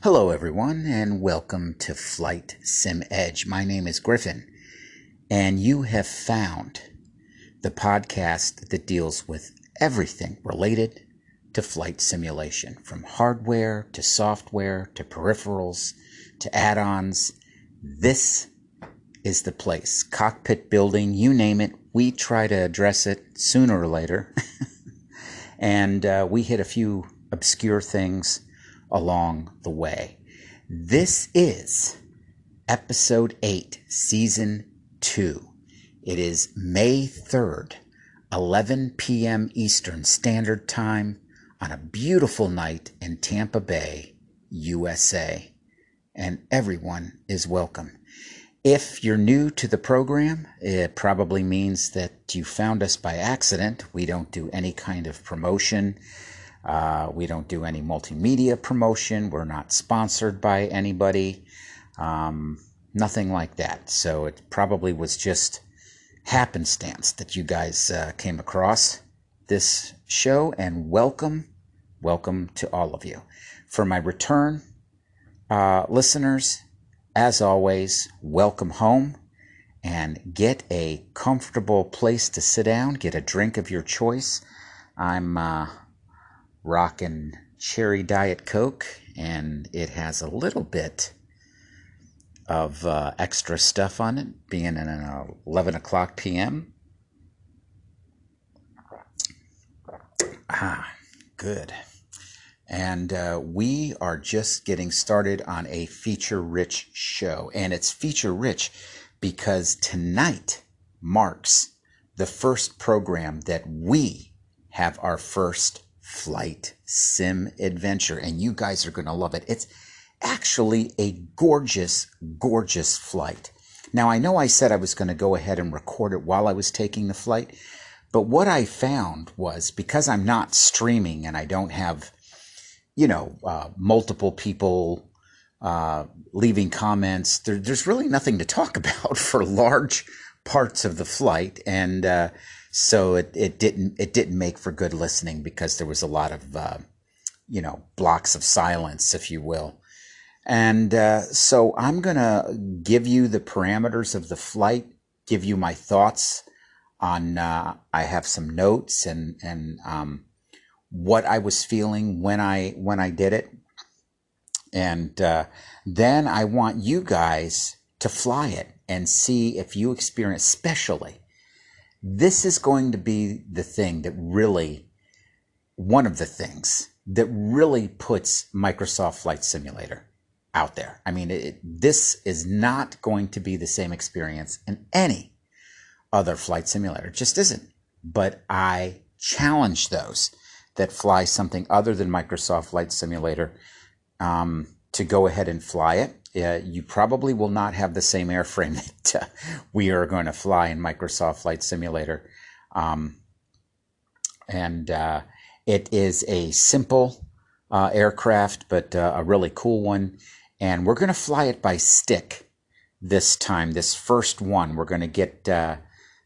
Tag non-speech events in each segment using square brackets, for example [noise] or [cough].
Hello, everyone, and welcome to Flight Sim Edge. My name is Griffin, and you have found the podcast that deals with everything related to flight simulation from hardware to software to peripherals to add ons. This is the place. Cockpit building, you name it, we try to address it sooner or later. [laughs] and uh, we hit a few obscure things along the way. This is episode 8, season 2. It is May 3rd, 11 p.m. Eastern Standard Time on a beautiful night in Tampa Bay, USA. And everyone is welcome. If you're new to the program, it probably means that you found us by accident. We don't do any kind of promotion. Uh, we don't do any multimedia promotion. We're not sponsored by anybody. Um, nothing like that. So it probably was just happenstance that you guys uh, came across this show. And welcome, welcome to all of you. For my return uh, listeners, as always, welcome home and get a comfortable place to sit down. Get a drink of your choice. I'm uh, rocking cherry diet coke, and it has a little bit of uh, extra stuff on it, being an 11 o'clock p.m. Ah, good. And uh, we are just getting started on a feature rich show. And it's feature rich because tonight marks the first program that we have our first flight sim adventure. And you guys are going to love it. It's actually a gorgeous, gorgeous flight. Now, I know I said I was going to go ahead and record it while I was taking the flight, but what I found was because I'm not streaming and I don't have you know, uh, multiple people uh, leaving comments. There, there's really nothing to talk [laughs] about for large parts of the flight, and uh, so it, it didn't it didn't make for good listening because there was a lot of uh, you know blocks of silence, if you will. And uh, so I'm gonna give you the parameters of the flight, give you my thoughts on. Uh, I have some notes and and um, what I was feeling when I when I did it, and uh, then I want you guys to fly it and see if you experience. Especially, this is going to be the thing that really, one of the things that really puts Microsoft Flight Simulator out there. I mean, it, this is not going to be the same experience in any other flight simulator. It just isn't. But I challenge those that fly something other than Microsoft Flight Simulator um, to go ahead and fly it. Uh, you probably will not have the same airframe [laughs] that uh, we are going to fly in Microsoft Flight Simulator. Um, and uh, it is a simple uh, aircraft, but uh, a really cool one. And we're going to fly it by stick this time. This first one, we're going to get, uh,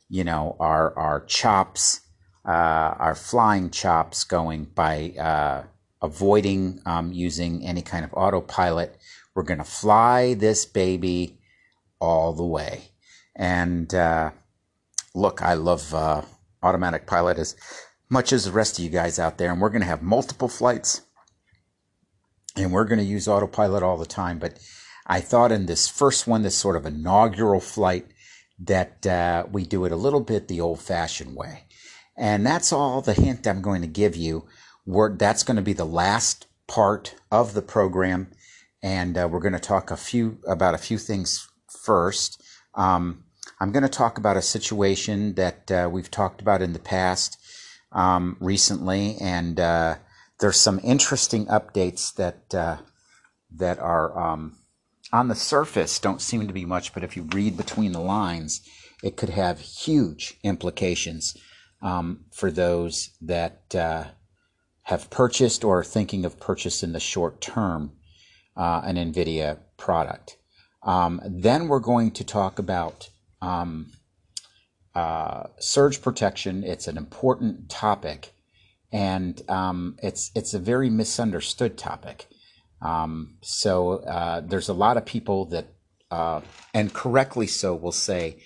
you know, our our chops our flying chops going by avoiding um, using any kind of autopilot. We're going to fly this baby all the way. And uh, look, I love uh, automatic pilot as much as the rest of you guys out there. And we're going to have multiple flights and we're going to use autopilot all the time. But I thought in this first one, this sort of inaugural flight, that uh, we do it a little bit the old fashioned way. And that's all the hint I'm going to give you. We're, that's going to be the last part of the program. And uh, we're going to talk a few about a few things first. Um, I'm going to talk about a situation that uh, we've talked about in the past um, recently, and uh, there's some interesting updates that uh, that are um, on the surface don't seem to be much, but if you read between the lines, it could have huge implications um, for those that uh, have purchased or are thinking of purchase in the short term uh, an NVIDIA product. Um, then we're going to talk about um, uh, surge protection. It's an important topic, and um, it's it's a very misunderstood topic. Um, so uh, there's a lot of people that, uh, and correctly so, will say,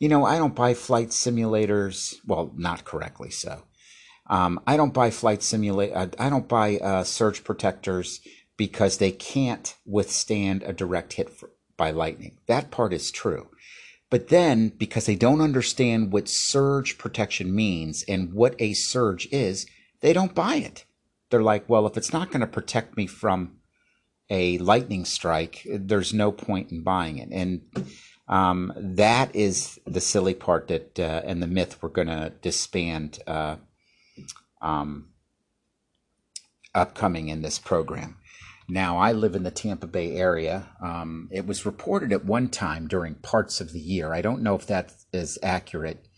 you know, I don't buy flight simulators. Well, not correctly so. Um, I don't buy flight simulate. Uh, I don't buy uh, surge protectors because they can't withstand a direct hit for, by lightning. That part is true. But then, because they don't understand what surge protection means and what a surge is, they don't buy it. They're like, well, if it's not going to protect me from a lightning strike, there's no point in buying it. And um, that is the silly part that, uh, and the myth we're going to disband uh, um, upcoming in this program. Now, I live in the Tampa Bay area. Um, it was reported at one time during parts of the year. I don't know if that is accurate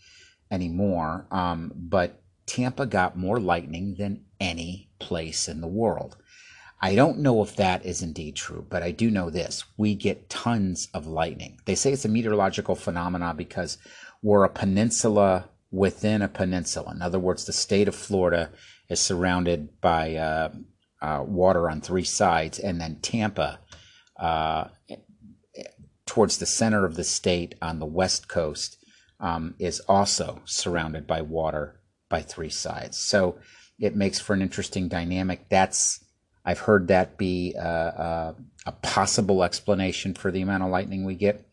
anymore, um, but Tampa got more lightning than any place in the world. I don't know if that is indeed true, but I do know this. We get tons of lightning. They say it's a meteorological phenomenon because we're a peninsula within a peninsula. In other words, the state of Florida is surrounded by uh, uh, water on three sides, and then Tampa, uh, towards the center of the state on the west coast, um, is also surrounded by water by three sides. So it makes for an interesting dynamic. That's I've heard that be a, a, a possible explanation for the amount of lightning we get,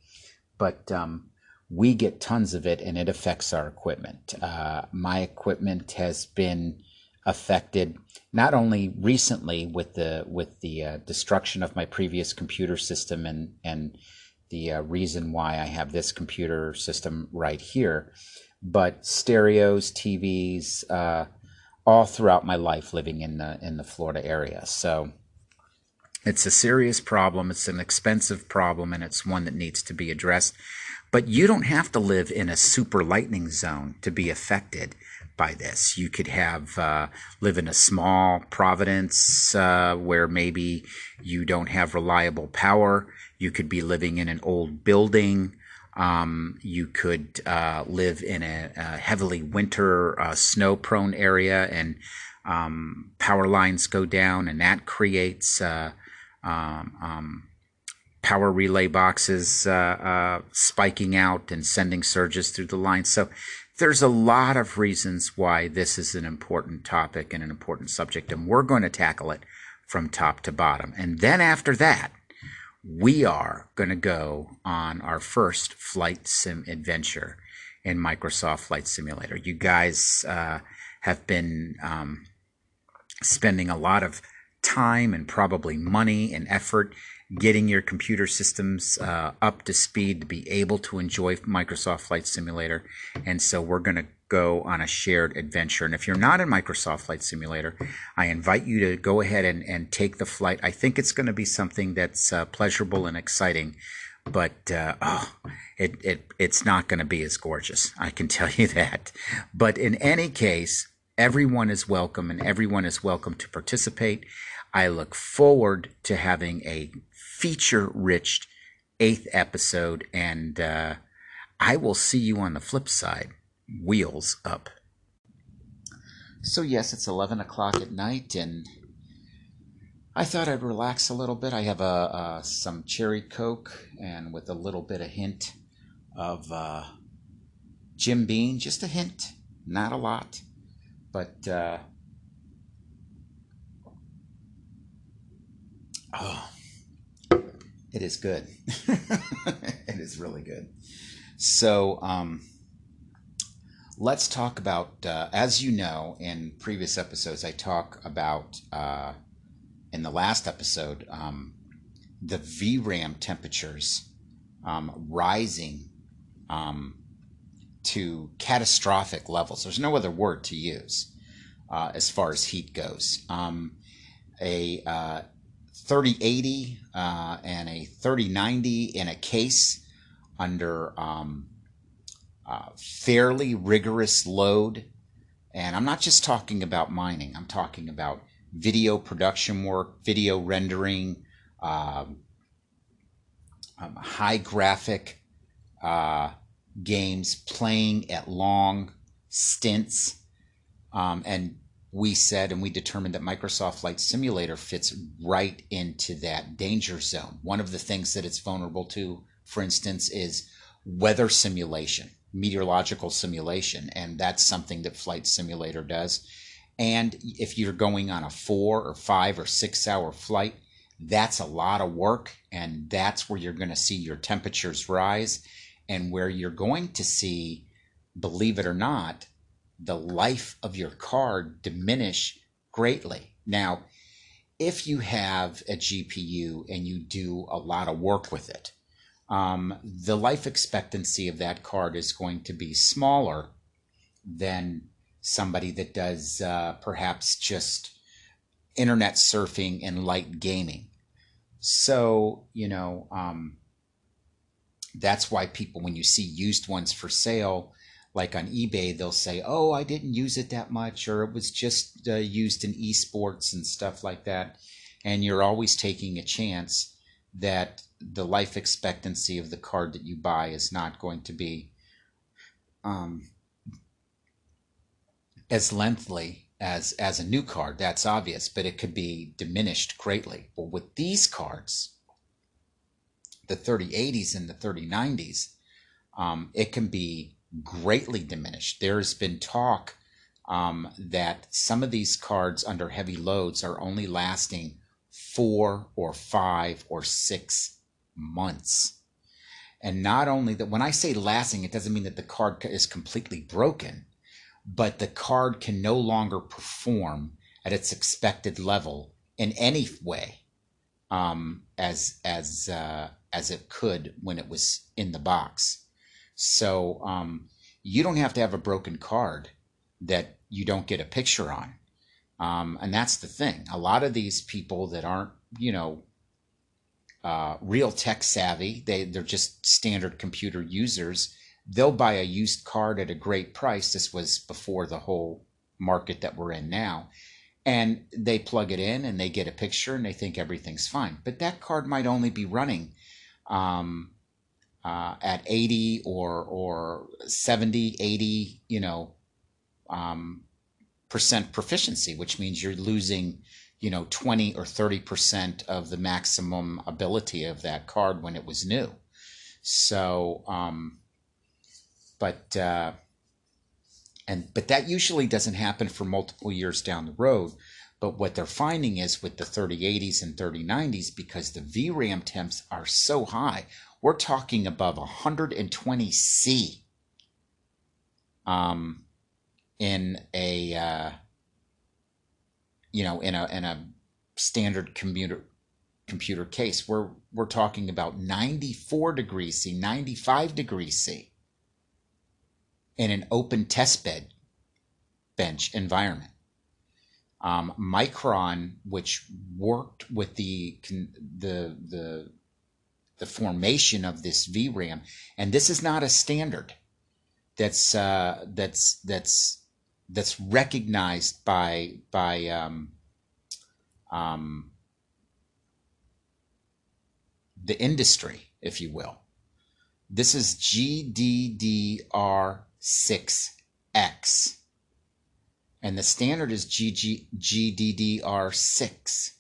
but um, we get tons of it, and it affects our equipment. Uh, my equipment has been affected not only recently with the with the uh, destruction of my previous computer system and and the uh, reason why I have this computer system right here, but stereos, TVs, uh, all throughout my life living in the in the Florida area. So it's a serious problem. It's an expensive problem, and it's one that needs to be addressed. But you don't have to live in a super lightning zone to be affected by this. You could have uh, live in a small Providence uh, where maybe you don't have reliable power. You could be living in an old building. Um, you could uh, live in a, a heavily winter, uh, snow prone area and um, power lines go down, and that creates uh, um, um power relay boxes uh, spiking out and sending surges through the line. So there's a lot of reasons why this is an important topic and an important subject, and we're going to tackle it from top to bottom. And then after that, we are going to go on our first flight sim adventure in Microsoft Flight Simulator. You guys uh, have been um, spending a lot of time and probably money and effort getting your computer systems uh, up to speed to be able to enjoy Microsoft Flight Simulator. And so we're going to go on a shared adventure. And if you're not in Microsoft Flight Simulator, I invite you to go ahead and, and take the flight. I think it's going to be something that's uh, pleasurable and exciting. But uh, oh, it, it it's not going to be as gorgeous. I can [laughs] tell you that. But in any case, everyone is welcome, and everyone is welcome to participate. I look forward to having a feature rich eighth episode, and uh, I will see you on the flip side. Wheels up. So, yes, it's 11 o'clock at night, and I thought I'd relax a little bit. I have a, some cherry coke and with a little bit of hint of uh, Jim Beam, just a hint, not a lot, but uh, oh, it is good. [laughs] [laughs] it is really good. So, um, let's talk about, uh, as you know, in previous episodes, I talk about, uh, in the last episode, um, the VRAM temperatures um, rising um, to catastrophic levels. There's no other word to use uh, as far as heat goes. Um, a uh, 3080 uh, and a 3090 in a case under um, uh, fairly rigorous load. And I'm not just talking about mining, I'm talking about video production work, video rendering, um, um, high graphic uh, games playing at long stints, um, and we said and we determined that Microsoft Flight Simulator fits right into that danger zone. One of the things that it's vulnerable to, for instance, is weather simulation, meteorological simulation, and that's something that Flight Simulator does. And if you're going on a four or five or six hour flight, that's a lot of work, and that's where you're going to see your temperatures rise, and where you're going to see, believe it or not, the life of your card diminish greatly. Now, if you have a GPU and you do a lot of work with it, um, the life expectancy of that card is going to be smaller than somebody that does uh, perhaps just internet surfing and light gaming. So, you know, um, that's why people, when you see used ones for sale, like on eBay, they'll say, "Oh, I didn't use it that much," or it was just uh, used in esports and stuff like that. And you're always taking a chance that the life expectancy of the card that you buy is not going to be um, as lengthy as as a new card. That's obvious, but it could be diminished greatly. But with these cards, the 3080s and the 3090s, um, it can be greatly diminished. There's been talk um, that some of these cards under heavy loads are only lasting four or five or six months. And not only that, when I say lasting, it doesn't mean that the card is completely broken, but the card can no longer perform at its expected level in any way um, as as uh, as it could when it was in the box. So um, you don't have to have a broken card that you don't get a picture on. Um, and that's the thing. A lot of these people that aren't, you know, uh, real tech savvy, they, they're just standard computer users. They'll buy a used card at a great price. This was before the whole market that we're in now. And they plug it in and they get a picture and they think everything's fine. But that card might only be running um, uh, at 80 or or 70 80 you know um, percent proficiency which means you're losing you know 20 or 30 percent of the maximum ability of that card when it was new. So um, but uh, and but that usually doesn't happen for multiple years down the road. But what they're finding is with the 3080s and 3090s because the VRAM temps are so high we're talking above 120C um, in a uh, you know in a in a standard computer computer case. We're we're talking about 94 degrees C, 95 degrees C in an open test bed bench environment. Um, Micron, which worked with the the the the formation of this VRAM. And this is not a standard that's uh, that's that's that's recognized by by um, um, the industry, if you will. This is GDDR6X. And the standard is GG, GDDR6.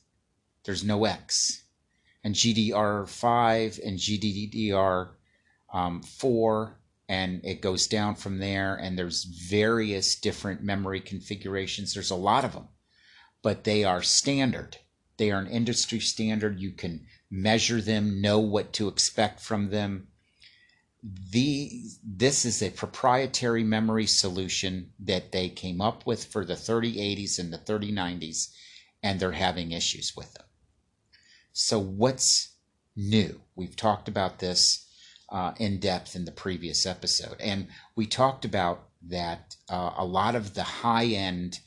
There's no X and GDR5 and GDDR4, um, and it goes down from there. And there's various different memory configurations. There's a lot of them, but they are standard. They are an industry standard. You can measure them, know what to expect from them. The, this is a proprietary memory solution that they came up with for the 3080s and the 3090s, and they're having issues with them. So, what's new? We've talked about this uh, in depth in the previous episode. And we talked about that uh, a lot of the high end,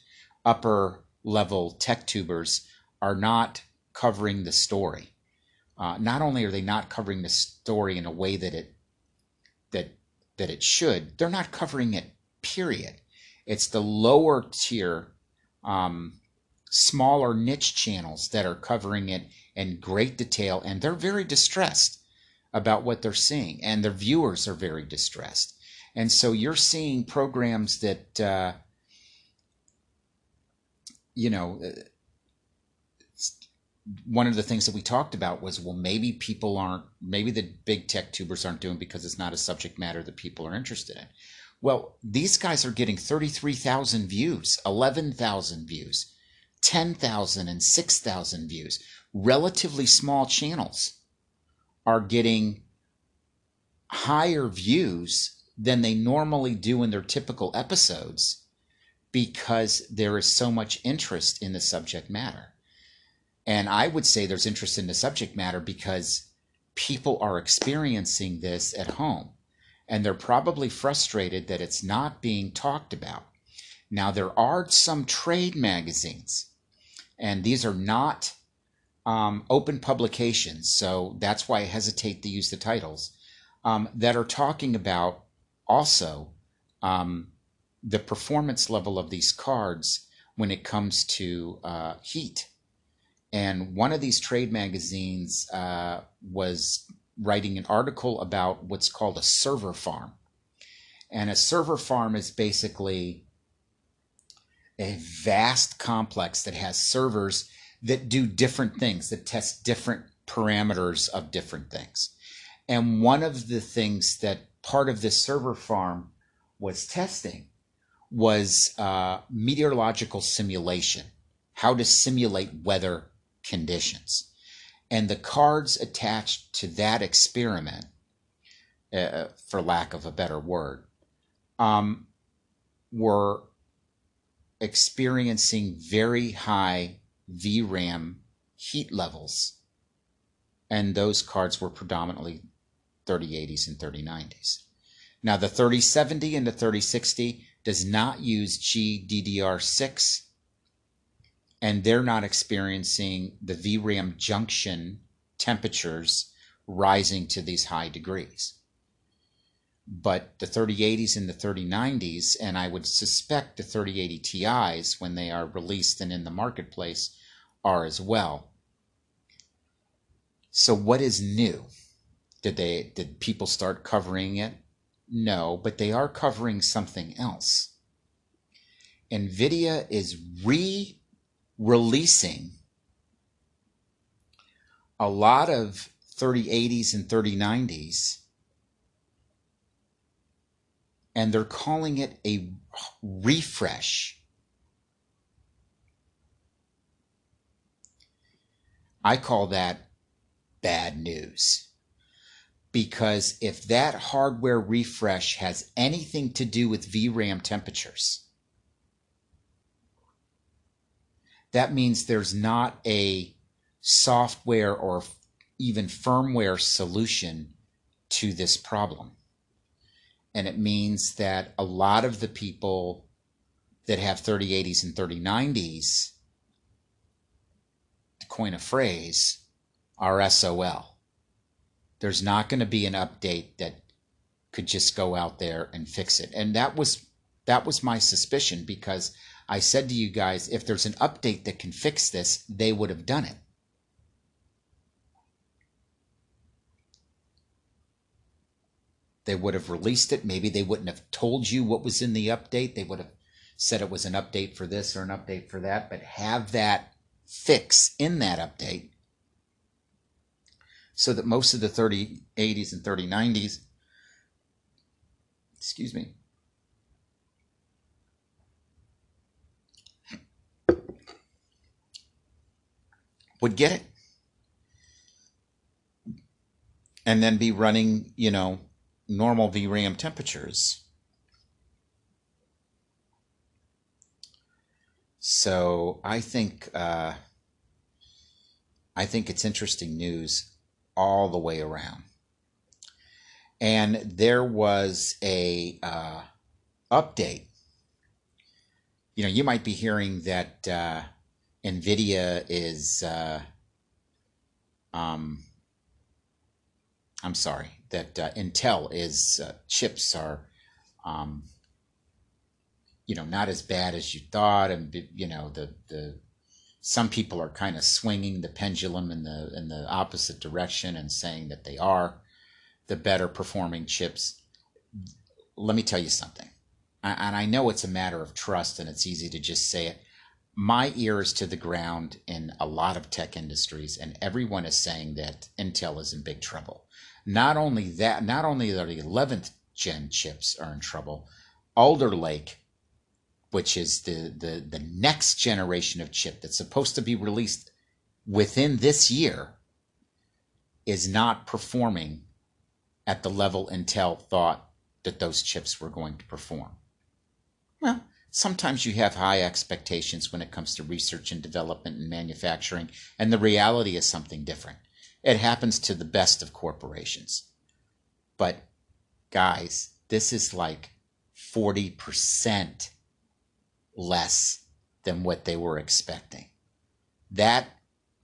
upper level tech tubers are not covering the story. Uh, not only are they not covering the story in a way that it that that it should, they're not covering it. Period. It's the lower tier, um, smaller niche channels that are covering it in great detail, and they're very distressed about what they're seeing, and their viewers are very distressed. And so you're seeing programs that uh, you know, uh, one of the things that we talked about was well maybe people aren't maybe the big tech tubers aren't doing because it's not a subject matter that people are interested in well these guys are getting 33000 views 11000 views 10000 and 6000 views relatively small channels are getting higher views than they normally do in their typical episodes because there is so much interest in the subject matter and I would say there's interest in the subject matter because people are experiencing this at home and they're probably frustrated that it's not being talked about. Now, there are some trade magazines, and these are not um, open publications, so that's why I hesitate to use the titles, um, that are talking about also um, the performance level of these cards when it comes to uh, heat and one of these trade magazines uh, was writing an article about what's called a server farm. And a server farm is basically a vast complex that has servers that do different things, that test different parameters of different things. And one of the things that part of this server farm was testing was uh, meteorological simulation, how to simulate weather conditions. And the cards attached to that experiment, uh, for lack of a better word, um, were experiencing very high VRAM heat levels. And those cards were predominantly 3080s and 3090s. Now, the 3070 and the 3060 does not use GDDR6 and they're not experiencing the VRAM junction temperatures rising to these high degrees. But the 3080s and the 3090s, and I would suspect the 3080 Ti's when they are released and in the marketplace, are as well. So what is new? Did they did people start covering it? No, but they are covering something else. Nvidia is re releasing a lot of 3080s and 3090s and they're calling it a refresh. I call that bad news. Because if that hardware refresh has anything to do with VRAM temperatures, that means there's not a software or even firmware solution to this problem. And it means that a lot of the people that have 3080s and 3090s, to coin a phrase, are SOL. There's not going to be an update that could just go out there and fix it. And that was that was my suspicion because I said to you guys, if there's an update that can fix this, they would have done it. They would have released it. Maybe they wouldn't have told you what was in the update. They would have said it was an update for this or an update for that, but have that fix in that update so that most of the 3080s and 3090s, excuse me, would get it and then be running, you know, normal VRAM temperatures. So I think uh, I think it's interesting news all the way around. And there was a uh, update. You know, you might be hearing that uh, NVIDIA is, uh, um, I'm sorry, that uh, Intel is, uh, chips are, um, you know, not as bad as you thought. And, you know, the, the, some people are kind of swinging the pendulum in the, in the opposite direction and saying that they are the better performing chips. Let me tell you something. And I know it's a matter of trust and it's easy to just say it my ear is to the ground in a lot of tech industries, and everyone is saying that Intel is in big trouble. Not only that, not only are the 11th gen chips are in trouble, Alder Lake, which is the, the, the next generation of chip that's supposed to be released within this year, is not performing at the level Intel thought that those chips were going to perform. Well, sometimes you have high expectations when it comes to research and development and manufacturing, and the reality is something different. It happens to the best of corporations. But, guys, this is like 40% less than what they were expecting. That,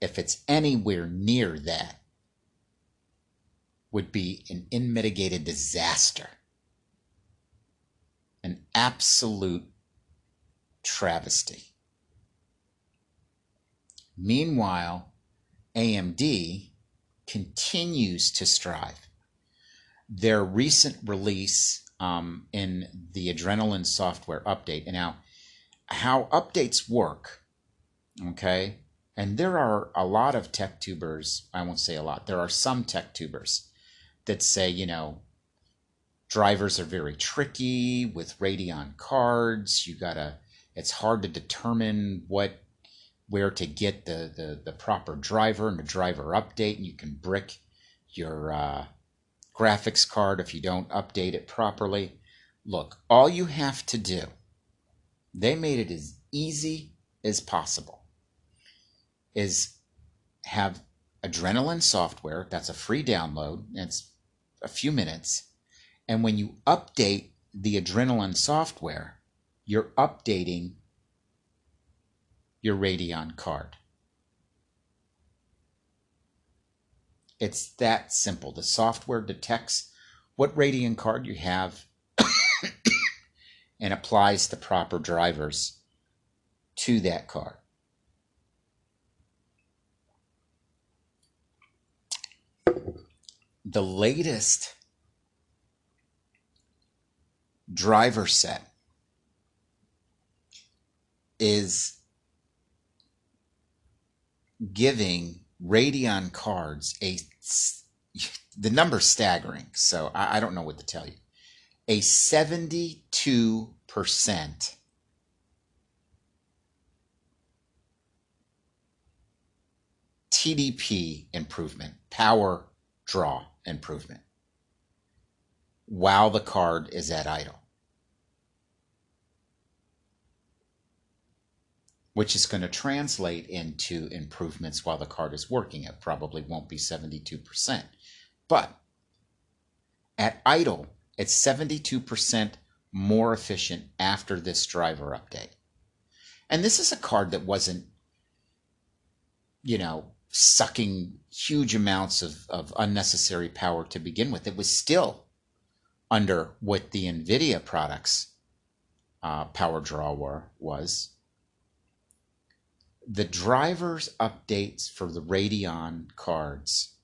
if it's anywhere near that, would be an unmitigated disaster. An absolute travesty. Meanwhile, AMD continues to strive. Their recent release um, in the Adrenalin software update, and now how updates work, okay? And there are a lot of tech tubers, I won't say a lot, there are some tech tubers that say, you know, drivers are very tricky with Radeon cards. You gotta it's hard to determine what where to get the, the, the proper driver and the driver update. And you can brick your uh, graphics card if you don't update it properly. Look all you have to do they made it as easy as possible is have Adrenalin software. That's a free download. It's a few minutes. And when you update the Adrenalin software you're updating your Radeon card. It's that simple. The software detects what Radeon card you have [coughs] and applies the proper drivers to that card. The latest driver set is giving Radeon cards a the number staggering. So I, I don't know what to tell you. A 72% TDP improvement, power draw improvement, while the card is at idle. Which is going to translate into improvements while the card is working. It probably won't be 72%. But at idle, it's 72% more efficient after this driver update. And this is a card that wasn't, you know, sucking huge amounts of, of unnecessary power to begin with. It was still under what the NVIDIA products uh, power draw were, was the drivers updates for the Radeon cards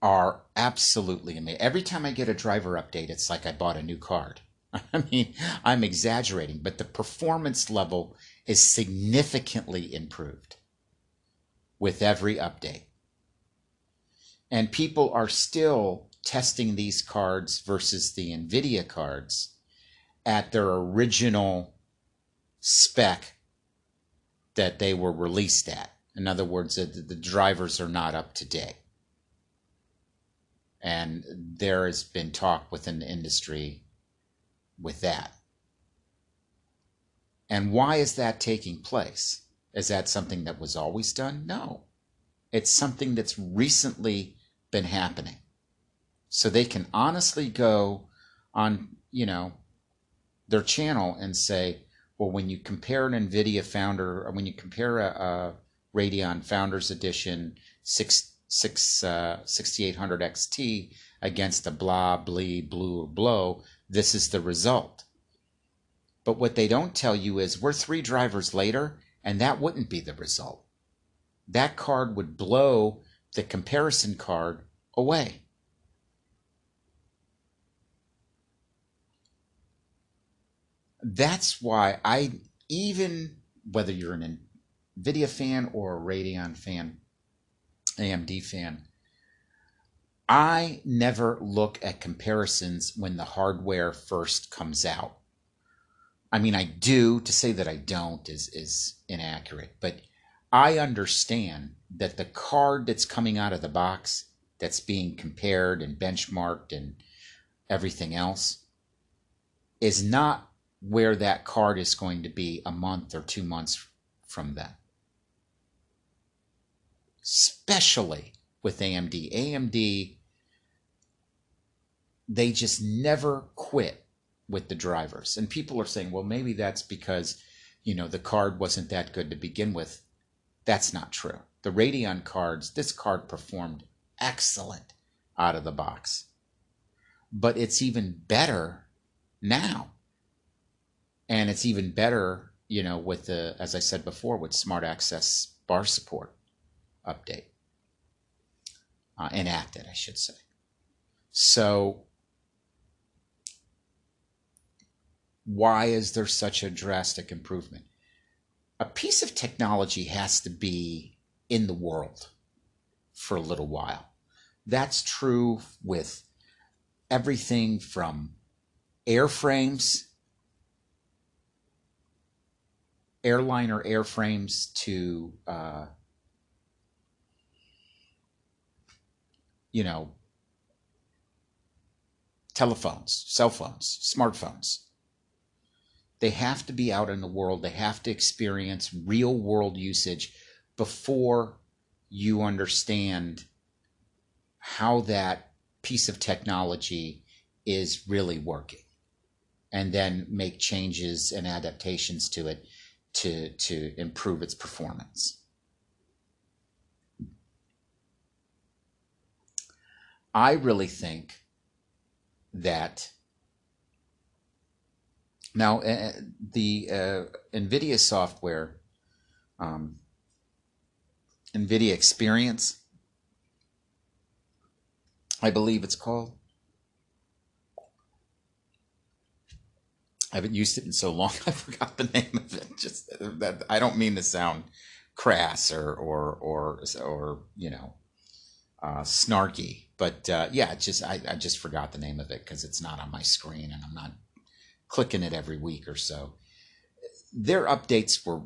are absolutely amazing. Every time I get a driver update, it's like I bought a new card. [laughs] I mean, I'm exaggerating, but the performance level is significantly improved with every update. And people are still testing these cards versus the NVIDIA cards at their original spec that they were released at. In other words, the, the drivers are not up to date. And there has been talk within the industry with that. And why is that taking place? Is that something that was always done? No. It's something that's recently been happening. So they can honestly go on, you know, their channel and say, well, when you compare an NVIDIA Founder, or when you compare a, a Radeon Founders Edition 6, 6, uh, 6800 XT against a blah, blee, blue, or blow, this is the result. But what they don't tell you is we're three drivers later, and that wouldn't be the result. That card would blow the comparison card away. That's why I even whether you're an Nvidia fan or a Radeon fan, AMD fan, I never look at comparisons when the hardware first comes out. I mean, I do. To say that I don't is is inaccurate, but I understand that the card that's coming out of the box, that's being compared and benchmarked and everything else, is not where that card is going to be a month or two months from then. Especially with AMD. AMD, they just never quit with the drivers. And people are saying, well, maybe that's because, you know, the card wasn't that good to begin with. That's not true. The Radeon cards, this card performed excellent out of the box. But it's even better now. And it's even better, you know, with the, as I said before, with Smart Access bar support update. Uh, enacted, I should say. So why is there such a drastic improvement? A piece of technology has to be in the world for a little while. That's true with everything from airframes, airliner airframes to, uh, you know, telephones, cell phones, smartphones. They have to be out in the world. They have to experience real world usage before you understand how that piece of technology is really working and then make changes and adaptations to it to, to improve its performance. I really think that now, uh, the uh, NVIDIA software, um, NVIDIA Experience, I believe it's called. I haven't used it in so long, [laughs] I forgot the name of it. Just that I don't mean to sound crass or or or or you know uh, snarky, but uh, yeah, just I, I just forgot the name of it because it's not on my screen and I'm not clicking it every week or so. Their updates were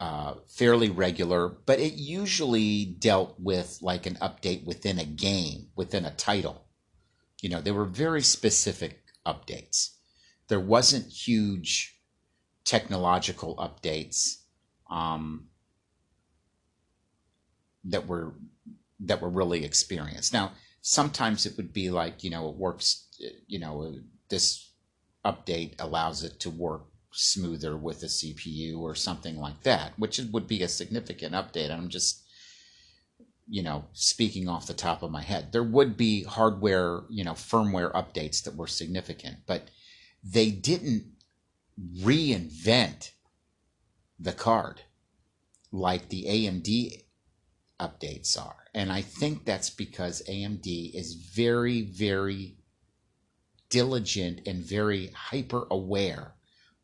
uh, fairly regular, but it usually dealt with like an update within a game, within a title. You know, they were very specific updates. There wasn't huge technological updates um, that were that were really experienced. Now, sometimes it would be like you know it works. You know, this update allows it to work smoother with a CPU or something like that, which would be a significant update. I'm just, you know, speaking off the top of my head. There would be hardware, you know, firmware updates that were significant, but they didn't reinvent the card like the AMD updates are. And I think that's because AMD is very, very diligent and very hyper aware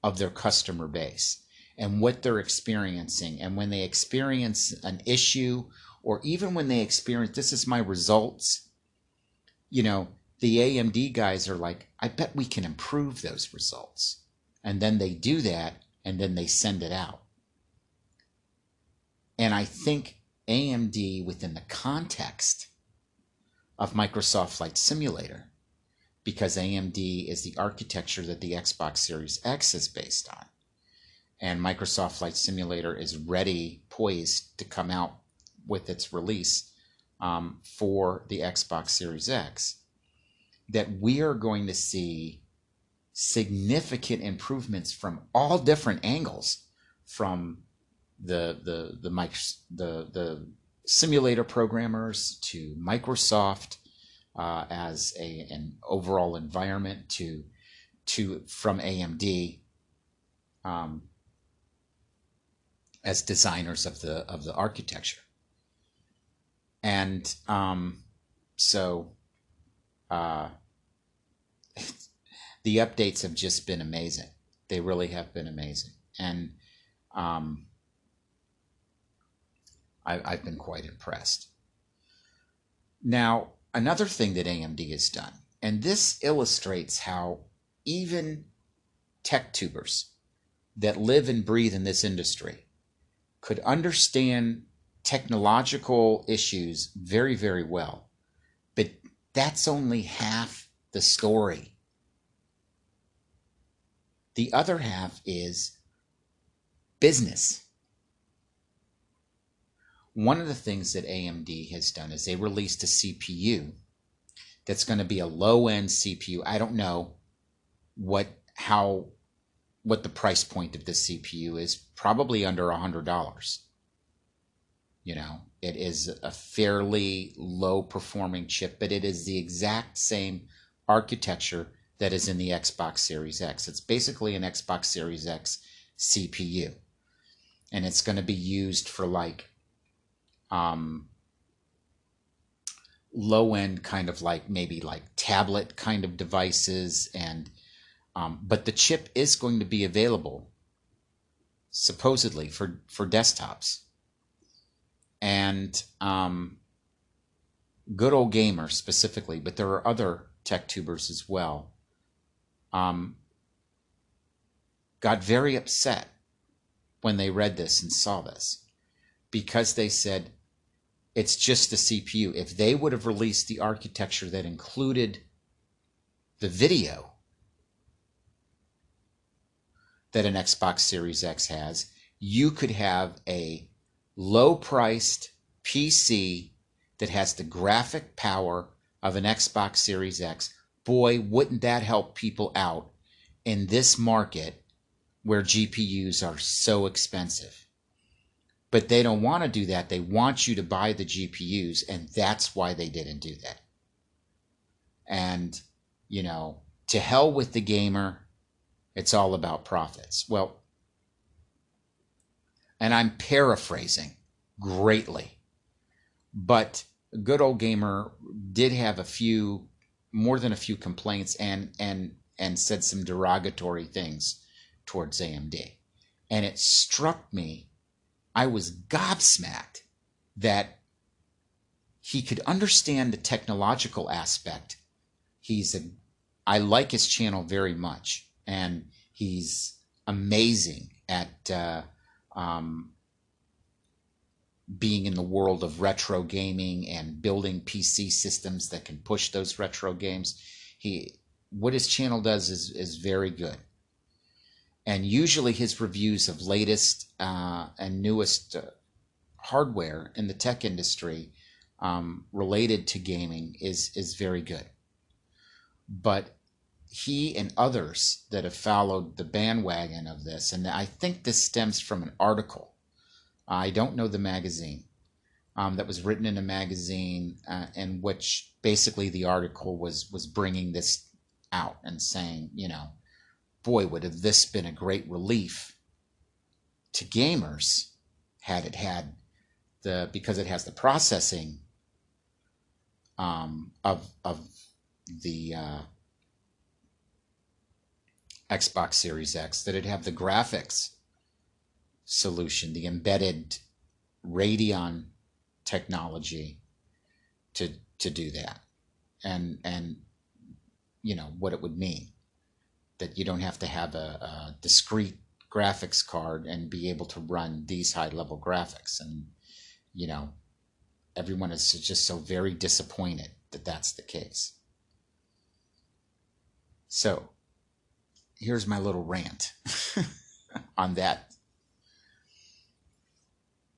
of their customer base and what they're experiencing. And when they experience an issue, or even when they experience, this is my results, you know, the AMD guys are like, I bet we can improve those results. And then they do that and then they send it out. And I think AMD, within the context of Microsoft Flight Simulator, because AMD is the architecture that the Xbox Series X is based on. And Microsoft Flight Simulator is ready, poised to come out with its release um, for the Xbox Series X. That we are going to see significant improvements from all different angles, from the the the mic the the simulator programmers to Microsoft uh, as a an overall environment to to from AMD um, as designers of the of the architecture, and um, so uh, [laughs] the updates have just been amazing. They really have been amazing, and um, I, I've been quite impressed. Now, another thing that AMD has done, and this illustrates how even tech tubers that live and breathe in this industry could understand technological issues very, very well. But that's only half the story. The other half is business. One of the things that AMD has done is they released a CPU that's going to be a low end CPU. I don't know what how what the price point of this CPU is. Probably under a hundred dollars. You know, it is a fairly low performing chip, but it is the exact same architecture that is in the Xbox Series X. It's basically an Xbox Series X CPU. And it's going to be used for like um, low end kind of like maybe like tablet kind of devices and um, but the chip is going to be available supposedly for for desktops and um, good old gamer specifically but there are other tech tubers as well um, got very upset when they read this and saw this because they said it's just the CPU. If they would have released the architecture that included the video that an Xbox Series X has, you could have a low priced PC that has the graphic power of an Xbox Series X. Boy, wouldn't that help people out in this market where GPUs are so expensive. But they don't want to do that. They want you to buy the GPUs, and that's why they didn't do that. And, you know, to hell with the gamer, it's all about profits. Well, and I'm paraphrasing greatly, but good old gamer did have a few more than a few complaints and and and said some derogatory things towards AMD. And it struck me I was gobsmacked that he could understand the technological aspect. He's a, I like his channel very much, and he's amazing at uh, um, being in the world of retro gaming and building PC systems that can push those retro games. He, what his channel does is is very good and usually his reviews of latest uh, and newest uh, hardware in the tech industry um, related to gaming is is very good. But he and others that have followed the bandwagon of this, and I think this stems from an article. I don't know the magazine um, that was written in a magazine uh, in which basically the article was was bringing this out and saying, you know, boy, would have this been a great relief to gamers had it had the because it has the processing um, of of the uh, Xbox Series X that it have the graphics solution, the embedded Radeon technology to to do that, and and you know what it would mean that you don't have to have a, a discrete graphics card and be able to run these high level graphics. And, you know, everyone is just so very disappointed that that's the case. So, here's my little rant [laughs] on that.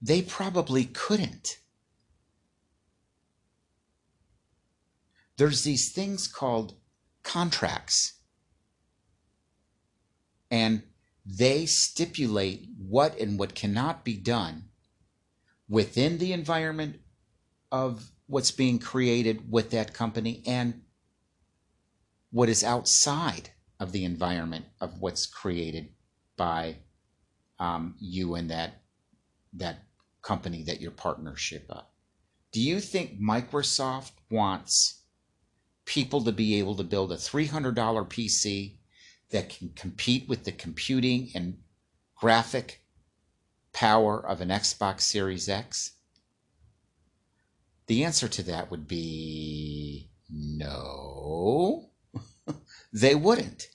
They probably couldn't. There's these things called contracts and they stipulate what and what cannot be done within the environment of what's being created with that company and what is outside of the environment of what's created by um, you and that that company that your partnership up. Do you think Microsoft wants people to be able to build a $300 PC that can compete with the computing and graphic power of an Xbox Series X? The answer to that would be no, [laughs] they wouldn't.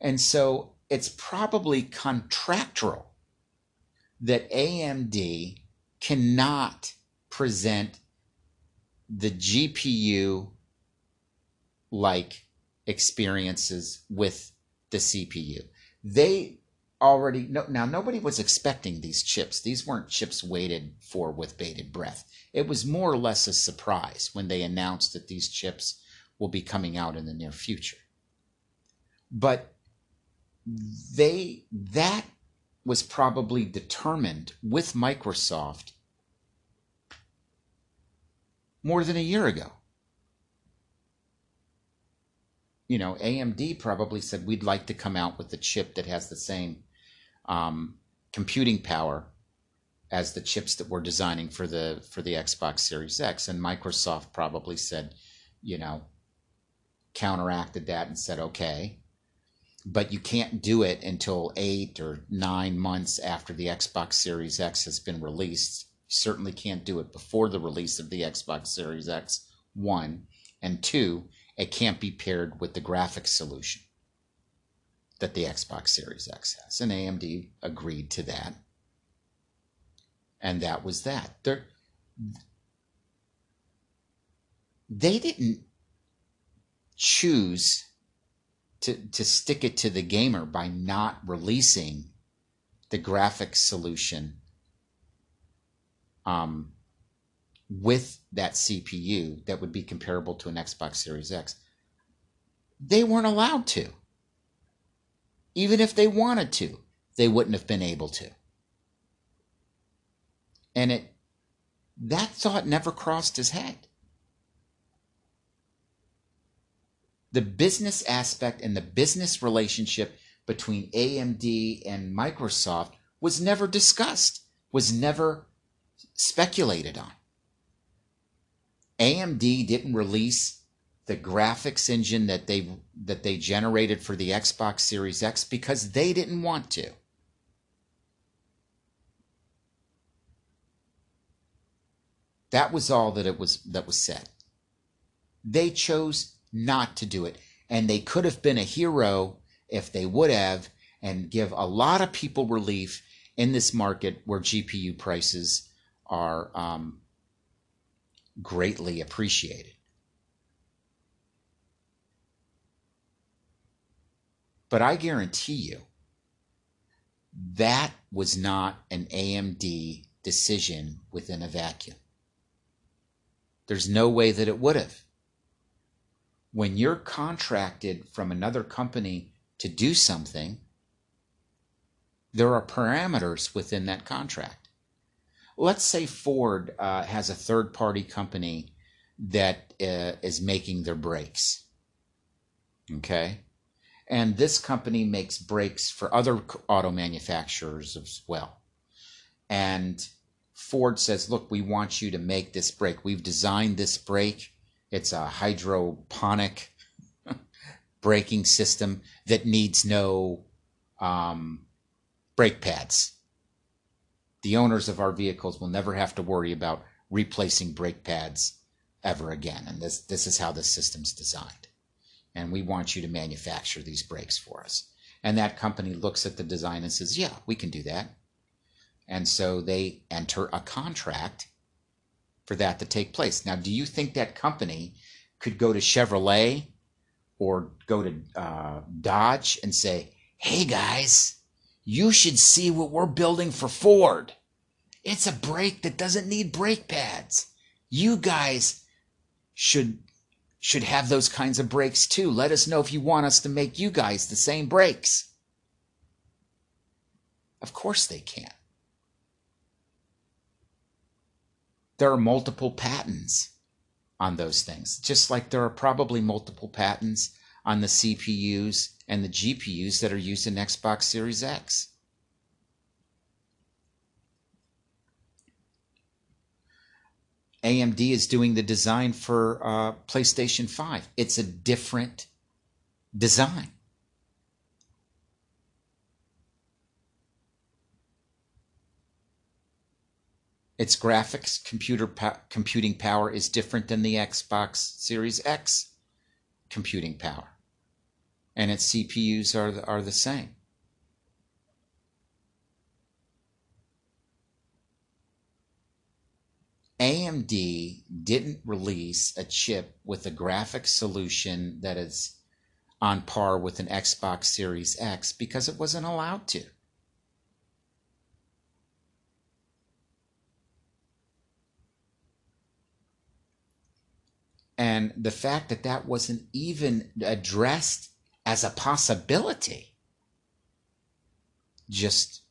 And so it's probably contractual that AMD cannot present the GPU like experiences with the CPU. They already no, now nobody was expecting these chips. These weren't chips waited for with bated breath. It was more or less a surprise when they announced that these chips will be coming out in the near future. But they that was probably determined with Microsoft more than a year ago. You know, AMD probably said we'd like to come out with a chip that has the same um, computing power as the chips that we're designing for the for the Xbox Series X, and Microsoft probably said, you know, counteracted that and said, okay, but you can't do it until eight or nine months after the Xbox Series X has been released certainly can't do it before the release of the Xbox Series X, one. And two, it can't be paired with the graphics solution that the Xbox Series X has. And AMD agreed to that. And that was that. They're, they didn't choose to, to stick it to the gamer by not releasing the graphics solution um, with that CPU that would be comparable to an Xbox Series X. They weren't allowed to. Even if they wanted to, they wouldn't have been able to. And it that thought never crossed his head. The business aspect and the business relationship between AMD and Microsoft was never discussed, was never speculated on. AMD didn't release the graphics engine that they that they generated for the Xbox Series X because they didn't want to. That was all that it was that was said. They chose not to do it and they could have been a hero if they would have and give a lot of people relief in this market where GPU prices are um, greatly appreciated. But I guarantee you, that was not an AMD decision within a vacuum. There's no way that it would have. When you're contracted from another company to do something, there are parameters within that contract let's say Ford uh, has a third party company that uh, is making their brakes. Okay. And this company makes brakes for other auto manufacturers as well. And Ford says, look, we want you to make this brake. We've designed this brake. It's a hydroponic [laughs] braking system that needs no um, brake pads the owners of our vehicles will never have to worry about replacing brake pads ever again. And this, this is how the system's designed. And we want you to manufacture these brakes for us. And that company looks at the design and says, yeah, we can do that. And so they enter a contract for that to take place. Now, do you think that company could go to Chevrolet or go to uh, Dodge and say, hey guys, you should see what we're building for Ford. It's a brake that doesn't need brake pads. You guys should should have those kinds of brakes too. Let us know if you want us to make you guys the same brakes. Of course they can. There are multiple patents on those things, just like there are probably multiple patents on the CPUs and the GPUs that are used in Xbox Series X. AMD is doing the design for uh, PlayStation 5. It's a different design. Its graphics computer po- computing power is different than the Xbox Series X computing power. And its CPUs are the, are the same. AMD didn't release a chip with a graphics solution that is on par with an Xbox Series X because it wasn't allowed to. And the fact that that wasn't even addressed as a possibility just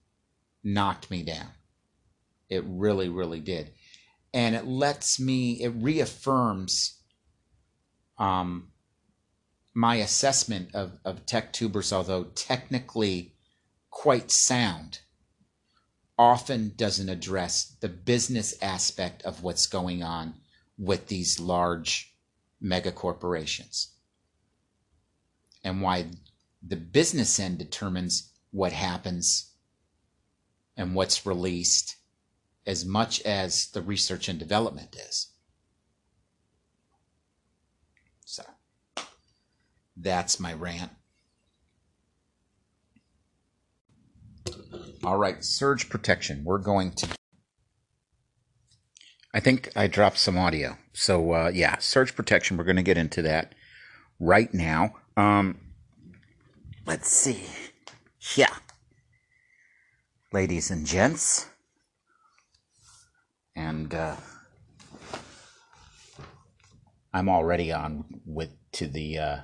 knocked me down. It really, really did. And it lets me, it reaffirms um, my assessment of, of tech tubers, although technically quite sound, often doesn't address the business aspect of what's going on with these large mega corporations and why the business end determines what happens and what's released as much as the research and development is. So that's my rant. All right, surge protection. We're going to I think I dropped some audio. So uh, yeah, surge protection. We're going to get into that right now. Um, let's see. Yeah, ladies and gents, and uh, I'm already on with to the uh,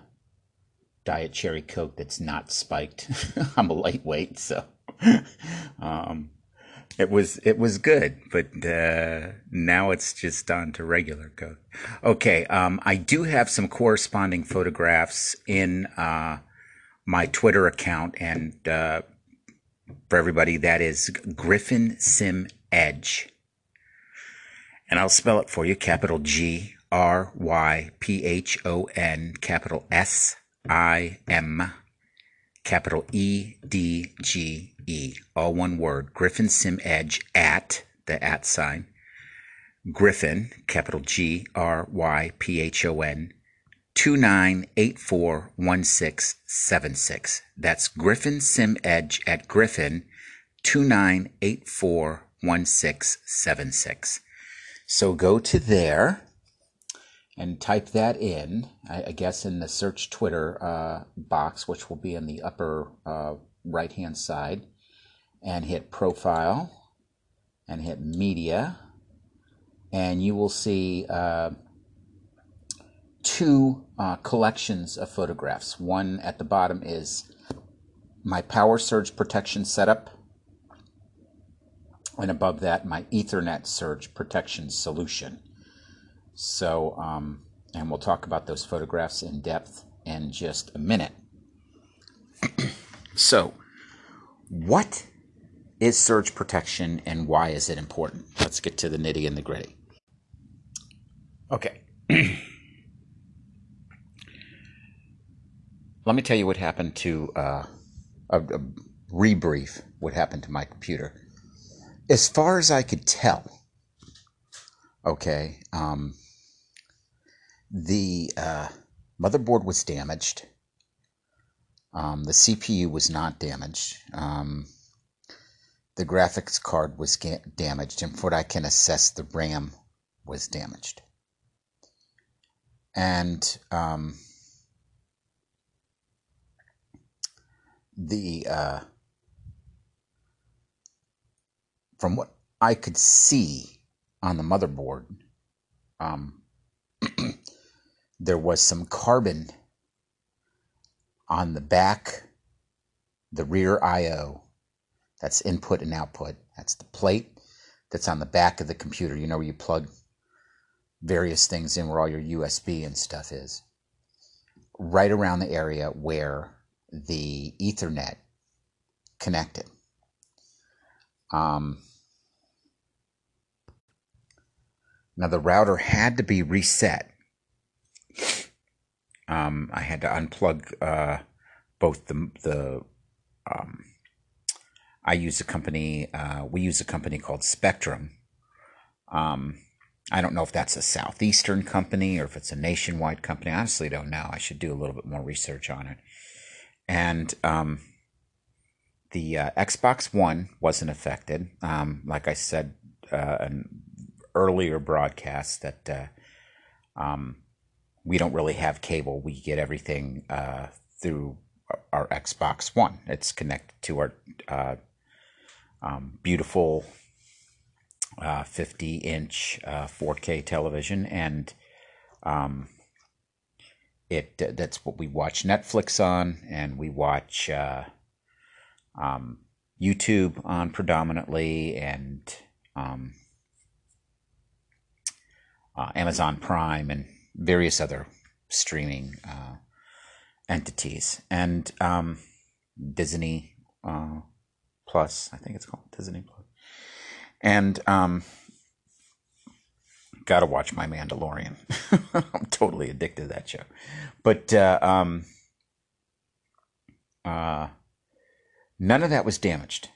diet cherry coke that's not spiked. [laughs] I'm a lightweight, so. [laughs] um, it was it was good, but uh, now it's just on to regular code. Okay, um, I do have some corresponding photographs in uh, my Twitter account, and uh, for everybody, that is Gryphon Sim Edge, and I'll spell it for you: capital G R Y P H O N, capital S I M, capital E D G E, all one word, Gryphon Sim Edge at the at sign, Gryphon, capital G R Y P H O N, 29841676. That's Gryphon Sim Edge at Gryphon, 29841676. So go to there and type that in, I, guess in the search Twitter uh, box, which will be in the upper uh, right hand side and hit profile and hit media and you will see uh, two uh, collections of photographs. One at the bottom is my power surge protection setup and above that my ethernet surge protection solution. So um, and we'll talk about those photographs in depth in just a minute. [clears throat] so what is surge protection and why is it important? Let's get to the nitty and the gritty. Okay. [clears throat] Let me tell you what happened to uh, a, a rebrief. What happened to my computer? As far as I could tell, okay, um, the uh, motherboard was damaged. Um, the CPU was not damaged. Um, the graphics card was damaged, and what I can assess, the RAM was damaged. And um, the uh, from what I could see on the motherboard, um, [clears throat] there was some carbon on the back, the rear I/O that's input and output. That's the plate that's on the back of the computer. You know where you plug various things in where all your USB and stuff is. Right around the area where the Ethernet connected. Um, Now the router had to be reset. Um, I had to unplug uh, both the the. Um, I use a company. Uh, we use a company called Spectrum. Um, I don't know if that's a southeastern company or if it's a nationwide company. I honestly don't know. I should do a little bit more research on it. And um, the uh, Xbox One wasn't affected. Um, like I said, uh, an earlier broadcast that uh, um, we don't really have cable. We get everything uh, through our Xbox One. It's connected to our uh, um, beautiful uh, 50 inch 4K television, and um, it that's what we watch Netflix on, and we watch uh, um, YouTube on predominantly, and um, uh, Amazon Prime, and various other streaming uh, entities, and um, Disney uh, Plus. I think it's called Disney Plus, and um, gotta watch my Mandalorian. [laughs] I'm totally addicted to that show. But uh, um, uh, none of that was damaged.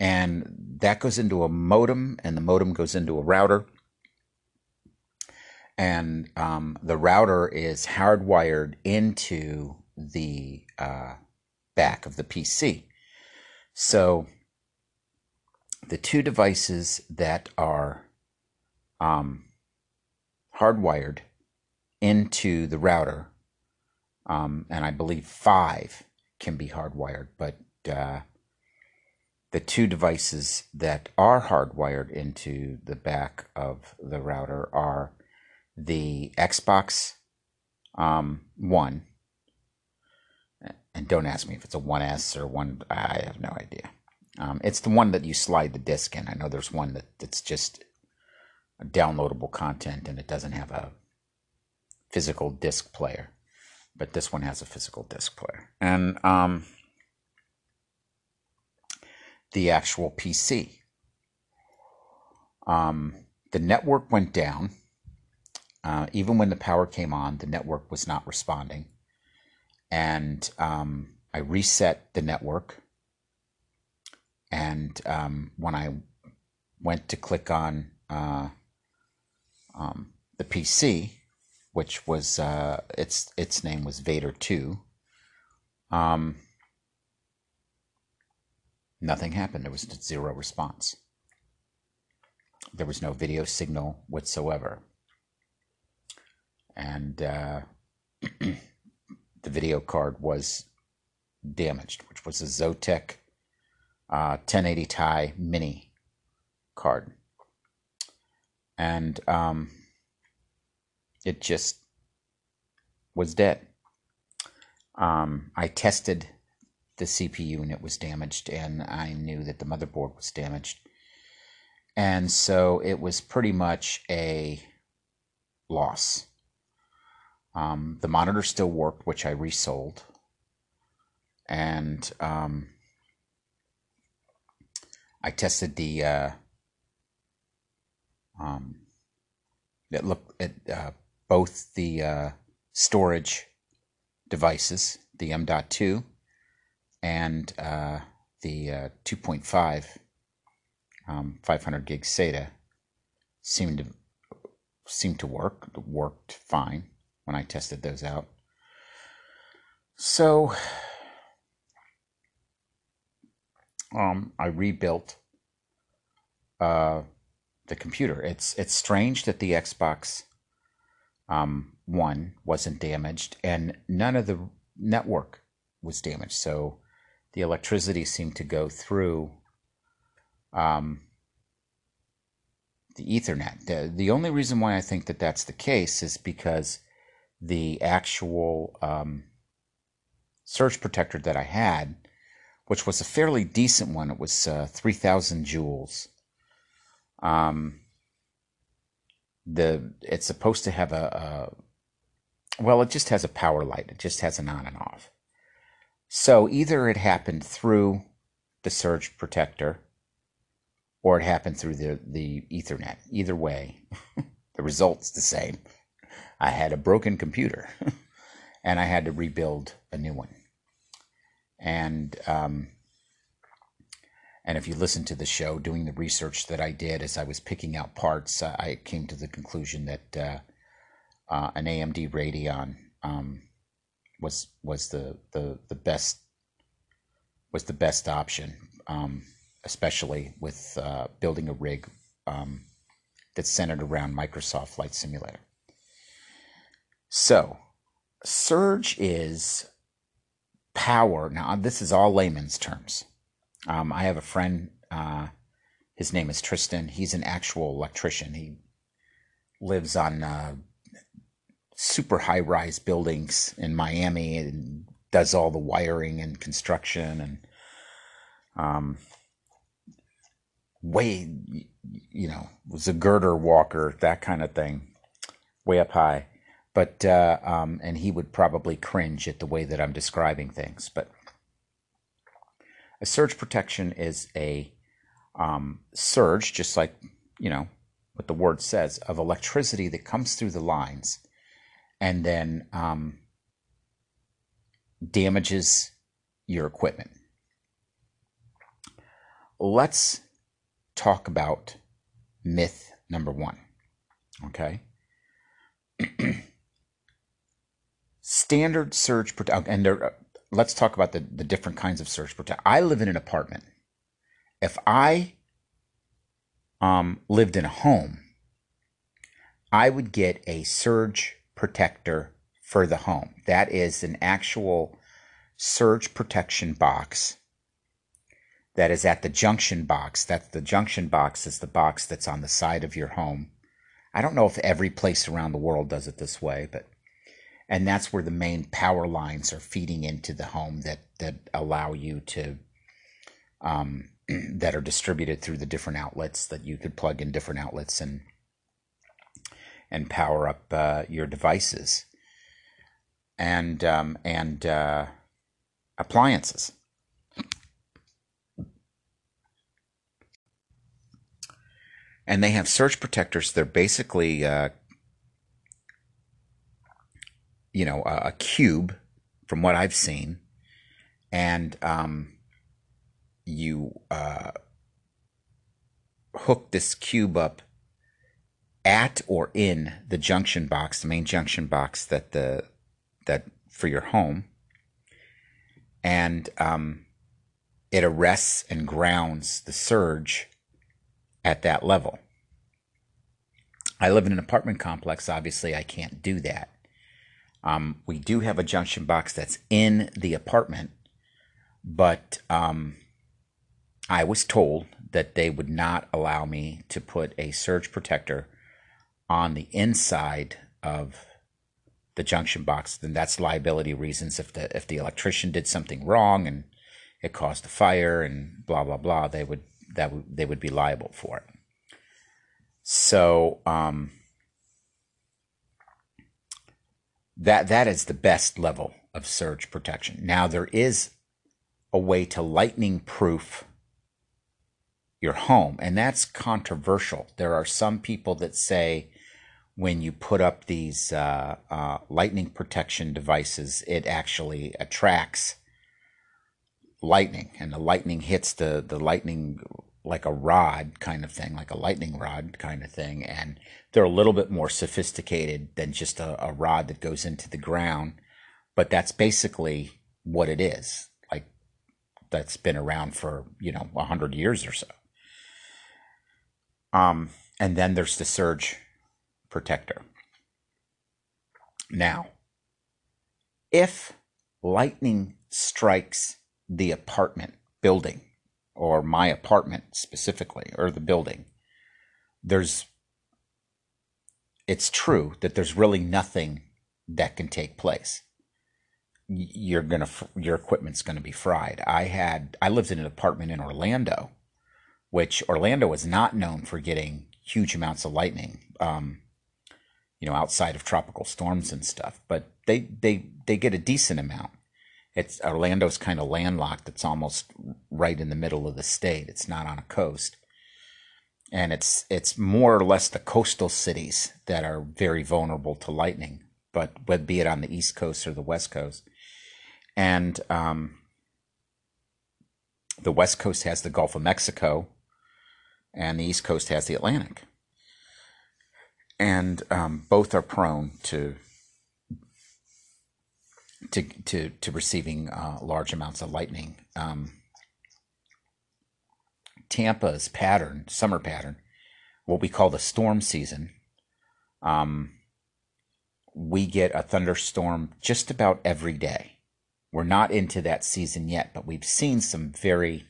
And that goes into a modem, and the modem goes into a router. And um, the router is hardwired into the uh, back of the PC. So the two devices that are um, hardwired into the router, um, and I believe five can be hardwired, but uh, the two devices that are hardwired into the back of the router are the Xbox um, One, and don't ask me if it's a 1S or one. I have no idea. Um, it's the one that you slide the disc in. I know there's one that, that's just downloadable content and it doesn't have a physical disc player but this one has a physical disc player and um, the actual pc um, the network went down uh, even when the power came on the network was not responding and um, i reset the network and um, when i went to click on uh, um, the PC, which was uh, its its name was Vader Two. Um, nothing happened. There was zero response. There was no video signal whatsoever, and uh, [clears throat] the video card was damaged, which was a Zotac uh, 1080 Ti Mini card and um, it just was dead. Um, I tested the CPU and it was damaged, and I knew that the motherboard was damaged. And so it was pretty much a loss. Um, the monitor still worked, which I resold. And um, I tested the uh, um, that look at uh, both the uh, storage devices, the M.2 and uh, the uh, 2.5 um, 500 gig SATA seemed to seemed to work. worked fine when I tested those out. So um, I rebuilt uh, the computer. It's it's strange that the Xbox um, One wasn't damaged, and none of the network was damaged. So the electricity seemed to go through um, the Ethernet. The, the only reason why I think that that's the case is because the actual um, surge protector that I had, which was a fairly decent one, it was uh, 3,000 joules um, the it's supposed to have a, a well, it just has a power light. It just has an on and off. So either it happened through the surge protector or it happened through the, the Ethernet. Either way, [laughs] the results the same. I had a broken computer, [laughs] and I had to rebuild a new one. And um, and if you listen to the show, doing the research that I did as I was picking out parts, uh, I came to the conclusion that uh, uh, an AMD Radeon um, was was the, the the best was the best option, um, especially with uh, building a rig um, that's centered around Microsoft Flight Simulator. So, surge is power. Now, this is all layman's terms. Um, I have a friend. Uh, his name is Tristan. He's an actual electrician. He lives on uh, super high rise buildings in Miami and does all the wiring and construction and um, way, you know, was a girder walker, that kind of thing, way up high. But uh, um, and he would probably cringe at the way that I'm describing things, but a surge protection is a um, surge, just like, you know, what the word says, of electricity that comes through the lines and then um, damages your equipment. Let's talk about myth number one. Okay. [clears throat] Standard surge protection, and there, let's talk about the, the different kinds of surge protection. I live in an apartment. If I um, lived in a home, I would get a surge protector for the home. That is an actual surge protection box that is at the junction box. That's the junction box is the box that's on the side of your home. I don't know if every place around the world does it this way, but and that's where the main power lines are feeding into the home that that allow you to um, [clears throat] that are distributed through the different outlets that you could plug in different outlets and and power up uh, your devices and um, and uh, appliances. And they have surge protectors. They're basically uh, you know, a, a cube from what I've seen, and um, you uh, hook this cube up at or in the junction box, the main junction box that the that for your home, and um, it arrests and grounds the surge at that level. I live in an apartment complex. Obviously, I can't do that. Um, we do have a junction box that's in the apartment, but um, I was told that they would not allow me to put a surge protector on the inside of the junction box. Then that's liability reasons. If the if the electrician did something wrong and it caused a fire and blah blah blah, they would that w- they would be liable for it. So um, that that is the best level of surge protection. Now there is a way to lightning proof your home, and that's controversial. There are some people that say when you put up these uh, uh, lightning protection devices, it actually attracts lightning, and the lightning hits the the lightning like a rod kind of thing, like a lightning rod kind of thing, and they're a little bit more sophisticated than just a, a rod that goes into the ground. But that's basically what it is. Like that's been around for, you know, a hundred years or so. Um, and then there's the surge protector. Now, if lightning strikes the apartment building or my apartment specifically or the building, there's it's true that there's really nothing that can take place. You're gonna your equipment's gonna be fried. I had I lived in an apartment in Orlando, which Orlando is not known for getting huge amounts of lightning. Um, you know, outside of tropical storms and stuff, but they they they get a decent amount. It's Orlando's kind of landlocked. It's almost right in the middle of the state. It's not on a coast. And it's it's more or less the coastal cities that are very vulnerable to lightning, but whether be it on the east coast or the west coast, and um, the west coast has the Gulf of Mexico, and the east coast has the Atlantic, and um, both are prone to to to to receiving uh, large amounts of lightning. Um, Tampa's pattern, summer pattern, what we call the storm season. Um, we get a thunderstorm just about every day. We're not into that season yet, but we've seen some very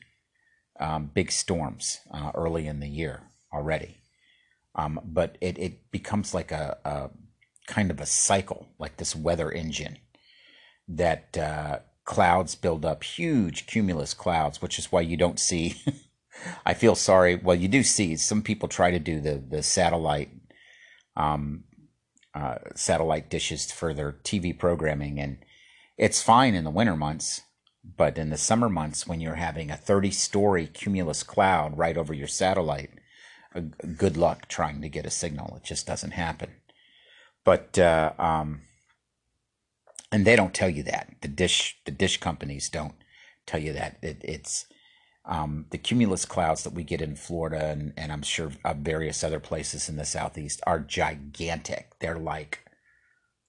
um, big storms uh, early in the year already. Um, but it, it becomes like a, a, kind of a cycle, like this weather engine that uh, clouds build up huge cumulus clouds, which is why you don't see. [laughs] I feel sorry. Well, you do see some people try to do the the satellite um, uh, satellite dishes for their TV programming, and it's fine in the winter months, but in the summer months when you're having a 30 story cumulus cloud right over your satellite, uh, good luck trying to get a signal. It just doesn't happen. But uh, um, and they don't tell you that the dish the dish companies don't tell you that it, it's um, the cumulus clouds that we get in Florida and, and I'm sure various other places in the southeast are gigantic. They're like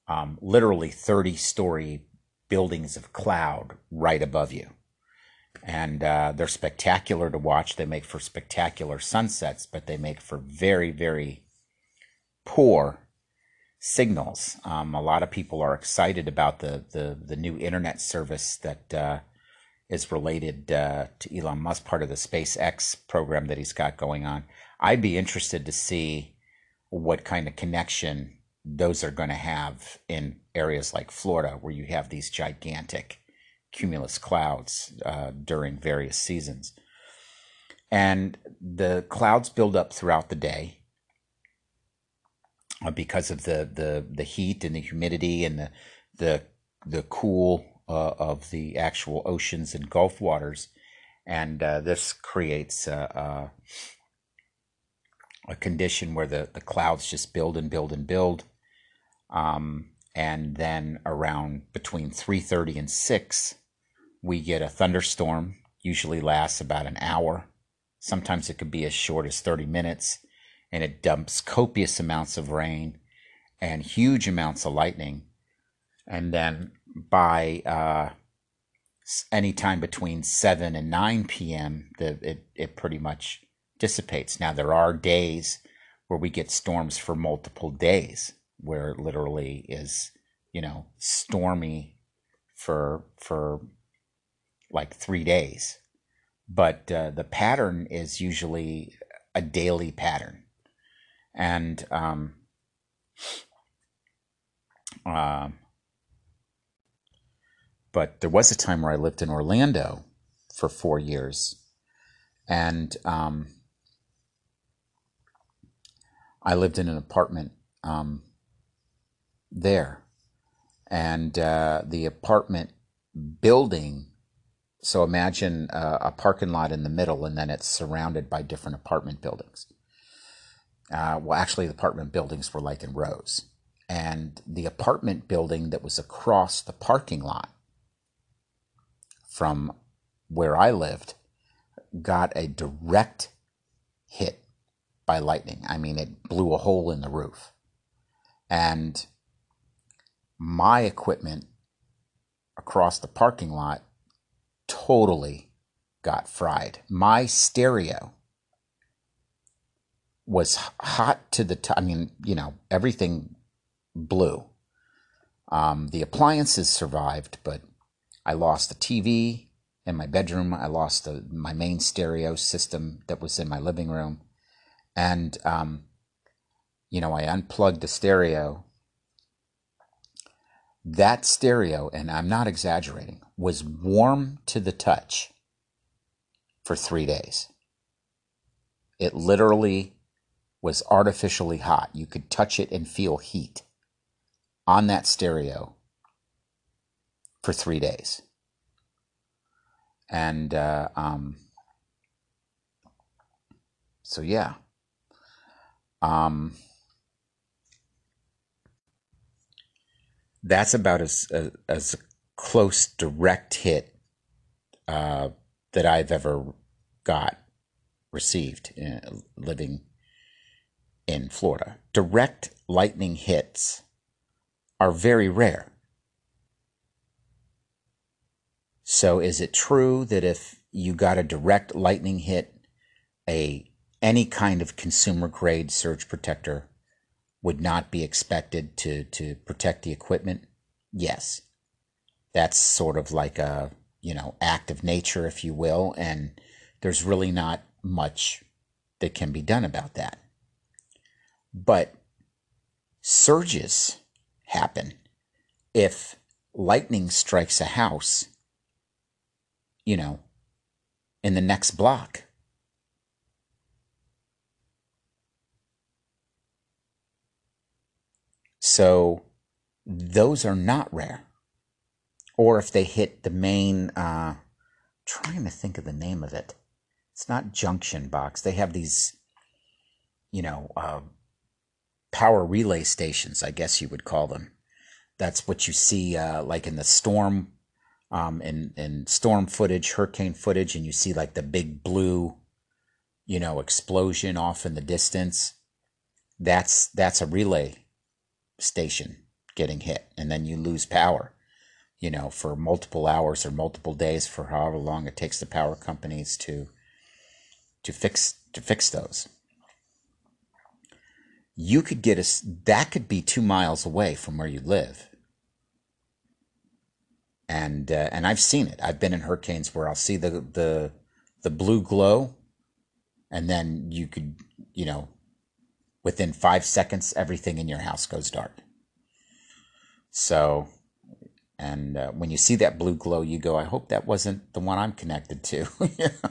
um, literally 30 story buildings of cloud right above you. And uh, they're spectacular to watch. They make for spectacular sunsets, but they make for very, very poor signals. Um, a lot of people are excited about the the, the new internet service that uh, is related uh, to Elon Musk, part of the SpaceX program that he's got going on. I'd be interested to see what kind of connection those are going to have in areas like Florida, where you have these gigantic cumulus clouds uh, during various seasons. And the clouds build up throughout the day uh, because of the, the, the heat and the humidity and the, the, the cool uh, of the actual oceans and Gulf waters. And uh, this creates a, a, a, condition where the, the clouds just build and build and build. Um, and then around between 3.30 and 6 we get a thunderstorm usually lasts about an hour sometimes it could be as short as 30 minutes and it dumps copious amounts of rain and huge amounts of lightning. And then by uh, any time between 7 and 9 p.m., the, it, it pretty much dissipates. Now, there are days where we get storms for multiple days, where it literally is, you know, stormy for, for like three days. But uh, the pattern is usually a daily pattern and um, uh, but there was a time where I lived in Orlando for four years, and um, I lived in an apartment um, there, and uh, the apartment building. So imagine uh, a parking lot in the middle, and then it's surrounded by different apartment buildings uh, well, actually, the apartment buildings were like in rows. And the apartment building that was across the parking lot from where I lived got a direct hit by lightning. I mean, it blew a hole in the roof. And my equipment across the parking lot totally got fried. My stereo was hot to the t- I mean, you know, everything blew. Um, the appliances survived, but I lost the TV in my bedroom. I lost the, my main stereo system that was in my living room. And, um, you know, I unplugged the stereo. That stereo, and I'm not exaggerating, was warm to the touch for three days. It literally was artificially hot. You could touch it and feel heat on that stereo for three days. And uh, um, so, yeah, Um, that's about as as, as close direct hit uh, that I've ever got received in, uh, living in Florida. Direct lightning hits are very rare. So is it true that if you got a direct lightning hit, a any kind of consumer grade surge protector would not be expected to to protect the equipment? Yes. That's sort of like a, you know, act of nature if you will, and there's really not much that can be done about that. But surges happen if lightning strikes a house, you know, in the next block. So those are not rare. Or if they hit the main, uh, trying to think of the name of it. It's not junction box. They have these, you know, uh, power relay stations, I guess you would call them. That's what you see, uh, like in the storm, um, in in storm footage, hurricane footage, and you see like the big blue, you know, explosion off in the distance. That's that's a relay station getting hit, and then you lose power. You know, for multiple hours or multiple days, for however long it takes the power companies to to fix to fix those you could get a that could be two miles away from where you live and uh, and I've seen it. I've been in hurricanes where I'll see the the the blue glow, and then you could you know within five seconds everything in your house goes dark. So, and uh, when you see that blue glow, you go, I hope that wasn't the one I'm connected to. [laughs] you know?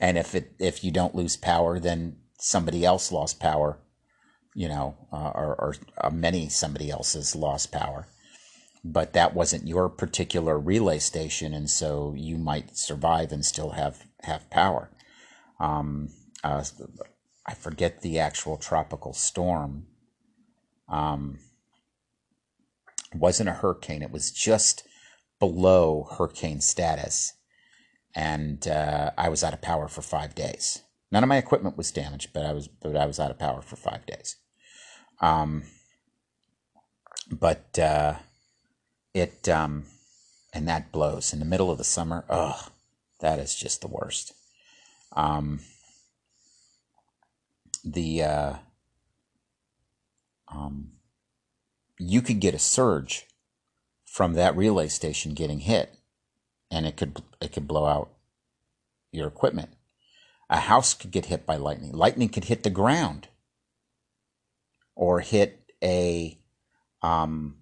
And if it if you don't lose power, then somebody else lost power you know, uh, or, or uh, many somebody else's lost power. But that wasn't your particular relay station, and so you might survive and still have have power. Um, uh, I forget the actual tropical storm. Um, wasn't a hurricane; it was just below hurricane status, and uh, I was out of power for five days. None of my equipment was damaged, but I was but I was out of power for five days. Um, but uh, it um, and that blows in the middle of the summer. Oh, that is just the worst. Um, the uh, um, you could get a surge from that relay station getting hit, and it could it could blow out your equipment. A house could get hit by lightning. Lightning could hit the ground or hit a um,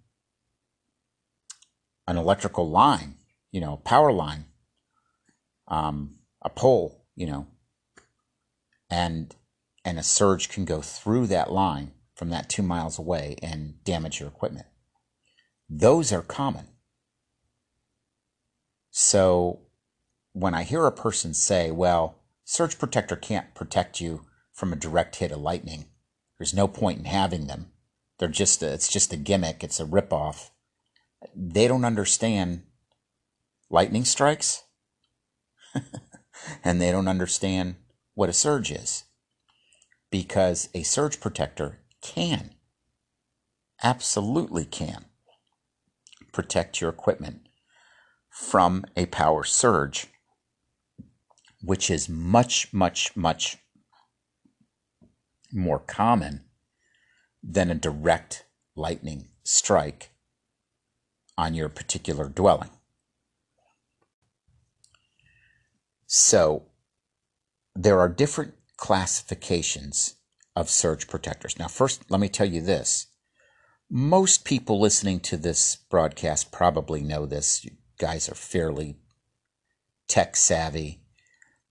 an electrical line, you know, power line, um, a pole, you know, and and a surge can go through that line from that two miles away and damage your equipment. Those are common. So when I hear a person say, well, surge protector can't protect you from a direct hit of lightning, there's no point in having them. They're just a, it's just a gimmick. It's a ripoff. They don't understand lightning strikes, [laughs] and they don't understand what a surge is, because a surge protector can, absolutely can, protect your equipment from a power surge, which is much, much, much more common than a direct lightning strike on your particular dwelling. So, there are different classifications of surge protectors. Now, first, let me tell you this. Most people listening to this broadcast probably know this. You guys are fairly tech savvy.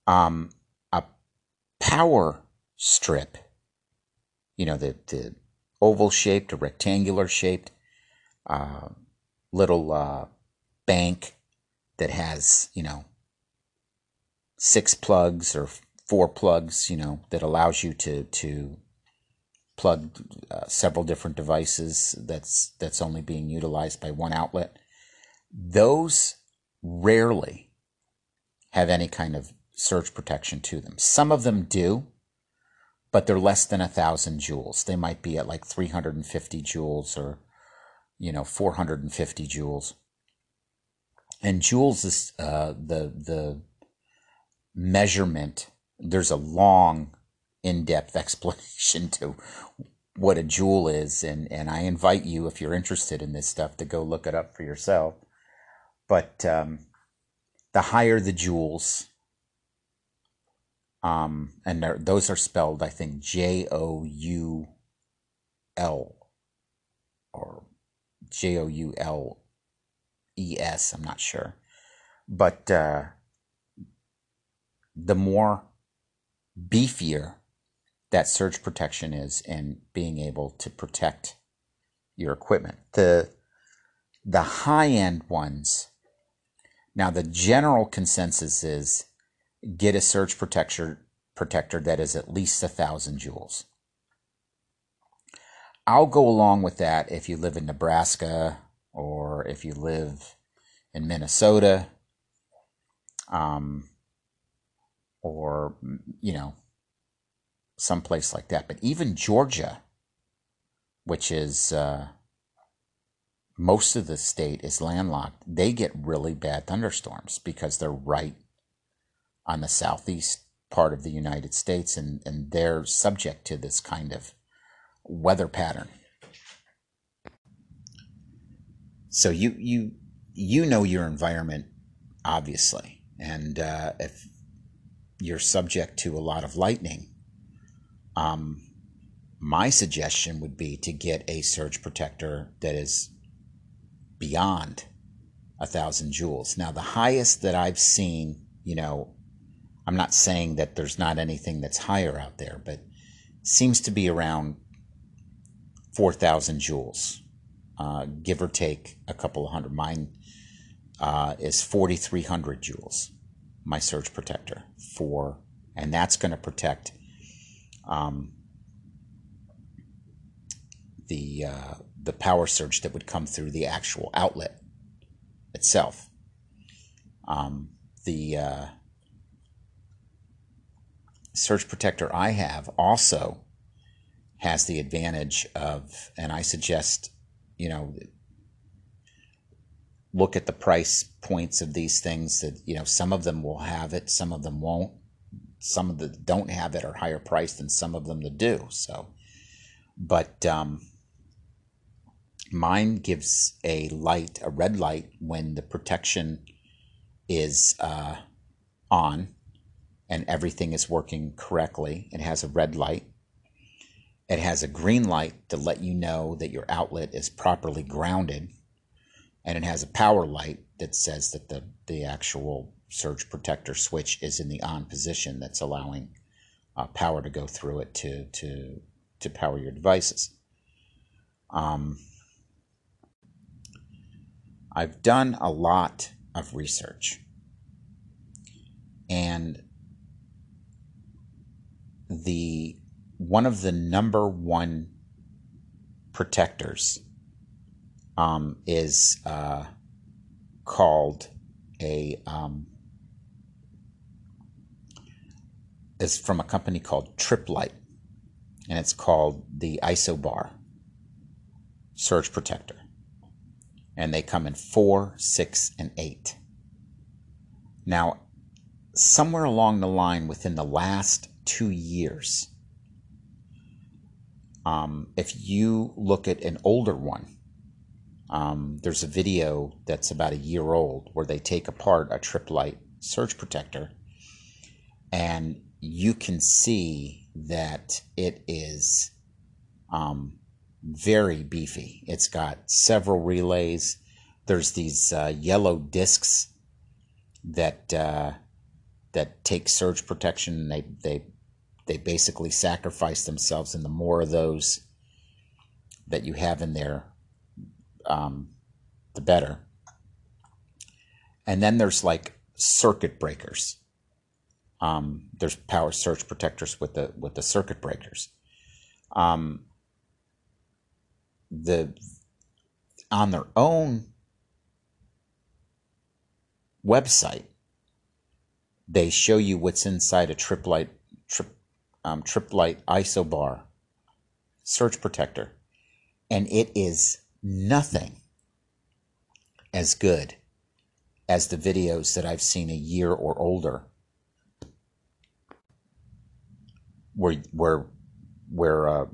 Um, a power strip you know, the, the oval shaped or rectangular shaped uh, little uh, bank that has, you know, six plugs or four plugs, you know, that allows you to, to plug uh, several different devices that's that's only being utilized by one outlet. Those rarely have any kind of surge protection to them. Some of them do, but they're less than a thousand joules. They might be at like 350 joules or, you know, 450 joules. And joules is uh, the the measurement. There's a long, in-depth [laughs] explanation to what a joule is, and and I invite you, if you're interested in this stuff, to go look it up for yourself. But um, the higher the joules, um, and those are spelled, I think, J O U L or J O U L E S. I'm not sure, but uh, the more beefier that surge protection is and being able to protect your equipment. The the high end ones. Now the general consensus is get a surge protector protector that is at least a thousand joules. I'll go along with that if you live in Nebraska or if you live in Minnesota, um, or you know, someplace like that. But even Georgia, which is uh, most of the state is landlocked, they get really bad thunderstorms because they're right on the southeast part of the United States and, and they're subject to this kind of weather pattern. So you you you know your environment obviously, and uh, if you're subject to a lot of lightning, um, my suggestion would be to get a surge protector that is beyond a thousand joules. Now, the highest that I've seen, you know, I'm not saying that there's not anything that's higher out there, but seems to be around 4,000 joules, uh, give or take a couple of hundred. Mine uh, is 4,300 joules, my surge protector for, and that's going to protect um, the uh, the power surge that would come through the actual outlet itself. Um, the uh, surge protector I have also has the advantage of, and I suggest, you know, look at the price points of these things that, you know, some of them will have it, some of them won't. Some of the don't have it are higher priced than some of them that do. So, but um, mine gives a light, a red light, when the protection is uh, on and everything is working correctly. It has a red light. It has a green light to let you know that your outlet is properly grounded. And it has a power light that says that the, the actual surge protector switch is in the on position that's allowing uh, power to go through it to, to, to power your devices. Um, I've done a lot of research. And the one of the number one protectors um, is uh, called a um, is from a company called Tripp-Lite, and it's called the Isobar Surge Protector, and they come in four, six, and eight. Now, somewhere along the line, within the last two years. Um, if you look at an older one, um, there's a video that's about a year old where they take apart a Tripp-Lite surge protector, and you can see that it is um, very beefy. It's got several relays. There's these uh, yellow discs that uh, that take surge protection they they they basically sacrifice themselves and the more of those that you have in there um, the better. And then there's like circuit breakers. Um, there's power surge protectors with the with the circuit breakers. Um, the on their own website, they show you what's inside a Tripp, um, Lite isobar surge protector, and it is nothing as good as the videos that I've seen a year or older where where where uh,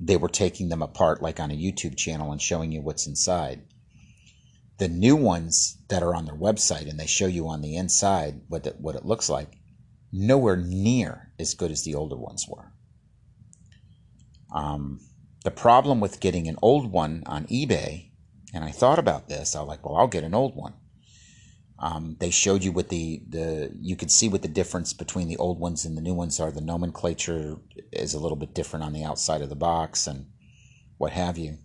they were taking them apart like on a YouTube channel and showing you what's inside. The new ones that are on their website and they show you on the inside what what it looks like, nowhere near as good as the older ones were. Um, the problem with getting an old one on eBay, and I thought about this, I was like, well, I'll get an old one. Um, they showed you what the, the you could see what the difference between the old ones and the new ones are. The nomenclature is a little bit different on the outside of the box and what have you.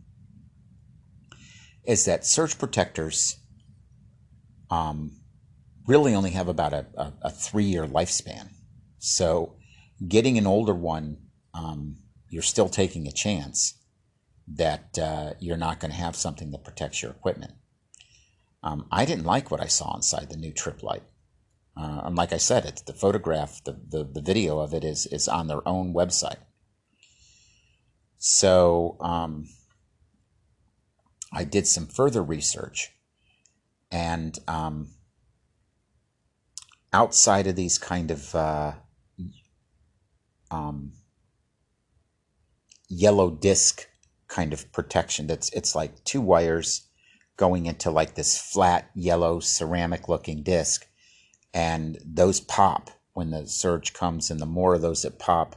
Is that surge protectors um, really only have about a, a, a three year lifespan. So getting an older one, um, you're still taking a chance that uh, you're not going to have something that protects your equipment. Um, I didn't like what I saw inside the new Tripp Lite. Uh, and like I said, it's the photograph, the, the, the video of it is, is on their own website. So um, I did some further research, and um, outside of these kind of uh, um, yellow disc kind of protection, that's it's like two wires going into like this flat yellow ceramic looking disc. And those pop when the surge comes and the more of those that pop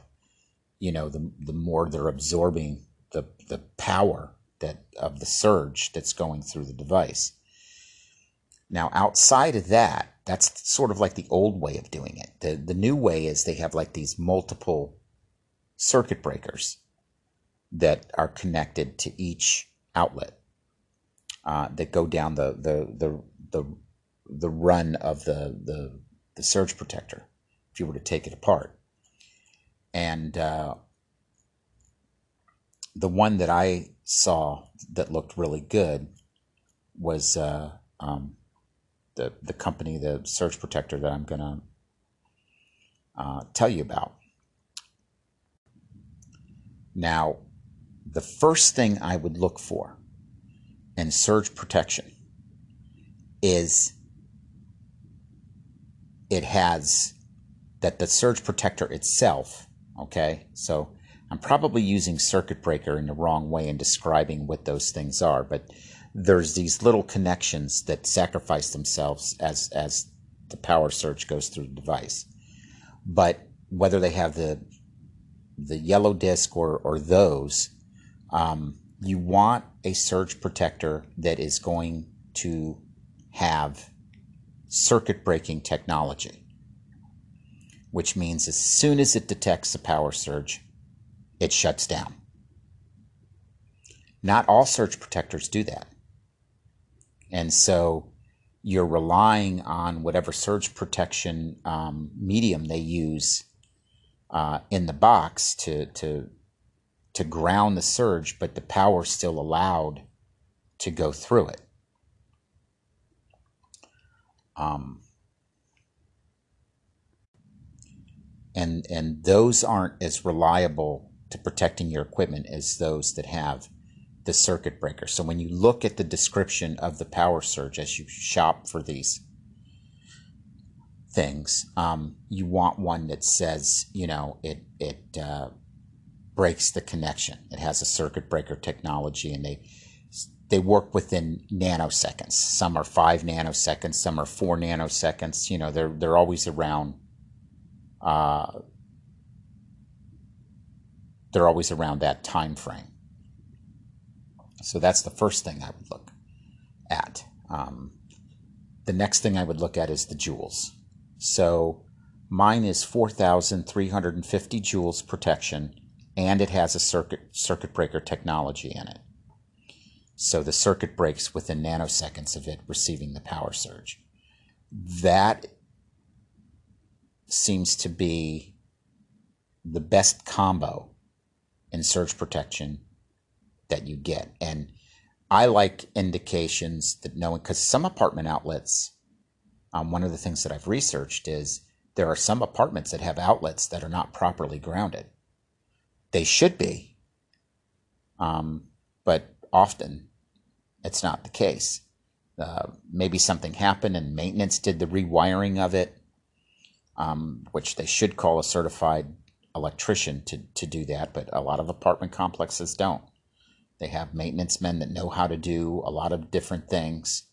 you know the, the more they're absorbing the, the power that of the surge that's going through the device. Now outside of that that's sort of like the old way of doing it the, the new way is they have like these multiple circuit breakers that are connected to each outlet uh, that go down the the the the, the run of the, the the surge protector if you were to take it apart. And uh, the one that I saw that looked really good was uh, um, the the company, the surge protector that I'm gonna uh, tell you about. Now, the first thing I would look for in surge protection is it has that the surge protector itself, okay? So I'm probably using circuit breaker in the wrong way in describing what those things are, but there's these little connections that sacrifice themselves as as the power surge goes through the device. But whether they have the the yellow disc or or those, um, you want a surge protector that is going to have circuit breaking technology, which means as soon as it detects a power surge, it shuts down. Not all surge protectors do that. And so you're relying on whatever surge protection um, medium they use uh, in the box to, to to ground the surge, but the power still allowed to go through it. Um, and and those aren't as reliable to protecting your equipment as those that have the circuit breaker. So when you look at the description of the power surge as you shop for these things, um, you want one that says, you know, it it uh, breaks the connection. It has a circuit breaker technology, and they they work within nanoseconds. Some are five nanoseconds, some are four nanoseconds. You know, they're they're always around. Uh, they're always around that time frame. So that's the first thing I would look at. Um, the next thing I would look at is the joules. So mine is 4,350 joules protection and it has a circuit circuit breaker technology in it. So the circuit breaks within nanoseconds of it receiving the power surge. That seems to be the best combo in surge protection that you get. And I like indications that knowing because some apartment outlets, um, one of the things that I've researched is there are some apartments that have outlets that are not properly grounded. They should be, um, but often it's not the case. Uh, maybe something happened and maintenance did the rewiring of it, um, which they should call a certified electrician to, to do that, but a lot of apartment complexes don't. They have maintenance men that know how to do a lot of different things,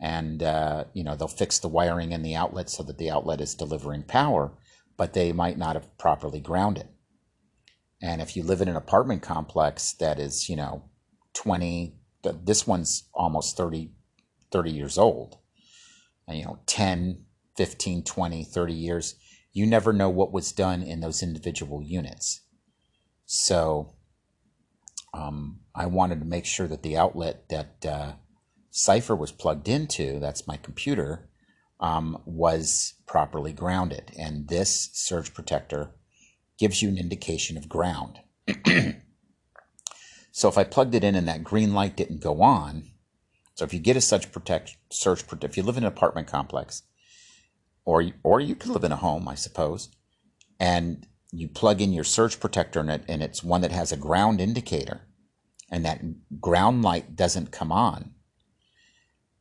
and uh, you know they'll fix the wiring in the outlet so that the outlet is delivering power, but they might not have properly grounded. And if you live in an apartment complex that is, you know, 20, this one's almost 30, 30 years old, and, you know, 10, 15, 20, 30 years, you never know what was done in those individual units. So um, I wanted to make sure that the outlet that uh, Cypher was plugged into, that's my computer, um, was properly grounded. And this surge protector gives you an indication of ground. [clears throat] so if I plugged it in and that green light didn't go on, so if you get a such protect surge if you live in an apartment complex, or or you could live in a home, I suppose, and you plug in your surge protector it, and it's one that has a ground indicator, and that ground light doesn't come on,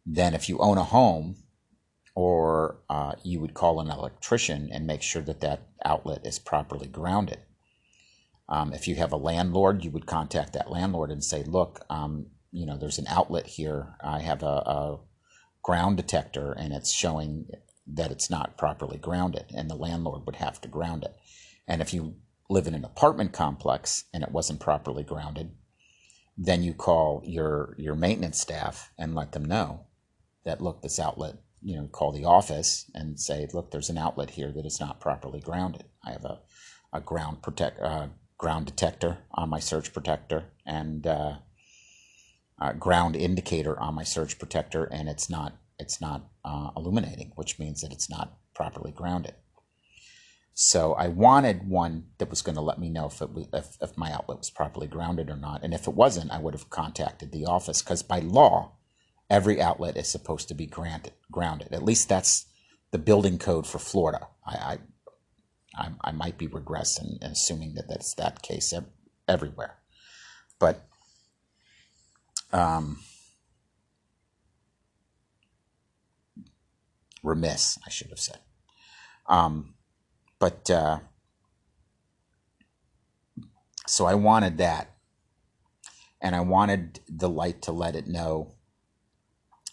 then if you own a home, or uh, you would call an electrician and make sure that that outlet is properly grounded. Um, if you have a landlord, you would contact that landlord and say, "Look, um, you know, there's an outlet here. I have a, a ground detector, and it's showing that it's not properly grounded, and the landlord would have to ground it. And if you live in an apartment complex and it wasn't properly grounded, then you call your your maintenance staff and let them know that look, this outlet, you know, call the office and say, look, there's an outlet here that is not properly grounded. I have a, a ground protect uh, ground detector on my surge protector and uh, ground indicator on my surge protector, and it's not it's not uh, illuminating, which means that it's not properly grounded. So I wanted one that was going to let me know if it was, if, if my outlet was properly grounded or not. And if it wasn't, I would have contacted the office because by law, every outlet is supposed to be granted, grounded. At least that's the building code for Florida. I, I, I might be regressing and assuming that that's that case everywhere. But um, remiss, I should have said. Um, but uh, so I wanted that, and I wanted the light to let it know,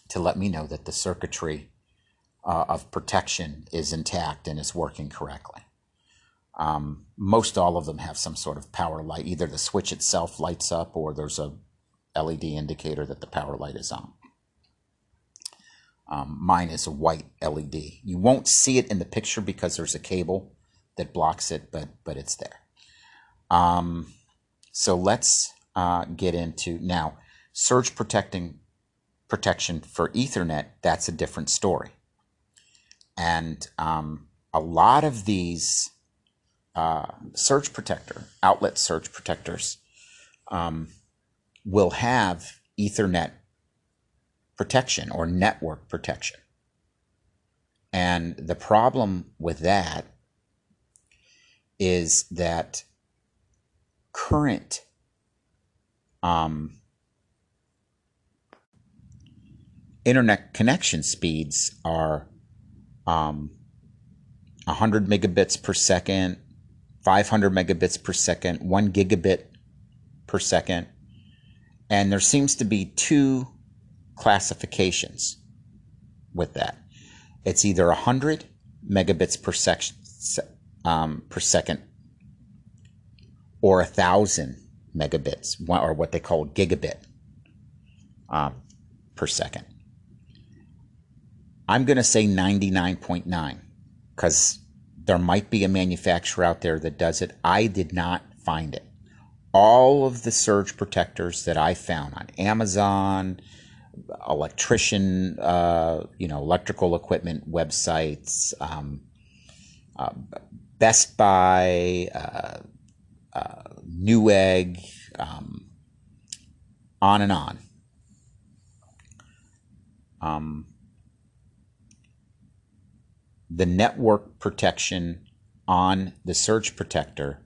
to let me know that the circuitry uh, of protection is intact and is working correctly. Um, most all of them have some sort of power light. Either the switch itself lights up, or there's a LED indicator that the power light is on. Um, mine is a white LED. You won't see it in the picture because there's a cable that blocks it, but but it's there. Um, so let's uh, get into now surge protecting protection for Ethernet. That's a different story, and um, a lot of these uh, surge protector outlet surge protectors um, will have Ethernet protection or network protection. And the problem with that is that current um, internet connection speeds are um, 100 megabits per second, 500 megabits per second, 1 gigabit per second. And there seems to be two classifications with that. It's either 100 megabits per, sec- um, per second or a 1,000 megabits, or what they call gigabit uh, per second. I'm going to say 99.9 because there might be a manufacturer out there that does it. I did not find it. All of the surge protectors that I found on Amazon, electrician, uh, you know, electrical equipment websites, um, uh, Best Buy, uh, uh Newegg, um, on and on. Um, the network protection on the surge protector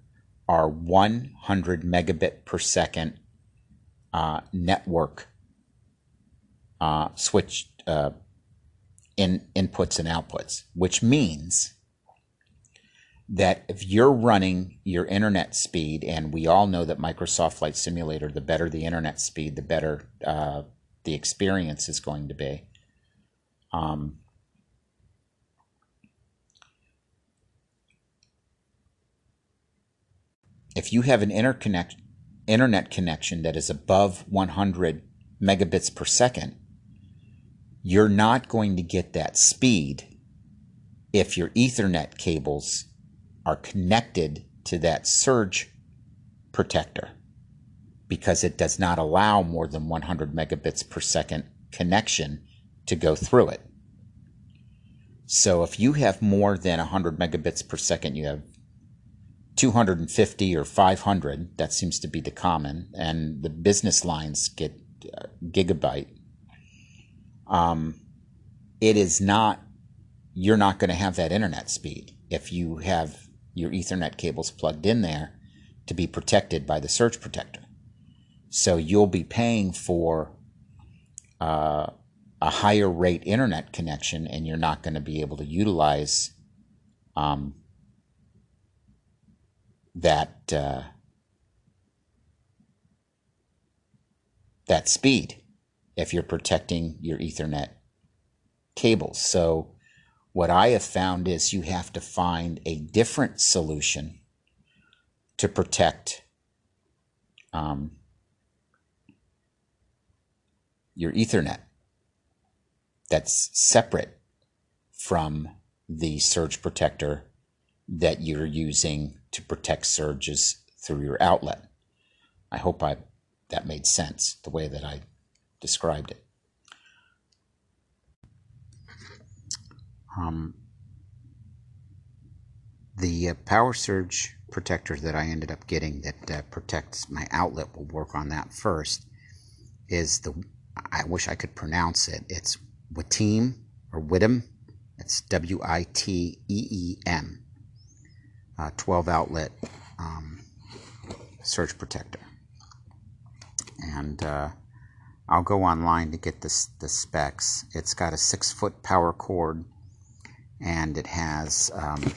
are 100 megabit per second uh, network uh, switch uh, in inputs and outputs, which means that if you're running your internet speed, and we all know that Microsoft Flight Simulator, the better the internet speed, the better uh, the experience is going to be. Um, if you have an interconnect, internet connection that is above 100 megabits per second, you're not going to get that speed if your Ethernet cables are connected to that surge protector because it does not allow more than 100 megabits per second connection to go through it. So if you have more than 100 megabits per second, you have 250 or 500, that seems to be the common, and the business lines get uh, gigabyte. Um, it is not, you're not going to have that internet speed if you have your Ethernet cables plugged in there to be protected by the surge protector. So you'll be paying for uh, a higher rate internet connection, and you're not going to be able to utilize um, that uh, that speed if you're protecting your Ethernet cables. So what I have found is you have to find a different solution to protect um, your Ethernet that's separate from the surge protector that you're using to protect surges through your outlet. I hope I that made sense the way that I described it. Um, the uh, power surge protector that I ended up getting that uh, protects my outlet, we'll work on that first, is the, I wish I could pronounce it. It's Witeem or Witem. It's W I T E E M. Uh, 12 outlet um, surge protector. And uh, I'll go online to get this, the specs. It's got a six foot power cord and it has um,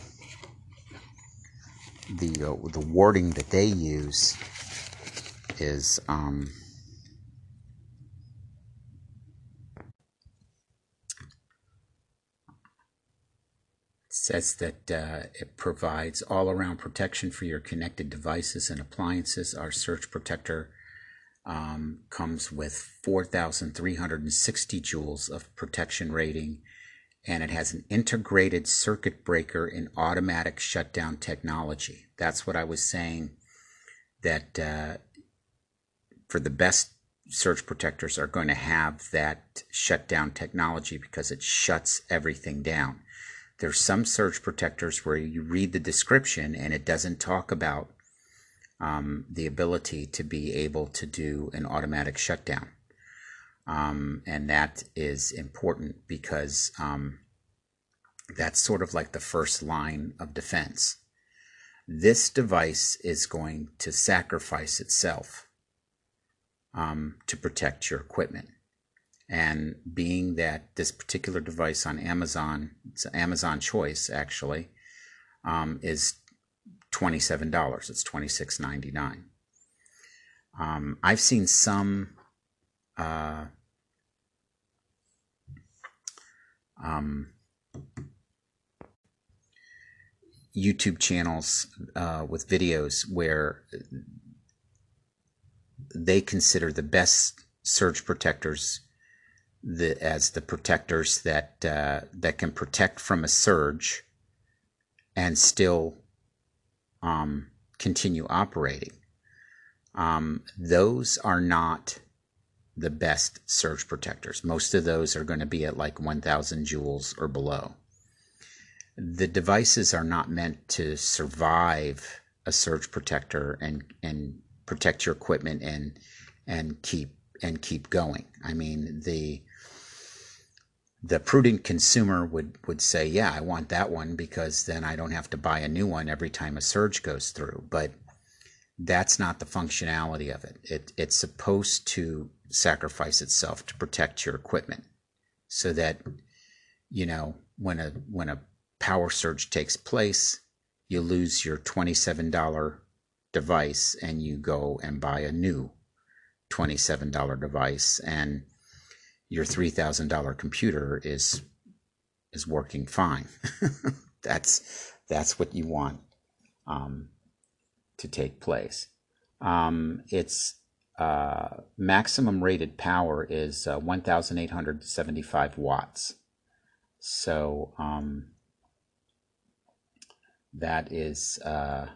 the uh, the wording that they use is um, says that uh, it provides all around protection for your connected devices and appliances. Our surge protector um, comes with 4,360 joules of protection rating and it has an integrated circuit breaker and automatic shutdown technology. That's what I was saying that uh, for the best surge protectors are going to have that shutdown technology because it shuts everything down. There's some surge protectors where you read the description and it doesn't talk about um, the ability to be able to do an automatic shutdown. Um, and that is important because um, that's sort of like the first line of defense. This device is going to sacrifice itself um, to protect your equipment. And being that this particular device on Amazon, it's Amazon Choice actually, um, is $27. It's $26.99. Um, I've seen some uh, um, YouTube channels uh, with videos where they consider the best surge protectors the, as the protectors that uh, that can protect from a surge and still um, continue operating. Um, those are not the best surge protectors. Most of those are going to be at like 1,000 joules or below the devices are not meant to survive a surge protector and and protect your equipment and and keep and keep going. I mean, the the prudent consumer would would say, "Yeah, I want that one because then I don't have to buy a new one every time a surge goes through." But that's not the functionality of it. it it's supposed to sacrifice itself to protect your equipment so that you know when a when a power surge takes place you lose your $27 device and you go and buy a new $27 device and your $3000 computer is is working fine. [laughs] That's that's what you want um, to take place. Um, its uh, maximum rated power is uh, 1875 watts so um, that is uh,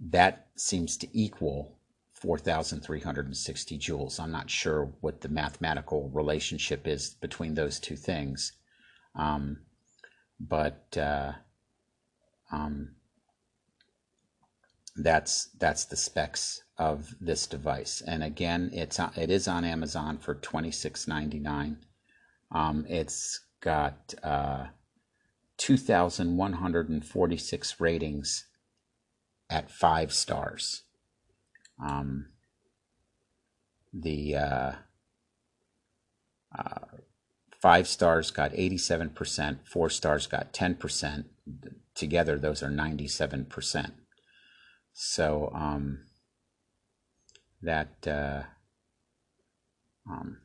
that seems to equal 4,360 joules. I'm not sure what the mathematical relationship is between those two things, um, but uh, um, that's that's the specs of this device. And again, it's it is on Amazon for 26.99. Um, it's got uh, 2,146 ratings at five stars. Um, the uh, uh, five stars got 87%, four stars got 10%. Together, those are 97%. So um, that uh, um,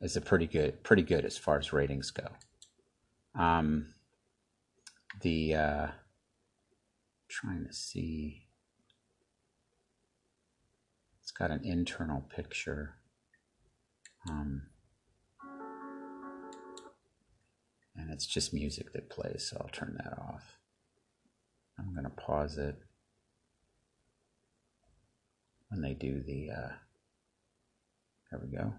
is a pretty good, pretty good as far as ratings go. Um, the uh, trying to see, it's got an internal picture. Um, and it's just music that plays, so I'll turn that off. I'm going to pause it when they do the, uh, there we go.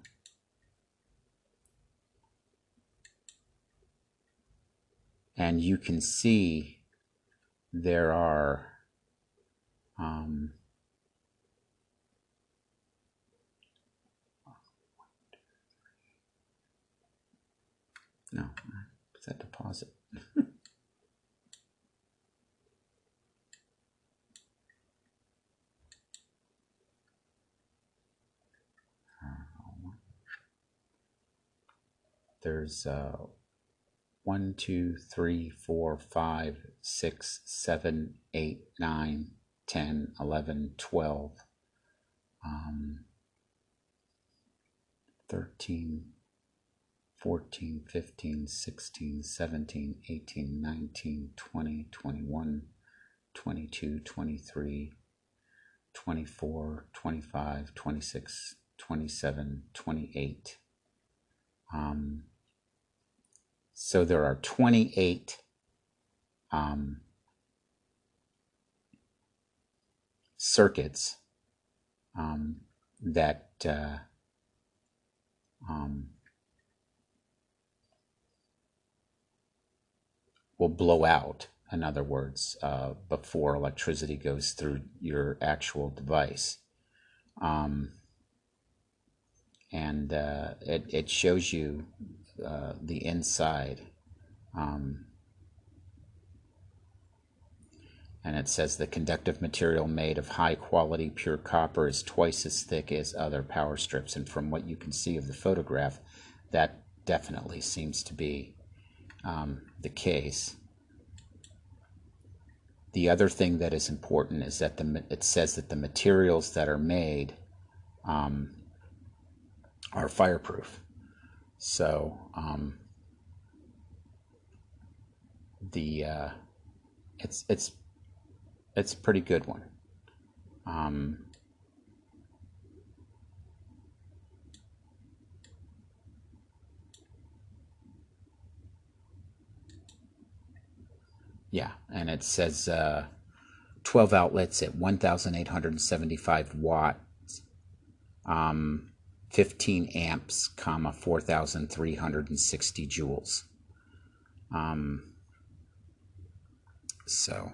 and you can see there are um, no set deposit [laughs] there's uh, 1, 2, 3, 4, 5, 6, 7, 8, 9, 10, 11, 12, um, 13, 14, 15, 16, 17, 18, 19, 20, 21, 22, 23, 24, 25, 26, 27, 28. Um, so there are 28 um, circuits um, that uh, um, will blow out, in other words, uh, before electricity goes through your actual device. Um, and uh, it, it shows you uh, the inside. Um, and it says the conductive material made of high quality pure copper is twice as thick as other power strips. And from what you can see of the photograph, that definitely seems to be um, the case. The other thing that is important is that the, it says that the materials that are made um, are fireproof. So um, the uh, it's it's it's a pretty good one. Um, yeah, and it says uh, 12 outlets at 1,875 watts. Um, 15 amps, comma 4,360 joules. Um, so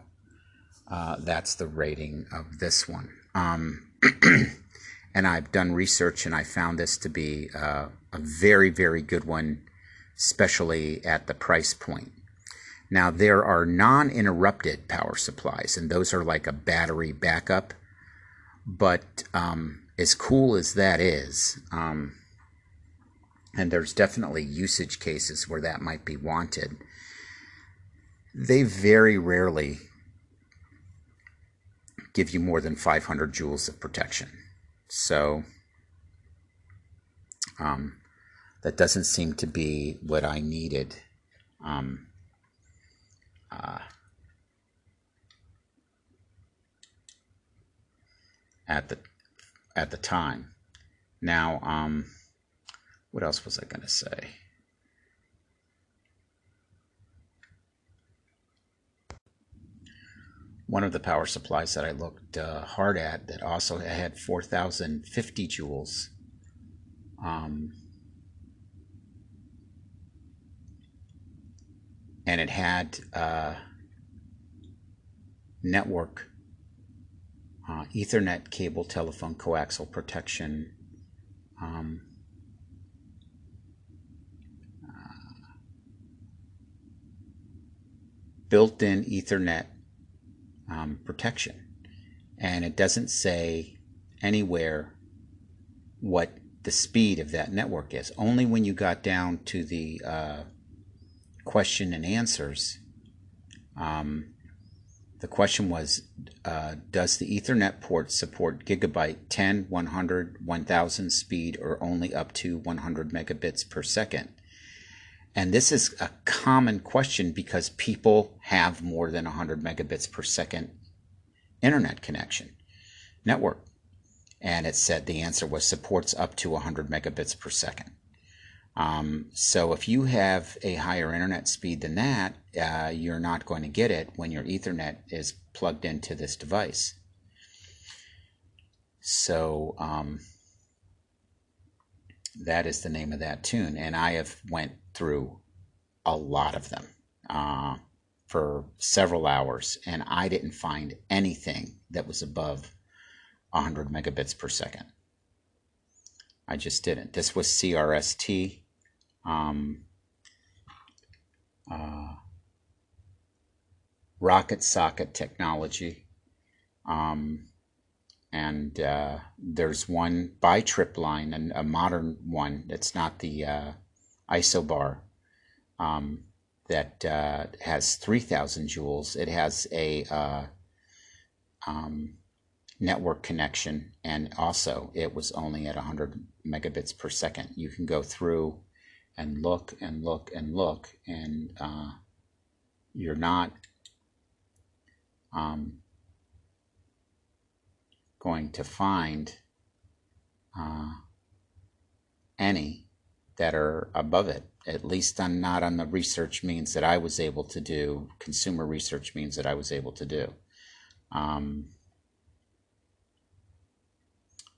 uh, that's the rating of this one. Um, [clears throat] and I've done research and I found this to be uh, a very, very good one, especially at the price point. Now, there are non interrupted power supplies, and those are like a battery backup. But um, as cool as that is, um, and there's definitely usage cases where that might be wanted, they very rarely give you more than 500 joules of protection. So um, that doesn't seem to be what I needed. Um, uh, at the at the time. Now, um, what else was I going to say? One of the power supplies that I looked uh, hard at that also had 4,050 joules. Um, and it had uh, network uh, Ethernet cable telephone coaxial protection. Um, uh, built-in Ethernet um, protection, and it doesn't say anywhere what the speed of that network is. Only when you got down to the uh, question and answers. Um, the question was uh, Does the Ethernet port support gigabyte 10, 100, 1000 speed or only up to 100 megabits per second? And this is a common question because people have more than 100 megabits per second internet connection network. And it said the answer was supports up to 100 megabits per second. Um, so if you have a higher internet speed than that, uh, you're not going to get it when your Ethernet is plugged into this device. So um, that is the name of that tune, and I have went through a lot of them uh, for several hours, and I didn't find anything that was above 100 megabits per second. I just didn't. This was CRST um, uh, rocket socket technology. Um, and uh, there's one by Tripp Lite, and a modern one that's not the uh, isobar um, that uh, has 3,000 joules. It has a uh, um, network connection, and also it was only at 100 megabits per second. You can go through and look and look and look, and uh, you're not um, going to find uh, any that are above it. At least on not on the research means that I was able to do. Consumer research means that I was able to do. Um,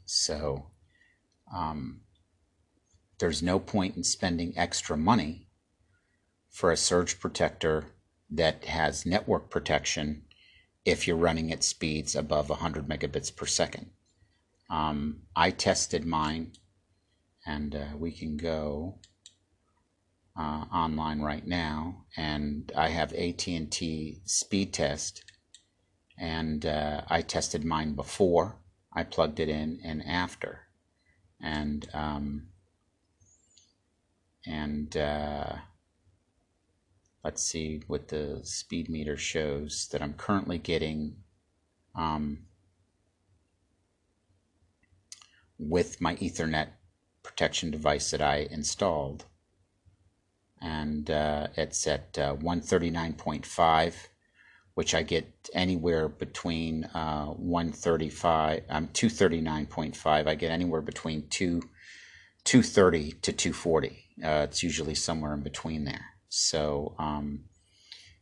so, um, there's no point in spending extra money for a surge protector that has network protection if you're running at speeds above 100 megabits per second. Um, I tested mine, and uh, we can go uh, online right now, and I have AT&T speed test, and uh, I tested mine before I plugged it in and after, and um, and uh, let's see what the speed meter shows that I'm currently getting um, with my Ethernet protection device that I installed. And uh, it's at uh, 139.5, which I get anywhere between uh, 135, I'm um, 239.5. I get anywhere between 2, 230 to 240. Uh, it's usually somewhere in between there. So, um,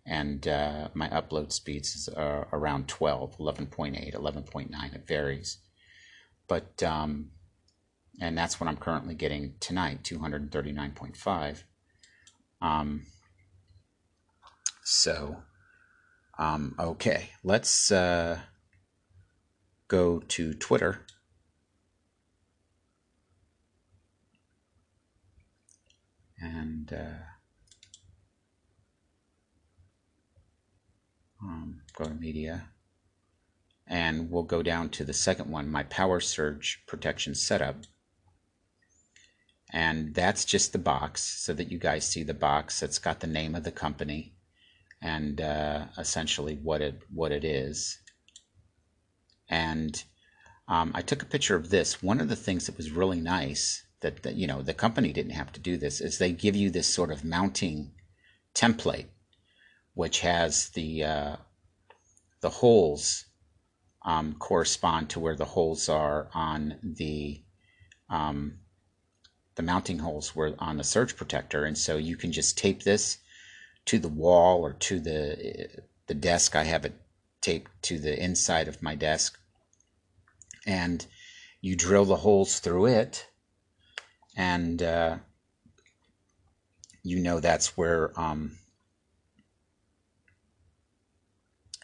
and uh, my upload speeds is uh, around 12, 11.8, 11.9. It varies. But, um, and that's what I'm currently getting tonight, 239.5. Um, so, um, okay, let's uh, go to Twitter and uh, um, go to media and we'll go down to the second one, my power surge protection setup. And that's just the box so that you guys see the box. It's got the name of the company and uh, essentially what it what it is. And um, I took a picture of this. One of the things that was really nice that, you know the company didn't have to do this is they give you this sort of mounting template, which has the uh, the holes um, correspond to where the holes are on the um, the mounting holes were on the surge protector, and so you can just tape this to the wall or to the the desk. I have it taped to the inside of my desk, and you drill the holes through it, and uh, you know that's where um,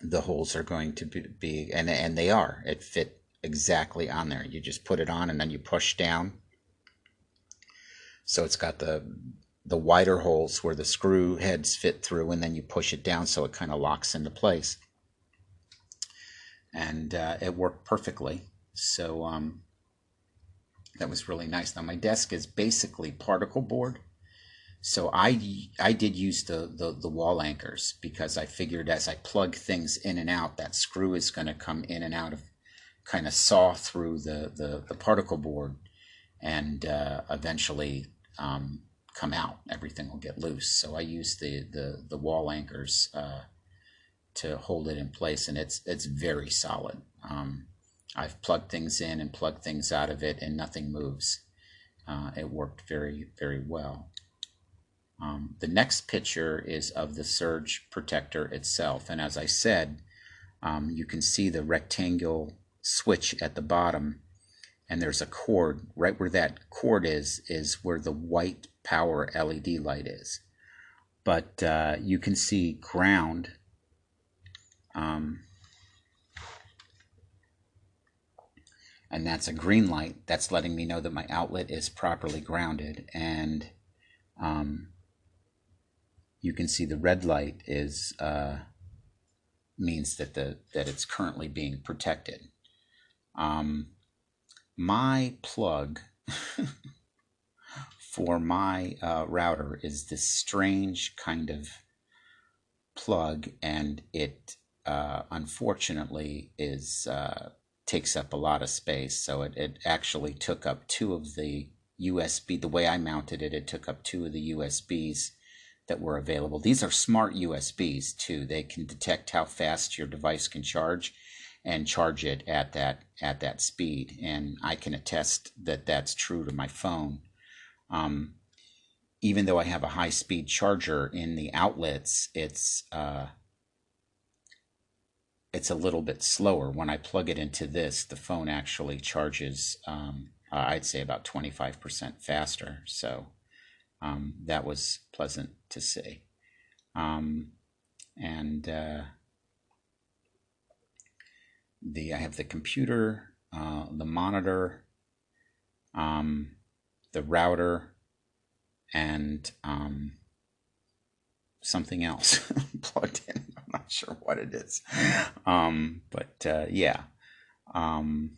the holes are going to be, and and they are. It fit exactly on there. You just put it on, and then you push down. So it's got the the wider holes where the screw heads fit through, and then you push it down so it kind of locks into place. And uh, it worked perfectly. So um, that was really nice. Now my desk is basically particle board. So I, I did use the, the, the wall anchors because I figured as I plug things in and out, that screw is going to come in and out of, kind of saw through the, the, the particle board and uh, eventually um, come out. Everything will get loose. So I use the, the, the wall anchors uh, to hold it in place and it's, it's very solid. Um, I've plugged things in and plugged things out of it and nothing moves. Uh, it worked very, very well. Um, the next picture is of the surge protector itself. And as I said, um, you can see the rectangle switch at the bottom and there's a cord right where that cord is is where the white power LED light is but uh, you can see ground um, and that's a green light that's letting me know that my outlet is properly grounded. And um, you can see the red light is uh, means that the that it's currently being protected. Um, my plug [laughs] for my uh, router is this strange kind of plug and it uh, unfortunately is uh, takes up a lot of space so it, it actually took up two of the USB the way I mounted it it took up two of the USBs that were available these are smart USBs too they can detect how fast your device can charge and charge it at that at that speed. And I can attest that that's true to my phone. Um, even though I have a high speed charger in the outlets, it's uh, it's a little bit slower. When I plug it into this, the phone actually charges. Um, I'd say about twenty five percent faster. So um, that was pleasant to see. Um, and uh, the I have the computer, uh, the monitor, um, the router, and um, something else [laughs] plugged in. I'm not sure what it is, um, but uh, yeah, um,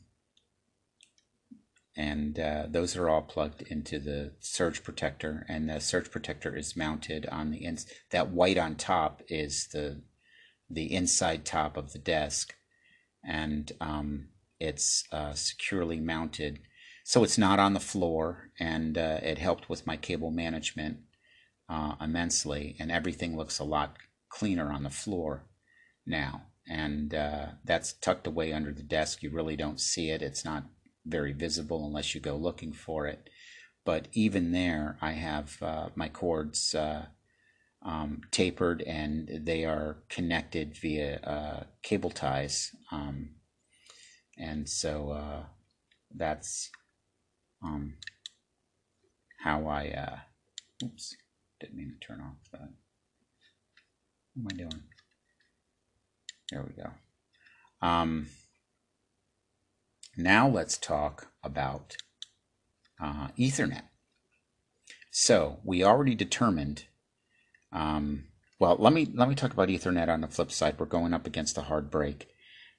and uh, those are all plugged into the surge protector, and the surge protector is mounted on the ins. That white on top is the the inside top of the desk and um, it's uh, securely mounted. So it's not on the floor, and uh, it helped with my cable management uh, immensely. And everything looks a lot cleaner on the floor now. And uh, that's tucked away under the desk. You really don't see it. It's not very visible unless you go looking for it. But even there, I have uh, my cords uh, um, tapered and they are connected via uh, cable ties. Um, and so uh, that's um, how I, oops, didn't mean to turn off that. What am I doing? There we go. Um, now let's talk about uh, Ethernet. So we already determined. Um, well, let me let me talk about Ethernet on the flip side. We're going up against a hard break,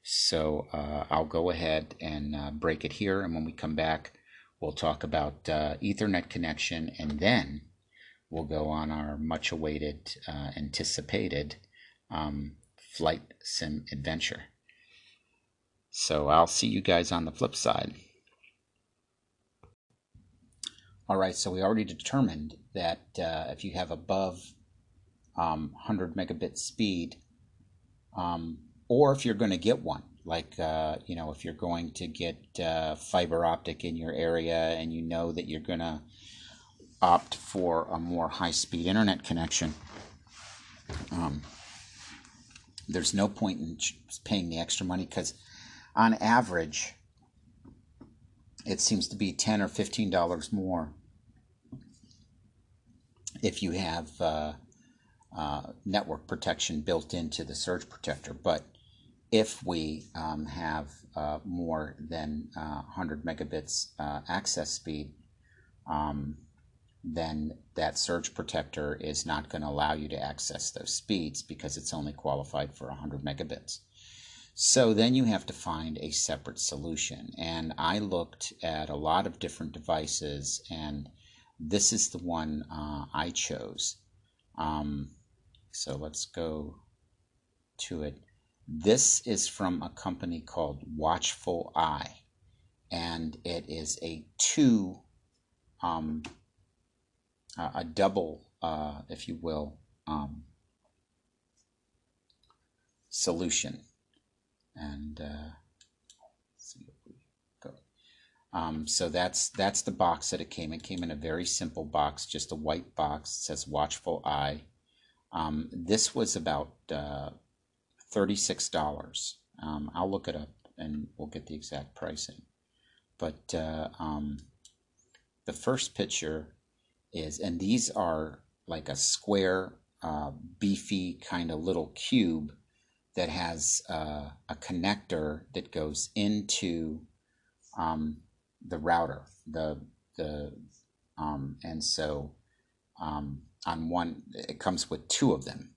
so uh, I'll go ahead and uh, break it here, and when we come back, we'll talk about uh, Ethernet connection, and then we'll go on our much awaited, uh, anticipated um, flight sim adventure. So I'll see you guys on the flip side. All right, so we already determined that uh, if you have above um, 100 megabit speed, um, or if you're going to get one, like uh, you know, if you're going to get uh, fiber optic in your area and you know that you're going to opt for a more high speed internet connection, um, there's no point in paying the extra money because on average, it seems to be 10 or 15 dollars more if you have uh, uh, network protection built into the surge protector. But if we um, have uh, more than 100 uh, megabits uh, access speed, um, then that surge protector is not going to allow you to access those speeds because it's only qualified for 100 megabits. So then you have to find a separate solution. And I looked at a lot of different devices and this is the one uh, I chose. Um, so let's go to it. This is from a company called Watchful Eye, and it is a two, um, a double, uh, if you will, um, solution. And uh, um, so that's that's the box that it came. It came in a very simple box, just a white box. It says Watchful Eye. Um, this was about uh, thirty-six dollars. Um, I'll look it up and we'll get the exact pricing. But uh, um, the first picture is, and these are like a square, uh, beefy kind of little cube that has uh, a connector that goes into um, the router, the the um, and so um, on one it comes with two of them,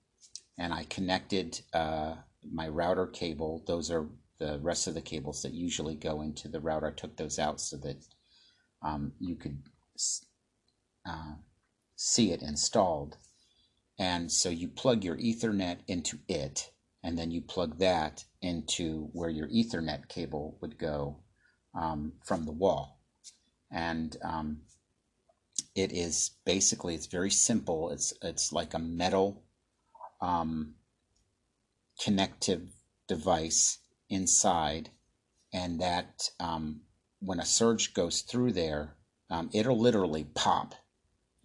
and I connected uh, my router cable. Those are the rest of the cables that usually go into the router. I took those out so that um, you could uh, see it installed. And so you plug your Ethernet into it, and then you plug that into where your Ethernet cable would go um, from the wall. And um, it is basically, it's very simple. It's, it's like a metal um, connective device inside. And that um, when a surge goes through there, um, it'll literally pop.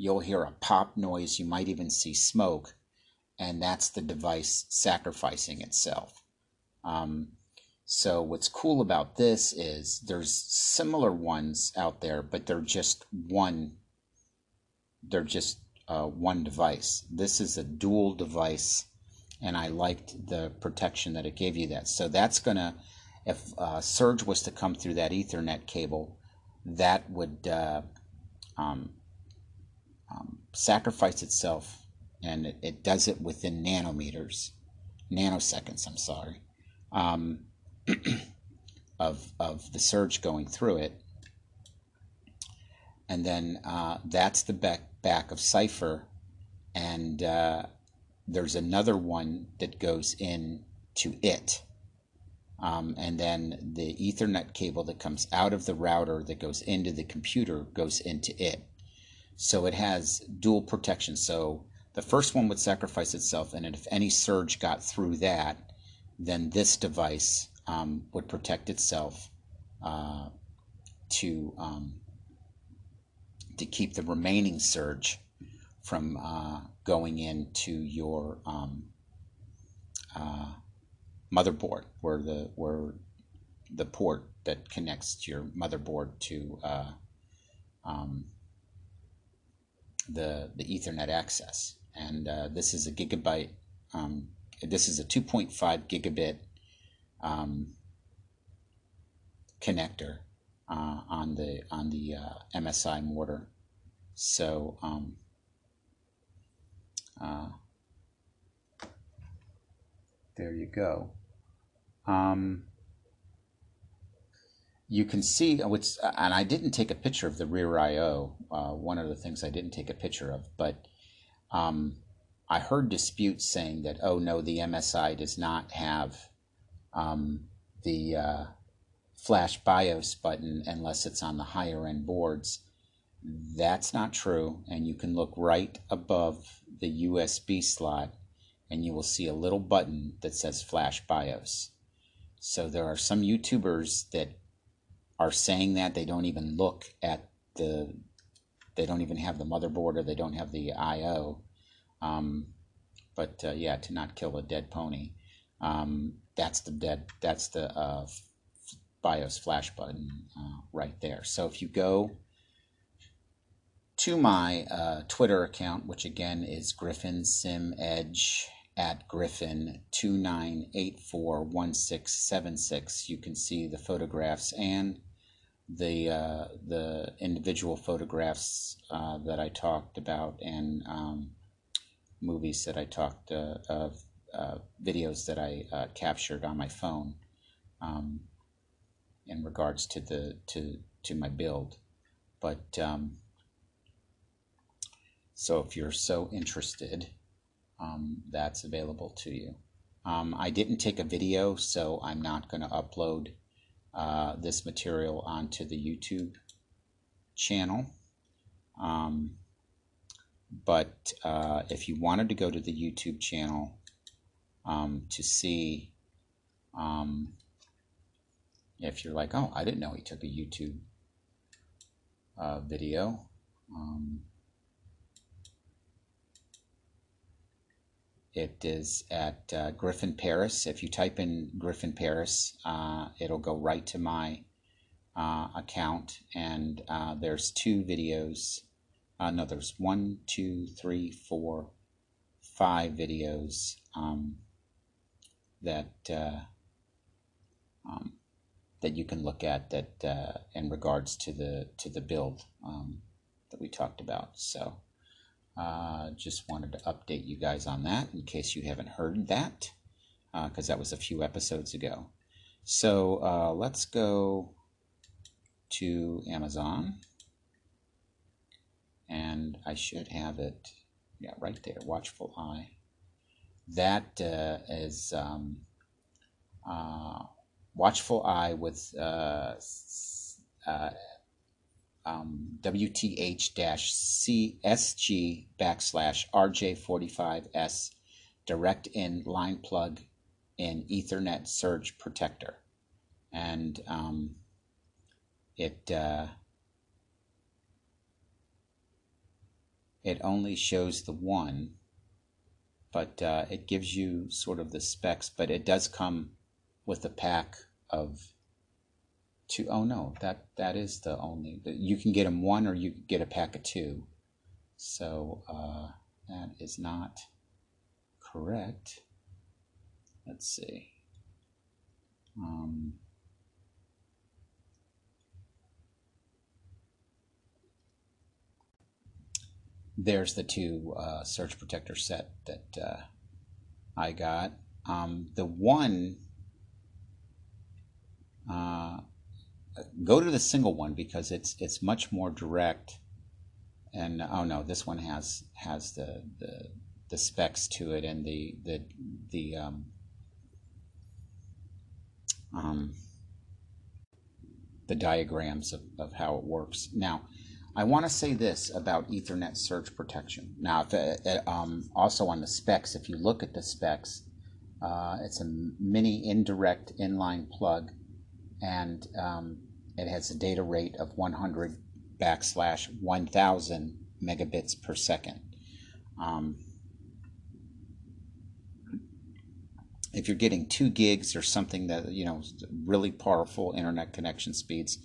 You'll hear a pop noise. You might even see smoke. And that's the device sacrificing itself. Um, so what's cool about this is there's similar ones out there, but they're just one. They're just uh, one device. This is a dual device, and I liked the protection that it gave you. That so that's gonna, if uh, surge was to come through that Ethernet cable, that would uh, um, um, sacrifice itself, and it, it, does it within nanometers, nanoseconds. I'm sorry. Um, [clears throat] of, of the surge going through it. And then uh, that's the back, back of Cipher. And uh, there's another one that goes in to it. Um, and then the Ethernet cable that comes out of the router that goes into the computer goes into it. So it has dual protection. So the first one would sacrifice itself, and if any surge got through that, then this device um, would protect itself uh, to um, to keep the remaining surge from uh, going into your um, uh, motherboard, where the where the port that connects your motherboard to uh, um, the the Ethernet access. And uh, this is a gigabyte. Um, this is a 2.5 gigabit um, connector uh, on the on the uh, MSI mortar. So, um, uh, there you go. Um, you can see what's, and I didn't take a picture of the rear I/O. Uh, one of the things I didn't take a picture of, but um, I heard disputes saying that, oh no, the MSI does not have um, the uh, flash BIOS button unless it's on the higher end boards. That's not true, and you can look right above the USB slot and you will see a little button that says Flash BIOS. So there are some YouTubers that are saying that they don't even look at the, they don't even have the motherboard or they don't have the I/O. Um, but uh, yeah, to not kill a dead pony, um, that's the dead, that's the uh, BIOS flash button uh, right there. So if you go to my uh, Twitter account, which again is Gryphon Sim Edge at Gryphon two nine eight four one six seven six, you can see the photographs and the uh, the individual photographs uh, that I talked about and um, movies that I talked uh, of uh, videos that I uh, captured on my phone um, in regards to the to to my build, but um, so if you're so interested, um, that's available to you. Um, I didn't take a video, so I'm not going to upload uh, this material onto the YouTube channel. Um, but uh, if you wanted to go to the YouTube channel um, to see um, if you're like, oh, I didn't know he took a YouTube uh, video. Um, It is at uh, Gryphon Paris. If you type in Gryphon Paris, uh, it'll go right to my uh, account. And uh, there's two videos. Uh, no, there's one, two, three, four, five videos um, that uh, um, that you can look at that in regards to the to the build um, that we talked about. So. Uh, just wanted to update you guys on that in case you haven't heard that, because uh, that was a few episodes ago. So uh, let's go to Amazon. And I should have it, yeah, right there, Watchful Eye. That uh, is um, uh, Watchful Eye with uh, um, WTH-CSG backslash RJ45S direct in line plug in Ethernet surge protector. And um, it uh, it only shows the one, but uh, it gives you sort of the specs, but it does come with a pack of two oh no that that is the only you can get them one or you get a pack of two. So uh, that is not correct. Let's see. Um, there's the two uh, protector set that uh, I got. Um, the one uh, go to the single one because it's it's much more direct. And oh no, this one has has the the, the specs to it and the the the um, um, the diagrams of, of how it works. Now, I want to say this about Ethernet surge protection. Now, if, uh, uh, um, also on the specs, if you look at the specs, uh, it's a mini indirect inline plug, and um, it has a data rate of 100 backslash 1000 megabits per second. Um, if you're getting two gigs or something that you know really powerful internet connection speeds,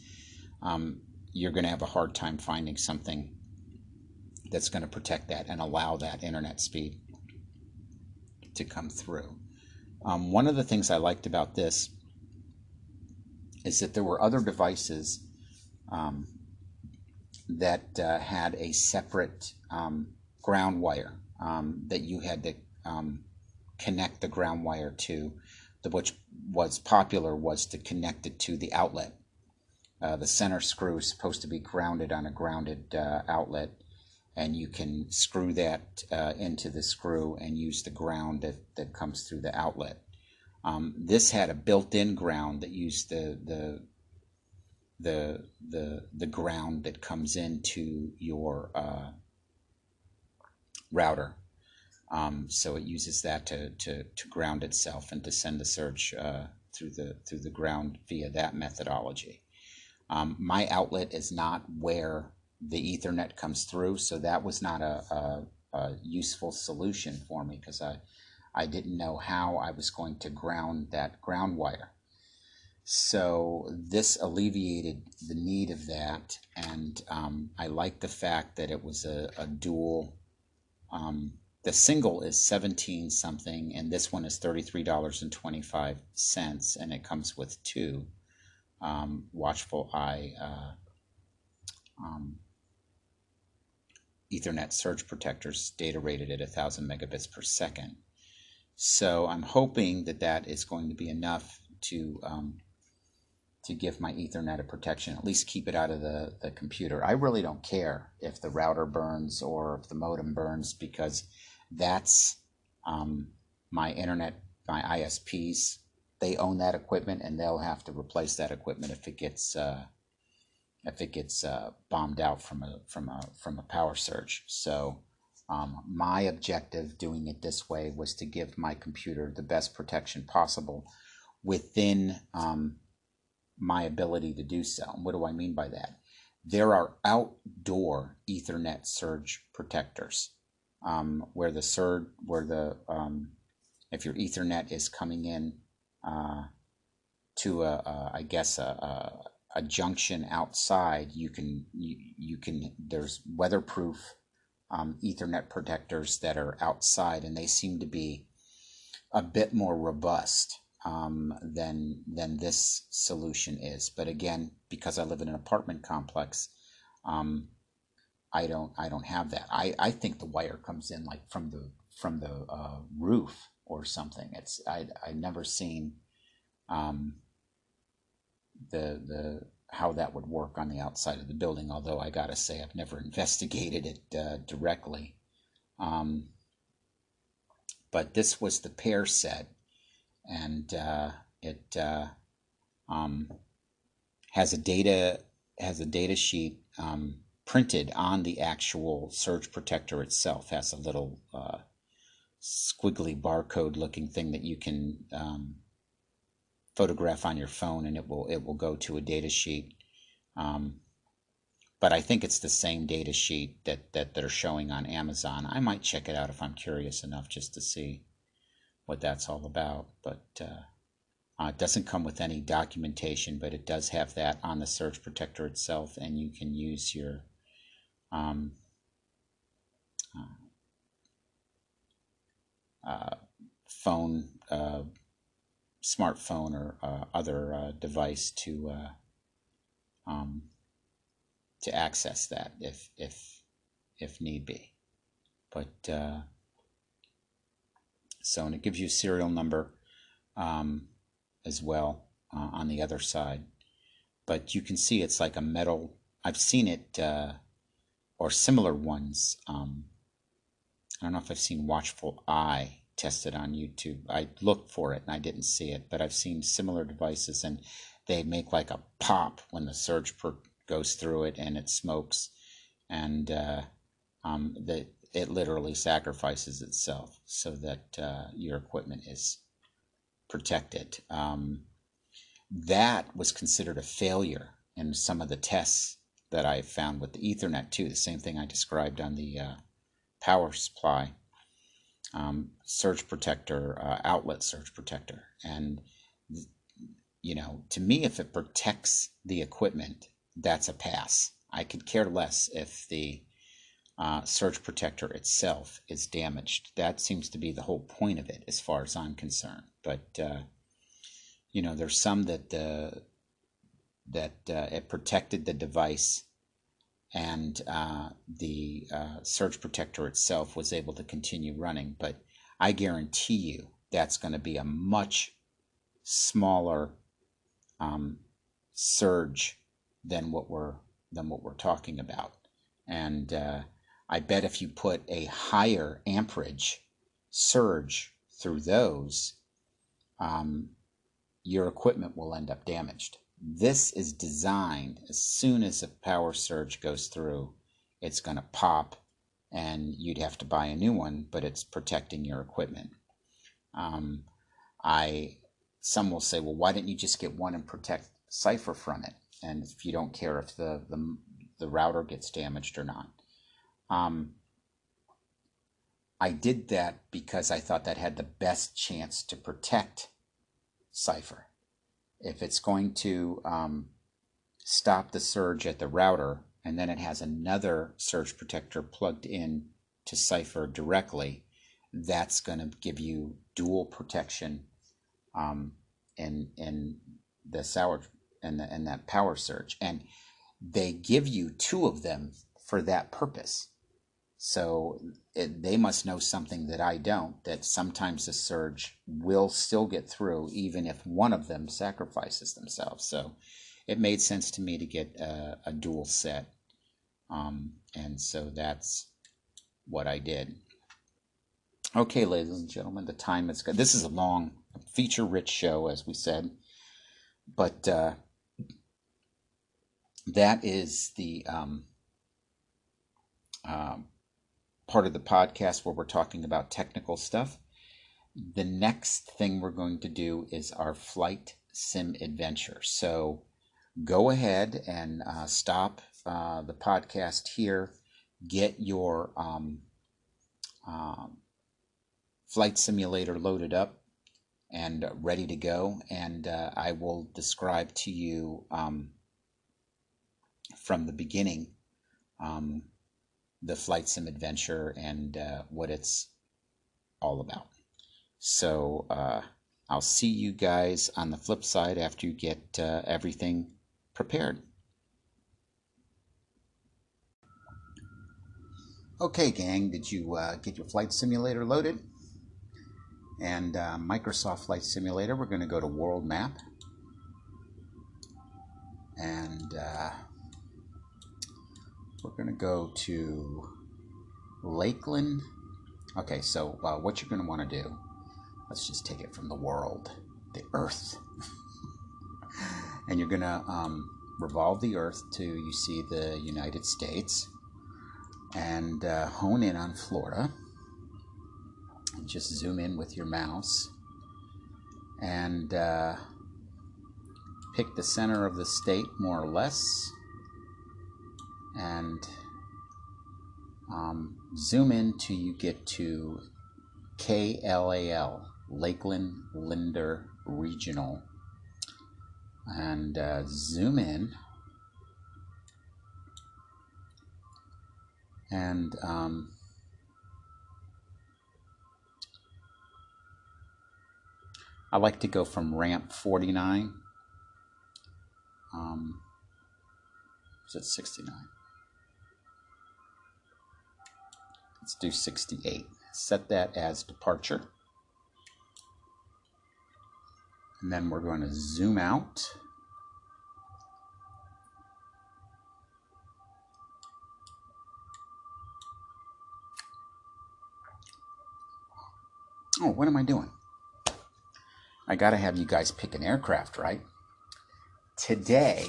um, you're going to have a hard time finding something that's going to protect that and allow that internet speed to come through. Um, one of the things I liked about this is that there were other devices um, that uh, had a separate um, ground wire um, that you had to um, connect the ground wire to, the, which was popular was to connect it to the outlet. Uh, the center screw is supposed to be grounded on a grounded uh, outlet, and you can screw that uh, into the screw and use the ground that, that comes through the outlet. Um, this had a built-in ground that used the the the the the ground that comes into your uh, router. Um, so it uses that to, to, to ground itself and to send the surge uh, through the through the ground via that methodology. Um, my outlet is not where the Ethernet comes through, so that was not a, a, a useful solution for me because I I didn't know how I was going to ground that ground wire. So this alleviated the need of that, and um, I like the fact that it was a, a dual. Um, the single is 17 something, and this one is $33.25, and it comes with two um, Watchful Eye uh, um, Ethernet surge protectors, data rated at 1,000 megabits per second. So I'm hoping that that is going to be enough to um, to give my Ethernet a protection, at least keep it out of the, the computer. I really don't care if the router burns or if the modem burns because that's um, my internet, my ISPs. They own that equipment and they'll have to replace that equipment if it gets uh, if it gets uh, bombed out from a from a from a power surge. So um, my objective doing it this way was to give my computer the best protection possible within um, my ability to do so. And what do I mean by that? There are outdoor Ethernet surge protectors um, where the surge, where the um, if your Ethernet is coming in uh, to a, a, I guess a, a, a junction outside, you can you, you can there's weatherproof um, Ethernet protectors that are outside, and they seem to be a bit more robust um, than than this solution is. But again, because I live in an apartment complex, um, I don't I don't have that. I, I think the wire comes in like from the from the uh, roof or something. It's I I've never seen um, the the how that would work on the outside of the building. Although I gotta say, I've never [laughs] investigated it uh, directly. Um, but this was the pair set, and uh, it uh, um, has a data has a data sheet um, printed on the actual surge protector itself. Has a little uh, squiggly barcode looking thing that you can um, photograph on your phone and it will it will go to a data sheet um, but I think it's the same data sheet that, that they're showing on Amazon. I might check it out if I'm curious enough just to see what that's all about. But uh, uh, it doesn't come with any documentation, but it does have that on the surge protector itself, and you can use your um, uh, uh phone uh, smartphone or uh, other uh, device to uh, um, to access that if if if need be. But uh, so and it gives you serial number um, as well uh, on the other side. But you can see it's like a metal. I've seen it uh, or similar ones. Um, I don't know if I've seen Watchful Eye tested on YouTube. I looked for it and I didn't see it, but I've seen similar devices and they make like a pop when the surge per- goes through it and it smokes, and uh, um, that it literally sacrifices itself so that uh, your equipment is protected. Um, that was considered a failure in some of the tests that I found with the Ethernet too. The same thing I described on the uh, power supply um, surge protector, uh, outlet surge protector. And, you know, to me, if it protects the equipment, that's a pass. I could care less if the uh, surge protector itself is damaged. That seems to be the whole point of it, as far as I'm concerned. But, uh, you know, there's some that, uh, that uh, it protected the device and uh, the uh, surge protector itself was able to continue running. But I guarantee you that's going to be a much smaller um, surge than what we're than what we're talking about. And uh, I bet if you put a higher amperage surge through those, um, your equipment will end up damaged. This is designed as soon as a power surge goes through, it's going to pop and you'd have to buy a new one, but it's protecting your equipment. Um, I some will say, well, why didn't you just get one and protect Cipher from it? And if you don't care if the the, the router gets damaged or not, um, I did that because I thought that had the best chance to protect Cipher. If it's going to um, stop the surge at the router and then it has another surge protector plugged in to Cipher directly, that's going to give you dual protection um, in in the sour and and that power surge, and they give you two of them for that purpose. So it, they must know something that I don't. That sometimes the surge will still get through, even if one of them sacrifices themselves. So it made sense to me to get a, a dual set, um, and so that's what I did. Okay, ladies and gentlemen, the time is good. This is a long, feature rich show, as we said. But uh, that is the um, uh, part of the podcast where we're talking about technical stuff. The next thing we're going to do is our flight sim adventure. So go ahead and uh, stop uh, the podcast here. Get your um, um, flight simulator loaded up and ready to go. And uh, I will describe to you um, from the beginning um, the flight sim adventure and uh, what it's all about. So uh, I'll see you guys on the flip side after you get uh, everything prepared. Okay, gang, did you uh, get your flight simulator loaded? and uh, Microsoft Flight Simulator, we're going to go to World Map. And we're going to go to Lakeland. Okay, so uh, what you're going to want to do, let's just take it from the world, the Earth. [laughs] and you're going to um, revolve the Earth to you see the United States and uh, hone in on Florida just zoom in with your mouse and uh, pick the center of the state more or less and um, zoom in till you get to KLAL, Lakeland Linder Regional. And uh, zoom in. And um, I like to go from ramp 49. Um, is it 69? Let's do 68. Set that as departure. And then we're going to zoom out. Oh, what am I doing? I got to have you guys pick an aircraft, right? Today,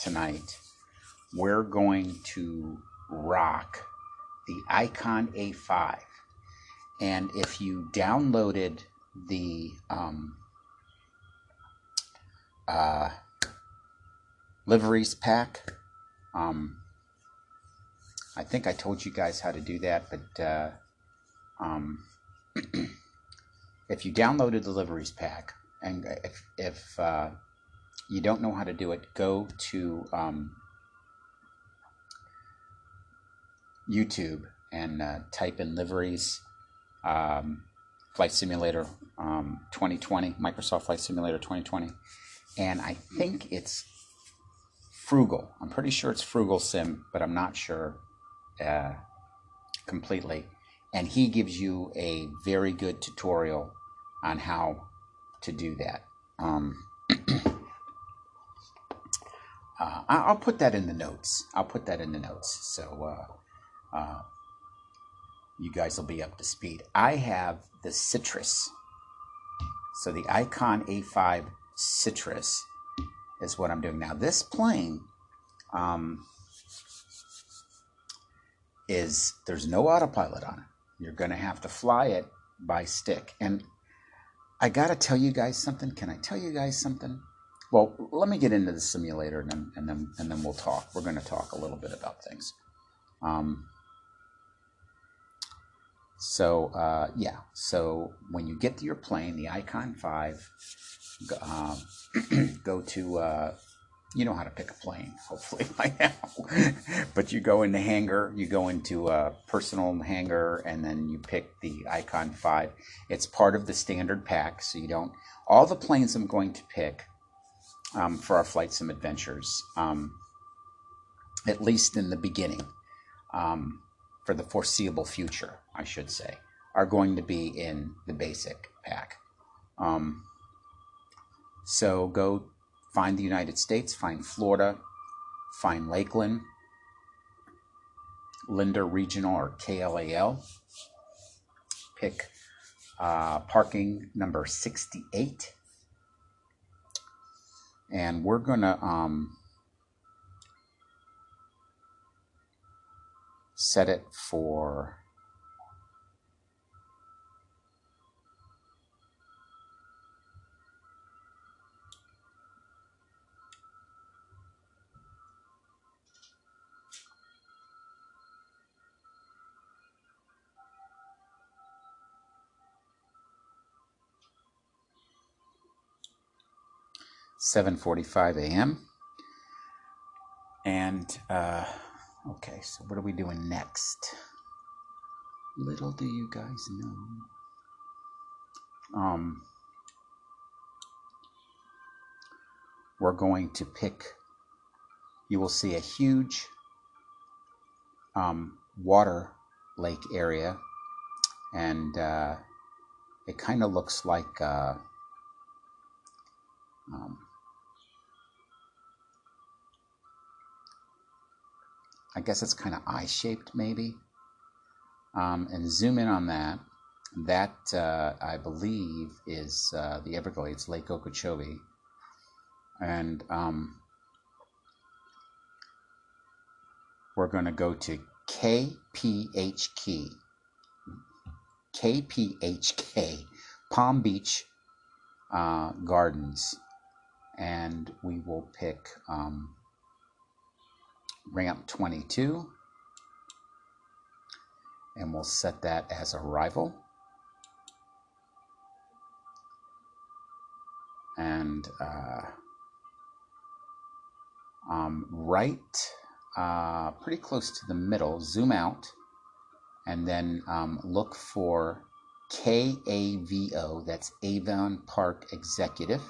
tonight, we're going to rock the Icon A5. And if you downloaded the um, uh, liveries pack, um, I think I told you guys how to do that, but uh, um, [clears throat] if you downloaded the liveries pack, and if, if uh, you don't know how to do it, go to um, YouTube and uh, type in liveries um, Flight Simulator um, 2020, Microsoft Flight Simulator 2020, and I think it's Frugal. I'm pretty sure it's Frugal Sim, but I'm not sure uh, completely. And he gives you a very good tutorial on how to do that. Um, [clears throat] uh, I'll put that in the notes. I'll put that in the notes. So uh, you guys will be up to speed. I have the Citrus. So the Icon A5 Citrus is what I'm doing now. This plane um, is there's no autopilot on it. You're going to have to fly it by stick. And I got to tell you guys something. Can I tell you guys something? Well, let me get into the simulator and then and then and then we'll talk. We're going to talk a little bit about things. Um, so uh, yeah, so when you get to your plane, the Icon Five, uh, [clears throat] go to uh, you know how to pick a plane, [laughs] hopefully by now. [laughs] but you go in the hangar, you go into a personal hangar, and then you pick the Icon 5. It's part of the standard pack, so you don't. All the planes I'm going to pick um, for our Flight Sim Adventures, um, at least in the beginning, um, for the foreseeable future, I should say, are going to be in the basic pack. Um, so go find the United States, find Florida, find Lakeland, Linder Regional or KLAL. Pick uh, parking number 68. And we're going to um, set it for 7:45 a.m. And uh, okay, so what are we doing next? Little do you guys know. Um, we're going to pick. You will see a huge um, water lake area, and uh, it kind of looks like. Uh, um, I guess it's kind of eye shaped, maybe. Um, and zoom in on that. That, uh, I believe, is uh, the Everglades, Lake Okeechobee. And um, we're going to go to KPHK. KPHK, Palm Beach uh, Gardens. And we will pick. Um, ramp 22 and we'll set that as arrival and uh, um, right uh, pretty close to the middle zoom out and then um, look for KAVO that's Avon Park Executive.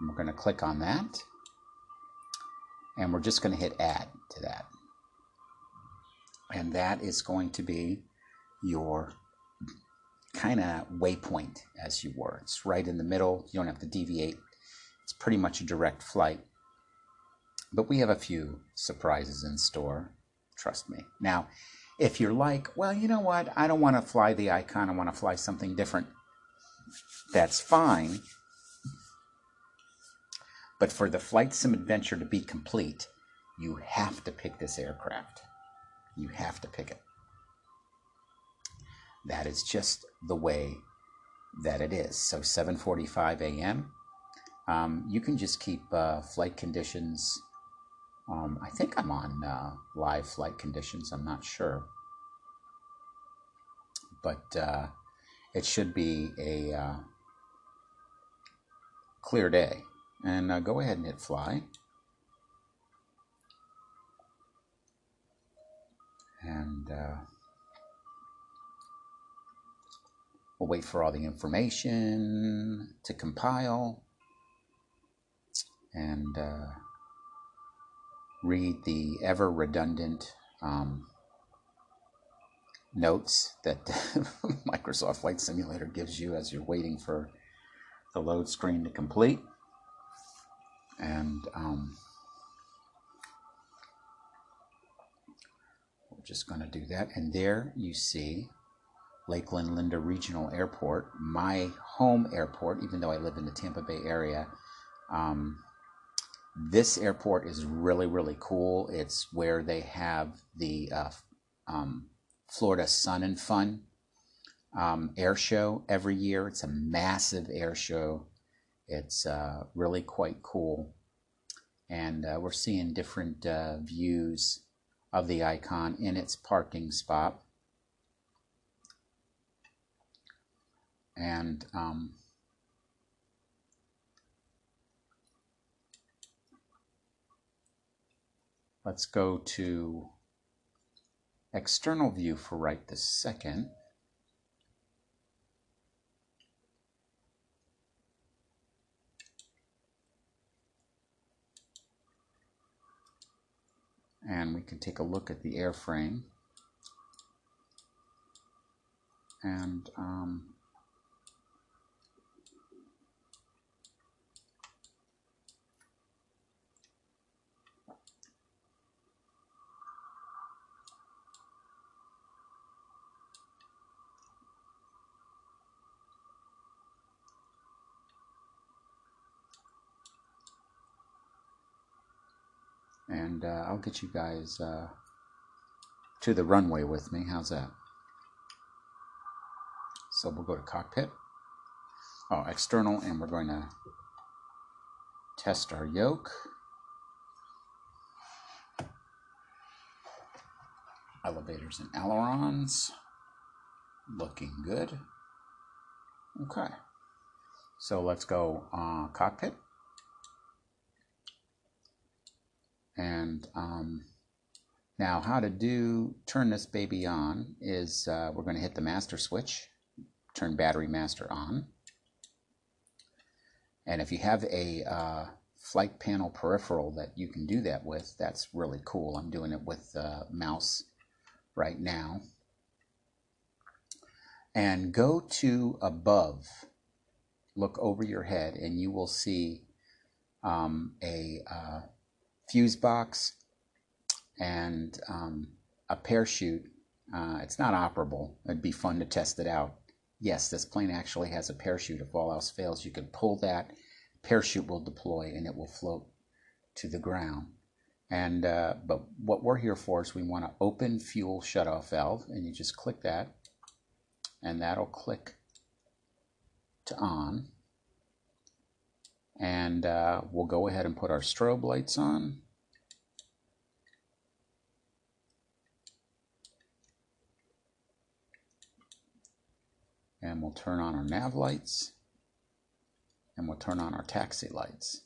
And we're going to click on that and we're just going to hit add to that. And that is going to be your kind of waypoint as you were. It's right in the middle. You don't have to deviate. It's pretty much a direct flight. But we have a few surprises in store. Trust me. Now, if you're like, well, you know what? I don't want to fly the icon. I want to fly something different. That's fine. But for the flight sim adventure to be complete, you have to pick this aircraft. You have to pick it. That is just the way that it is. So 7:45 a.m. Um, you can just keep uh, flight conditions. Um, I think I'm on uh, live flight conditions. I'm not sure, but uh, it should be a uh, clear day. And uh, go ahead and hit fly. And uh, we'll wait for all the information to compile. And uh, read the ever redundant um, notes that [laughs] Microsoft Flight Simulator gives you as you're waiting for the load screen to complete. And um, we're just going to do that. And there you see Lakeland Linder Regional Airport, my home airport, even though I live in the Tampa Bay area. Um, this airport is really, really cool. It's where they have the uh, um, Florida Sun and Fun um, air show every year. It's a massive air show. It's uh, really quite cool. And uh, we're seeing different uh, views of the icon in its parking spot. And um, let's go to external view for right this second. And we can take a look at the airframe. And um, and uh, I'll get you guys uh, to the runway with me. How's that? So we'll go to cockpit. Oh, external, and we're going to test our yoke. Elevators and ailerons. Looking good. Okay. So let's go uh, cockpit. And um, now how to do, turn this baby on is uh, we're going to hit the master switch, turn battery master on. And if you have a uh, flight panel peripheral that you can do that with, that's really cool. I'm doing it with the mouse right now. And go to above, look over your head, and you will see um, a uh, fuse box and um, a parachute. Uh, it's not operable. It'd be fun to test it out. Yes, this plane actually has a parachute. If all else fails, you can pull that. Parachute will deploy and it will float to the ground. And uh, but what we're here for is we want to open fuel shutoff valve, and you just click that, and that'll click to on. And uh, we'll go ahead and put our strobe lights on. And we'll turn on our nav lights. And we'll turn on our taxi lights.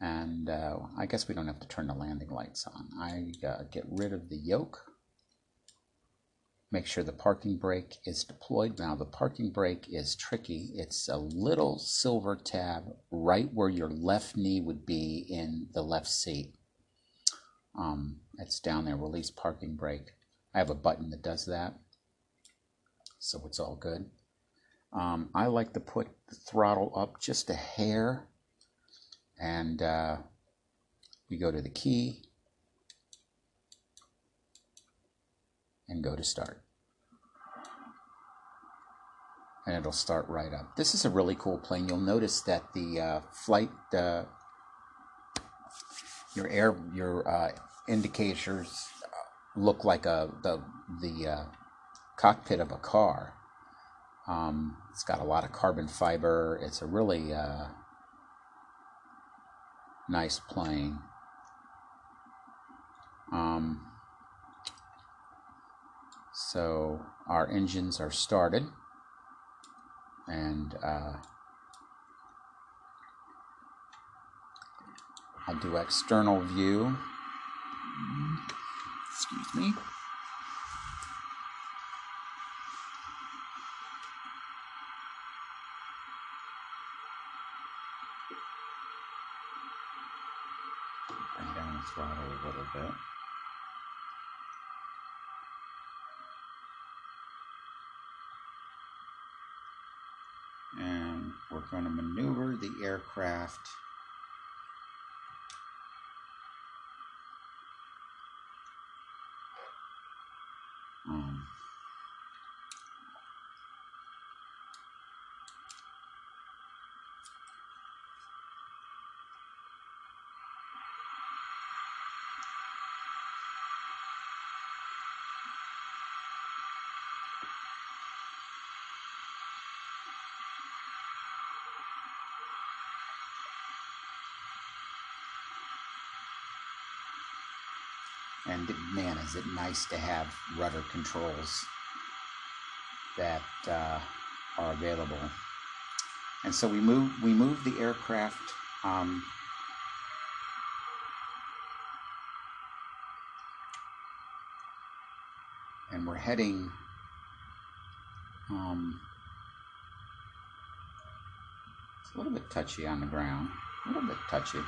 And uh, I guess we don't have to turn the landing lights on. I uh, get rid of the yoke make sure the parking brake is deployed. Now the parking brake is tricky. It's a little silver tab right where your left knee would be in the left seat. Um, it's down there, release parking brake. I have a button that does that, so it's all good. Um, I like to put the throttle up just a hair, and uh, we go to the key, and go to start. And it'll start right up. This is a really cool plane. You'll notice that the uh, flight, uh, your air, your uh, indicators look like a the the uh, cockpit of a car. Um, it's got a lot of carbon fiber. It's a really uh, nice plane. Um, so our engines are started and uh, I'll do external view. Excuse me. Bring down the throttle a little bit. Going to maneuver the aircraft And man, is it nice to have rudder controls that uh, are available. And so we move we move the aircraft um, and we're heading um, it's a little bit touchy on the ground, a little bit touchy.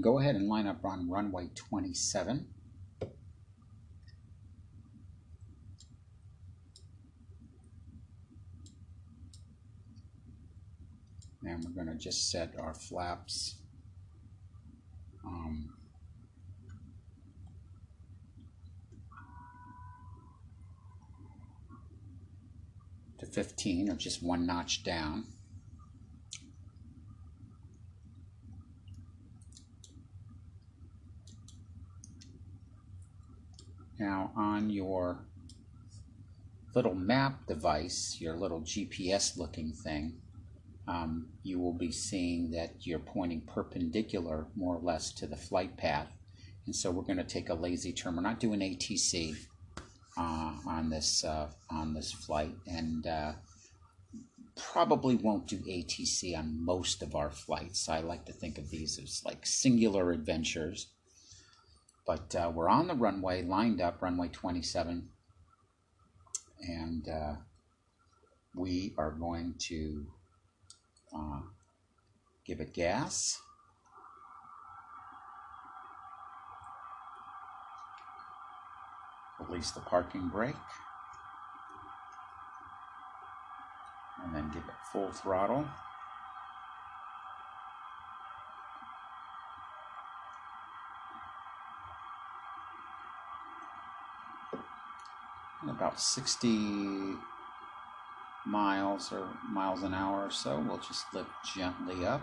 Go ahead and line up on runway 27. And we're going to just set our flaps um, to 15 or just one notch down. Now on your little map device, your little GPS looking thing, um, you will be seeing that you're pointing perpendicular more or less to the flight path. And so we're going to take a lazy turn. We're not doing ATC uh, on this uh, on this flight, and uh, probably won't do ATC on most of our flights. I like to think of these as like singular adventures but uh, we're on the runway, lined up, runway 27. And uh, we are going to uh, give it gas. Release the parking brake. And then give it full throttle. About 60 miles or miles an hour or so. We'll just lift gently up.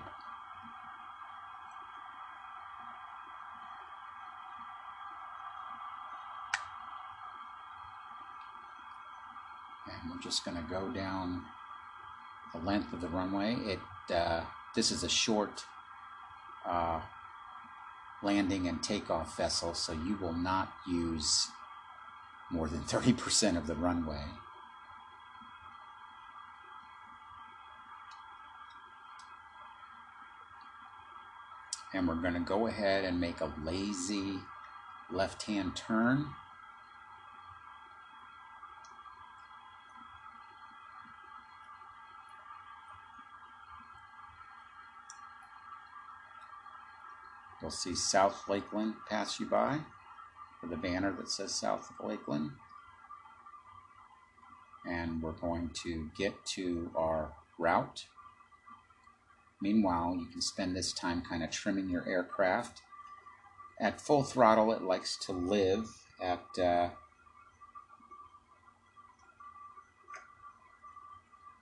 And we're just going to go down the length of the runway. It uh, This is a short uh, landing and takeoff vessel, so you will not use more than 30% of the runway. And we're going to go ahead and make a lazy left-hand turn. You'll see South Lakeland pass you by the banner that says South of Lakeland. And we're going to get to our route. Meanwhile, you can spend this time kind of trimming your aircraft. At full throttle, it likes to live at uh,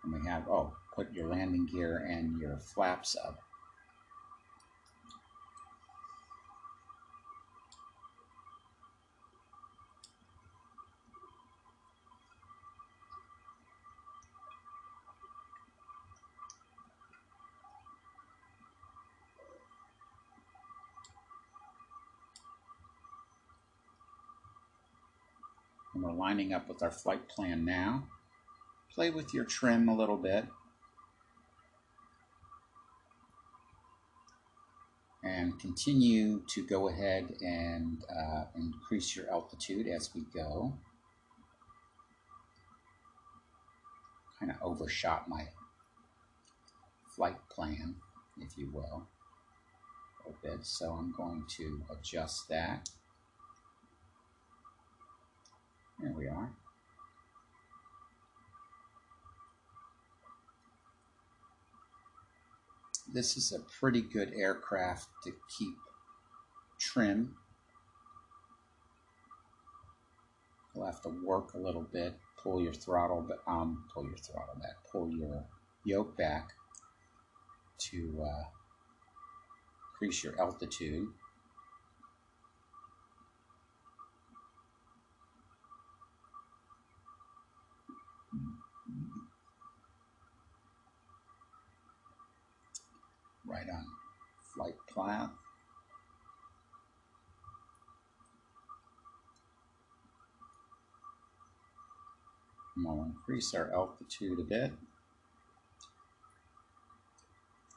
and we have, oh, put your landing gear and your flaps up. And we're lining up with our flight plan now. play with your trim a little bit. And continue to go ahead and uh, increase your altitude as we go. Kind of overshot my flight plan, if you will, a bit. So I'm going to adjust that. There we are. This is a pretty good aircraft to keep trim. You'll have to work a little bit, pull your throttle, um, pull your throttle back, pull your yoke back to uh, increase your altitude. Right on flight path. we'll increase our altitude a bit.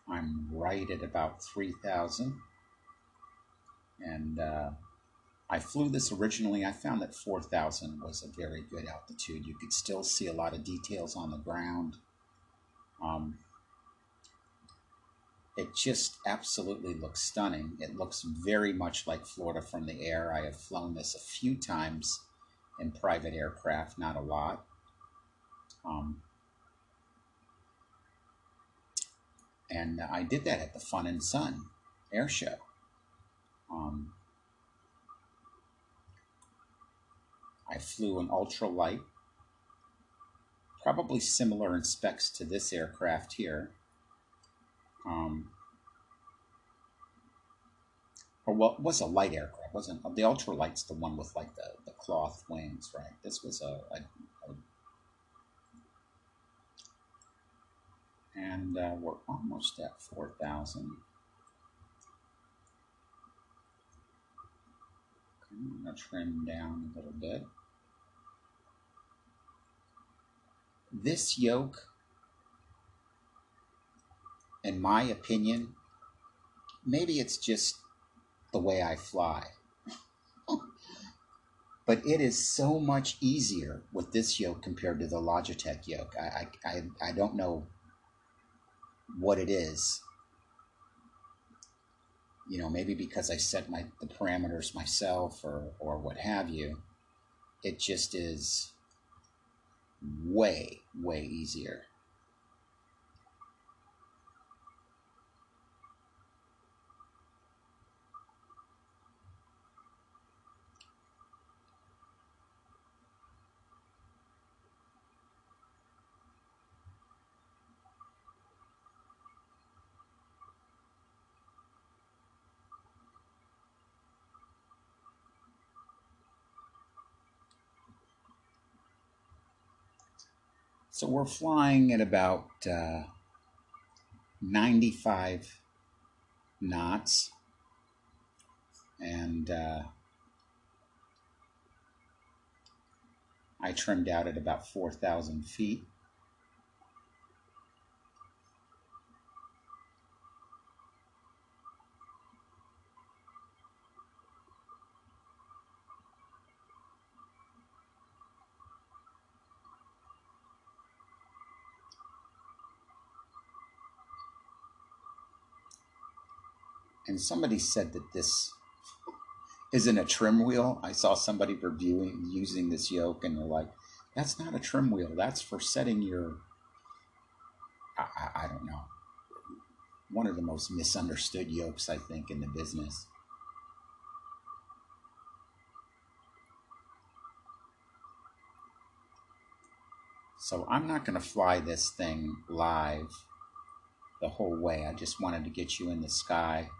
I'm right at about 3,000. And uh, I flew this originally. I found that 4,000 was a very good altitude. You could still see a lot of details on the ground. Um, it just absolutely looks stunning. It looks very much like Florida from the air. I have flown this a few times in private aircraft, not a lot. Um, and I did that at the Fun and Sun air show. Um, I flew an ultralight, probably similar in specs to this aircraft here. Um, or what was a light aircraft? Wasn't the ultralight's the one with like the, the cloth wings, right? This was a, a and uh, we're almost at 4,000. I'm going to trim down a little bit. This yoke, in my opinion, maybe it's just the way I fly. [laughs] but it is so much easier with this yoke compared to the Logitech yoke. I, I, I, don't know what it is. You know, maybe because I set my the parameters myself or or what have you, it just is way way easier. So we're flying at about uh, 95 knots. And uh, I trimmed out at about 4,000 feet. And somebody said that this isn't a trim wheel. I saw somebody reviewing using this yoke, and they're like, "That's not a trim wheel. That's for setting your." I, I, I don't know. One of the most misunderstood yokes, I think, in the business. So I'm not going to fly this thing live the whole way. I just wanted to get you in the sky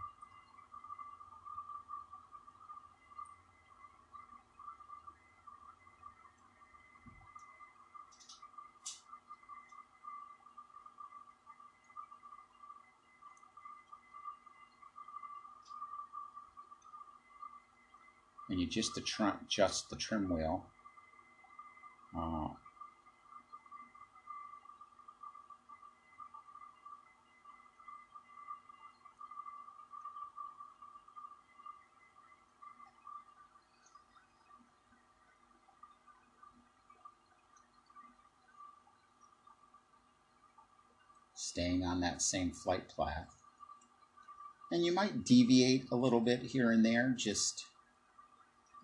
and you just adjust the trim wheel uh, staying on that same flight path. And you might deviate a little bit here and there, just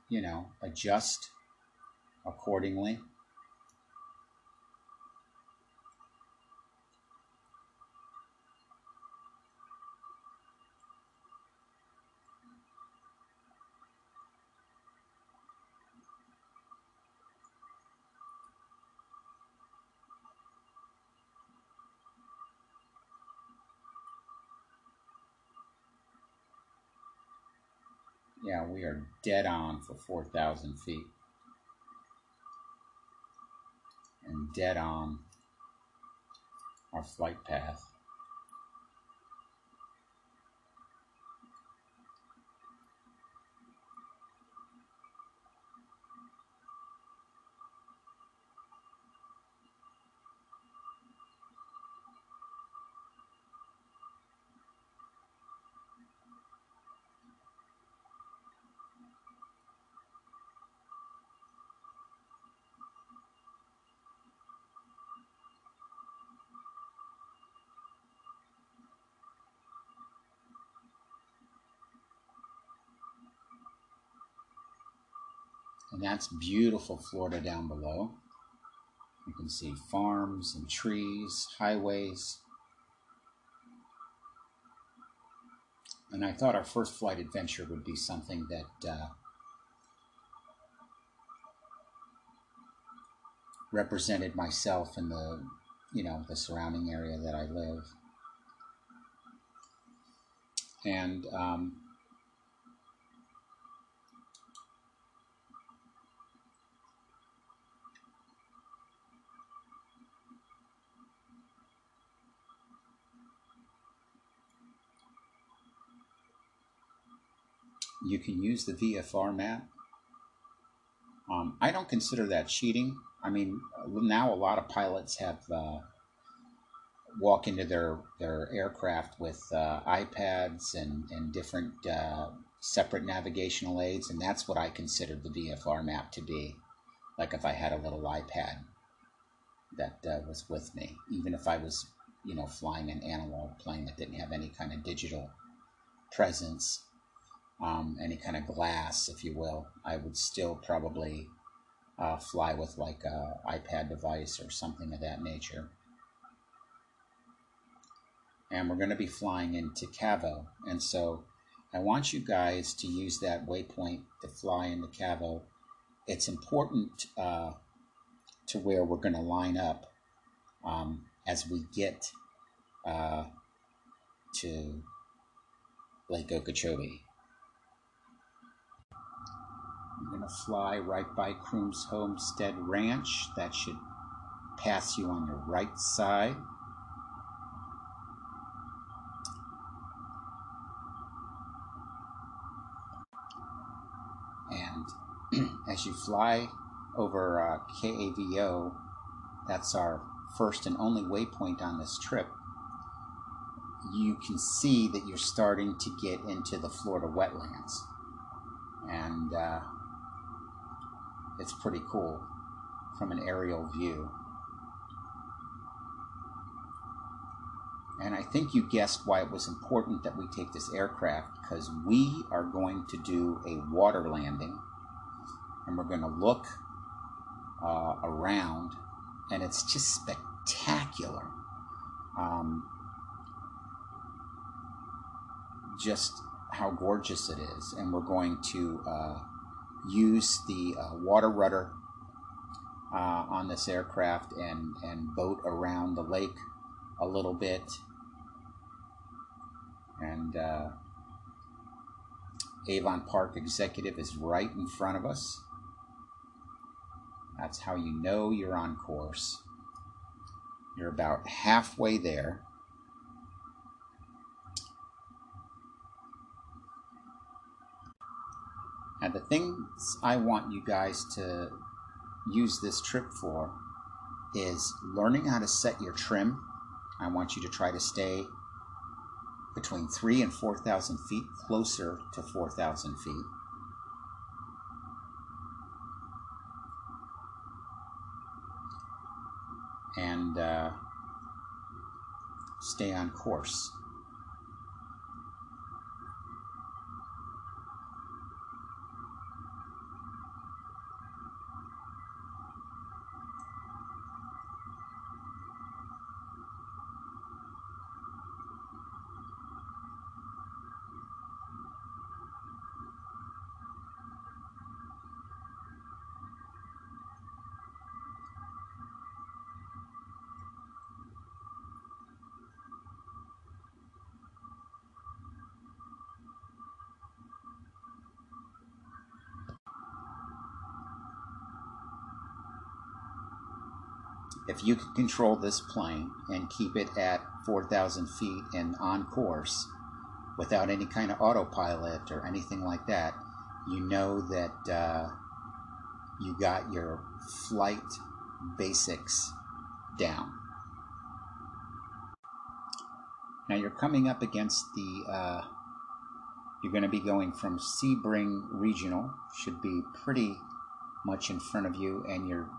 you know, adjust accordingly. Yeah, we are dead on for 4,000 feet. And dead on our flight path. And that's beautiful Florida down below. You can see farms and trees, highways. And I thought our first flight adventure would be something that uh, represented myself and the, you know, the surrounding area that I live. And um, you can use the VFR map. Um, I don't consider that cheating. I mean, now a lot of pilots have uh, walk into their their aircraft with uh, iPads and and different uh, separate navigational aids, and that's what I considered the VFR map to be. Like if I had a little iPad that uh, was with me, even if I was, you know, flying an analog plane that didn't have any kind of digital presence um, any kind of glass, if you will, I would still probably uh, fly with like a iPad device or something of that nature. And we're going to be flying into Cavo, and so I want you guys to use that waypoint to fly into Cavo. It's important uh, to where we're going to line up um, as we get uh, to Lake Okeechobee. To fly right by Croom's Homestead Ranch. That should pass you on your right side. And [clears throat] as you fly over uh, KAVO, that's our first and only waypoint on this trip, you can see that you're starting to get into the Florida wetlands. And uh, it's pretty cool from an aerial view. And I think you guessed why it was important that we take this aircraft because we are going to do a water landing and we're going to look uh, around and it's just spectacular. Um, just how gorgeous it is. And we're going to uh, use the uh, water rudder uh, on this aircraft and, and boat around the lake a little bit. And uh, Avon Park Executive is right in front of us. That's how you know you're on course. You're about halfway there. And the things I want you guys to use this trip for is learning how to set your trim. I want you to try to stay between three and 4,000 feet, closer to 4,000 feet. And uh, stay on course. If you can control this plane and keep it at 4,000 feet and on course without any kind of autopilot or anything like that, you know that uh, you got your flight basics down. Now you're coming up against the, uh, you're going to be going from Sebring Regional, should be pretty much in front of you, and you're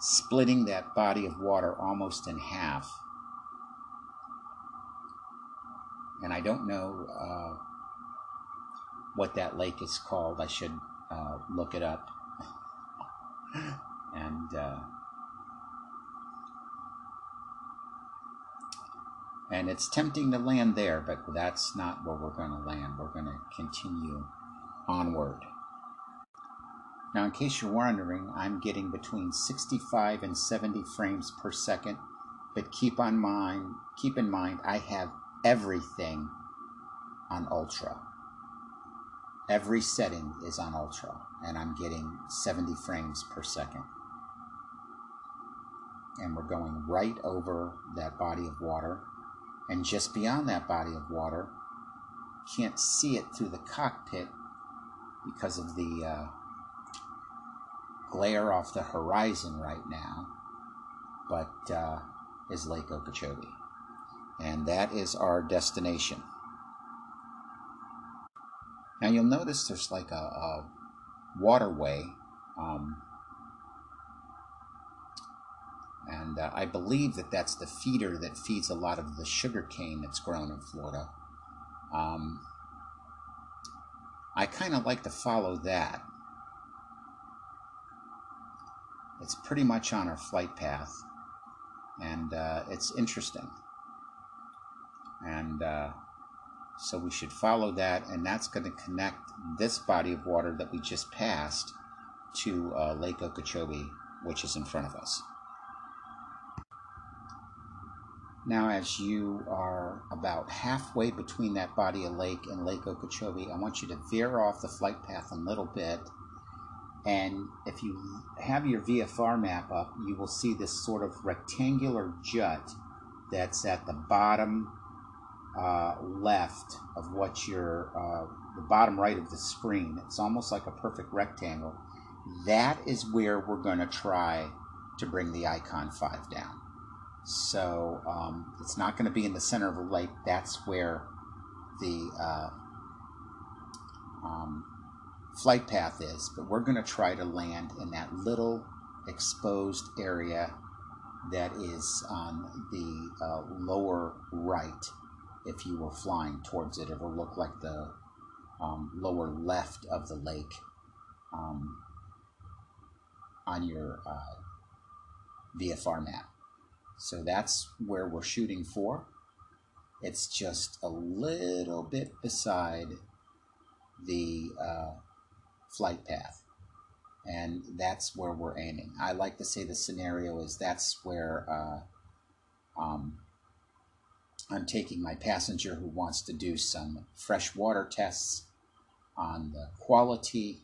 splitting that body of water almost in half. And I don't know uh, what that lake is called. I should uh, look it up. [laughs] and uh, and it's tempting to land there, but that's not where we're going to land. We're going to continue onward. Now, in case you're wondering, I'm getting between 65 and 70 frames per second, but keep on mind, keep in mind, I have everything on ultra. Every setting is on ultra, and I'm getting 70 frames per second. And we're going right over that body of water, and just beyond that body of water, can't see it through the cockpit because of the uh, glare off the horizon right now, but uh, is Lake Okeechobee. And that is our destination. Now you'll notice there's like a, a waterway. Um, and uh, I believe that that's the feeder that feeds a lot of the sugar cane that's grown in Florida. Um, I kind of like to follow that it's pretty much on our flight path, and uh, it's interesting. And uh, so we should follow that, and that's going to connect this body of water that we just passed to uh, Lake Okeechobee, which is in front of us. Now, as you are about halfway between that body of lake and Lake Okeechobee, I want you to veer off the flight path a little bit and if you have your VFR map up, you will see this sort of rectangular jut that's at the bottom uh, left of what your, uh, the bottom right of the screen. It's almost like a perfect rectangle. That is where we're going to try to bring the Icon 5 down. So um, it's not going to be in the center of the lake. That's where the uh, um, flight path is, but we're going to try to land in that little exposed area that is on the uh, lower right if you were flying towards it. It will look like the um, lower left of the lake um, on your uh, VFR map. So that's where we're shooting for. It's just a little bit beside the uh, flight path. And that's where we're aiming. I like to say the scenario is that's where uh, um, I'm taking my passenger who wants to do some freshwater tests on the quality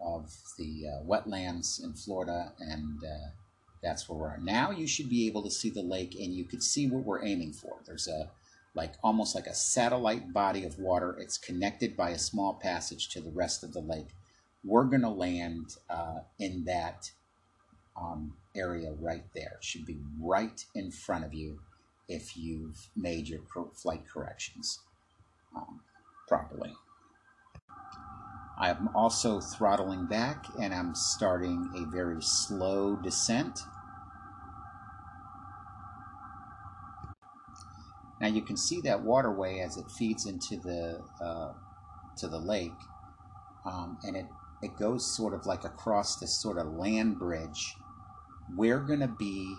of the uh, wetlands in Florida, and uh, that's where we're at. Now you should be able to see the lake, and you can see what we're aiming for. There's a like almost like a satellite body of water. It's connected by a small passage to the rest of the lake. We're going to land uh, in that um, area right there. It should be right in front of you if you've made your flight corrections um, properly. I'm also throttling back and I'm starting a very slow descent Now you can see that waterway as it feeds into the uh, to the lake, um, and it it goes sort of like across this sort of land bridge. We're gonna be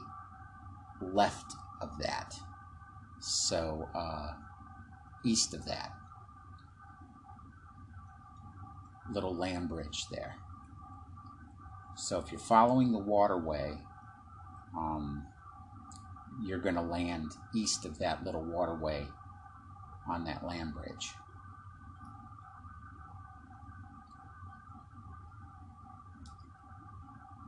left of that, so uh, east of that little land bridge there. So if you're following the waterway, um, you're going to land east of that little waterway on that land bridge.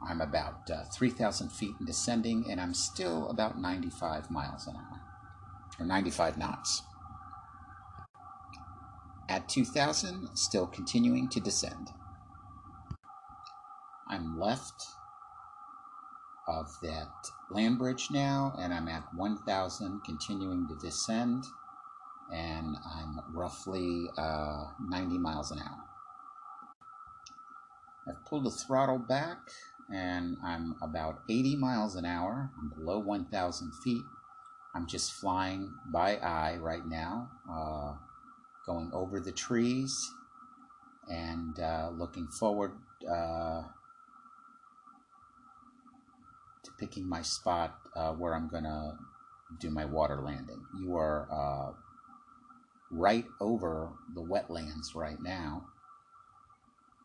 I'm about uh, 3,000 feet in descending, and I'm still about 95 miles an hour, or 95 knots. At 2,000, still continuing to descend. I'm left of that land bridge now, and I'm at 1,000, continuing to descend, and I'm roughly uh, 90 miles an hour. I've pulled the throttle back, and I'm about 80 miles an hour. I'm below 1,000 feet. I'm just flying by eye right now, uh, going over the trees and uh, looking forward uh, to picking my spot uh, where I'm to do my water landing. You are uh, right over the wetlands right now,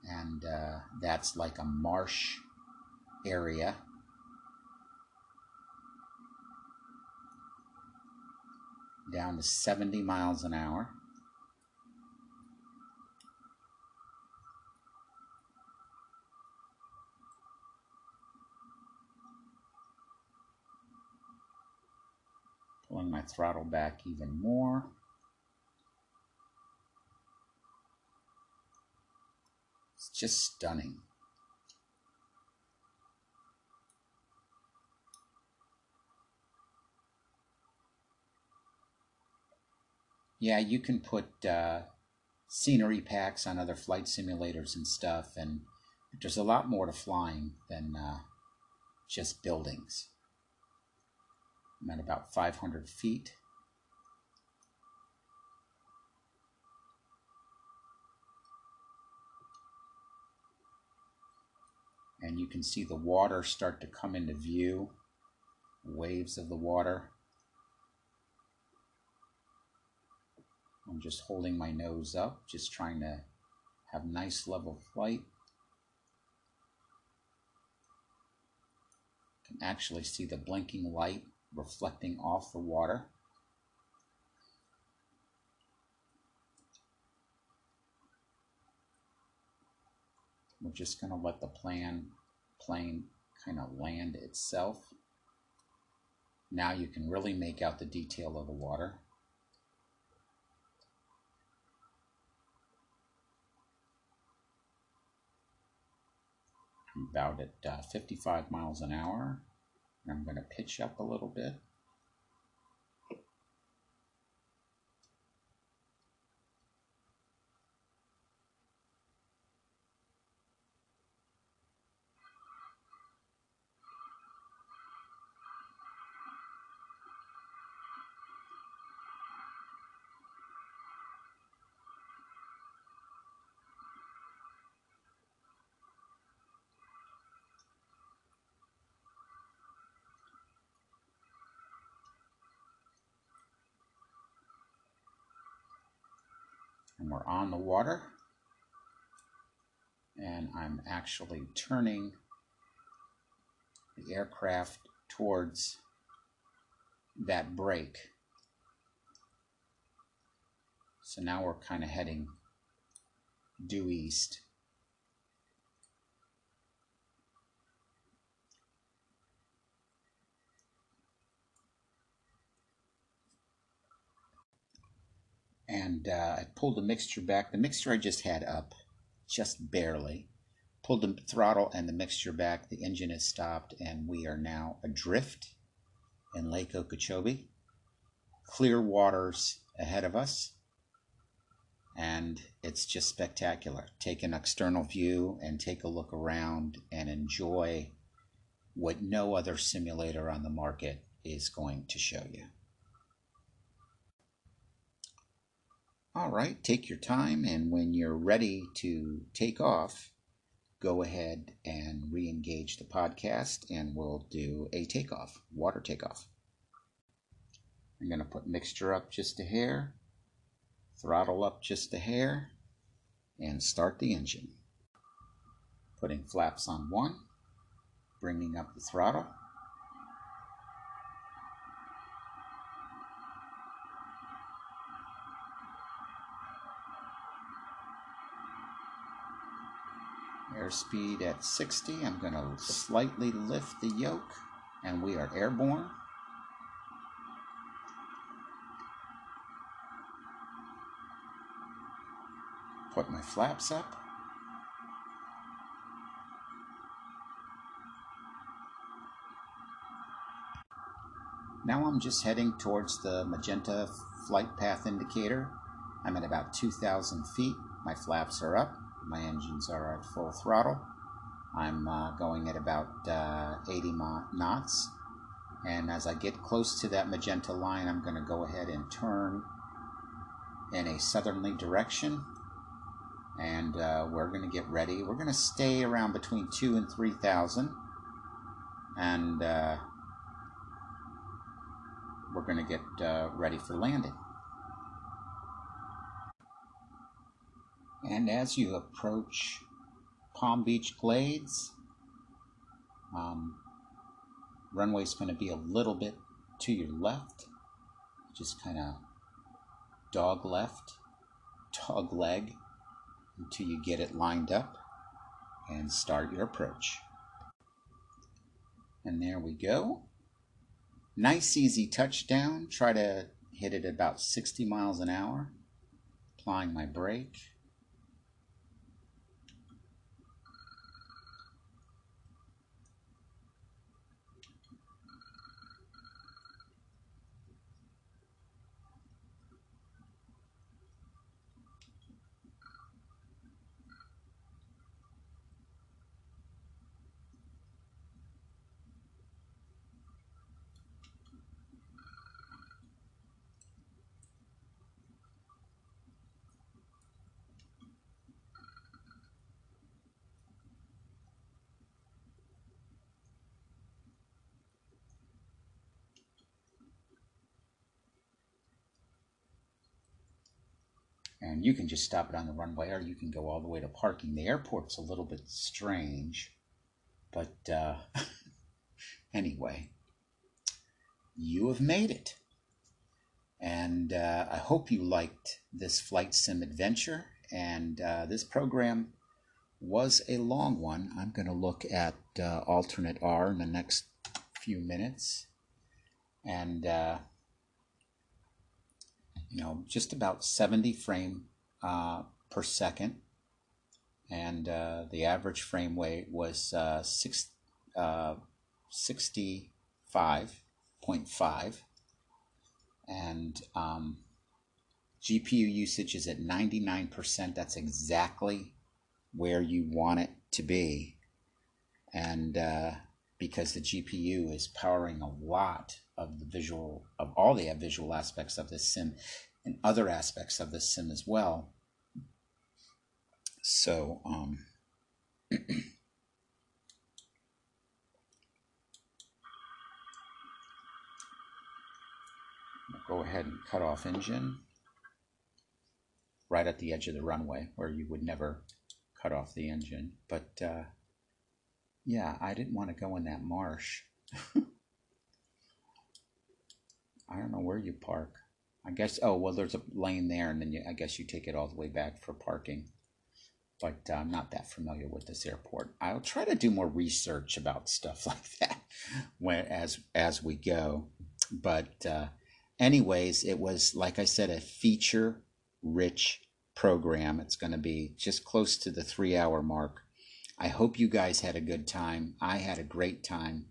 and uh, that's like a marsh area. Down to 70 miles an hour. Pulling my throttle back even more. It's just stunning. Yeah, you can put uh, scenery packs on other flight simulators and stuff, and there's a lot more to flying than uh, just buildings. I'm at about 500 feet. And you can see the water start to come into view, waves of the water. I'm just holding my nose up, just trying to have nice level flight. Can actually see the blinking light reflecting off the water. We're just going to let the plan, plane kind of land itself. Now you can really make out the detail of the water. About at uh, 55 miles an hour. I'm going to pitch up a little bit. and we're on the water and I'm actually turning the aircraft towards that break. So now we're kind of heading due east. And uh, I pulled the mixture back. The mixture I just had up, just barely. Pulled the throttle and the mixture back. The engine has stopped, and we are now adrift in Lake Okeechobee. Clear waters ahead of us, and it's just spectacular. Take an external view and take a look around and enjoy what no other simulator on the market is going to show you. All right, take your time, and when you're ready to take off, go ahead and re engage the podcast, and we'll do a takeoff, water takeoff. I'm going to put mixture up just a hair, throttle up just a hair, and start the engine. Putting flaps on one, bringing up the throttle. Airspeed at 60. I'm going to slightly lift the yoke and we are airborne. Put my flaps up. Now I'm just heading towards the magenta flight path indicator. I'm at about 2,000 feet. My flaps are up. My engines are at full throttle. I'm uh, going at about uh, 80 knots. And as I get close to that magenta line, I'm going to go ahead and turn in a southerly direction. And uh, we're going to get ready. We're going to stay around between 2 and 3,000. And uh, we're going to get uh, ready for landing. And as you approach Palm Beach Glades, um, runway's going to be a little bit to your left, just kind of dog left, dog leg until you get it lined up and start your approach. And there we go. Nice easy touchdown. Try to hit it about 60 miles an hour. Applying my brake. And you can just stop it on the runway or you can go all the way to parking. The airport's a little bit strange, but uh, [laughs] anyway, you have made it. And uh, I hope you liked this flight sim adventure. And uh, this program was a long one. I'm going to look at uh, alternate R in the next few minutes. And uh, you know, just about 70 frame uh, per second. And uh, the average frame weight was uh, six, uh, 65.5. And um, GPU usage is at 99%. That's exactly where you want it to be. And uh, because the GPU is powering a lot of the visual of all the visual aspects of this sim and other aspects of this sim as well. So um, [clears throat] go ahead and cut off engine right at the edge of the runway where you would never cut off the engine. But uh, yeah, I didn't want to go in that marsh. [laughs] I don't know where you park. I guess, oh, well, there's a lane there, and then you, I guess you take it all the way back for parking. But uh, I'm not that familiar with this airport. I'll try to do more research about stuff [laughs] like that when, as, as we go. But, uh, anyways, it was, like I said, a feature rich program. It's going to be just close to the three hour mark. I hope you guys had a good time. I had a great time.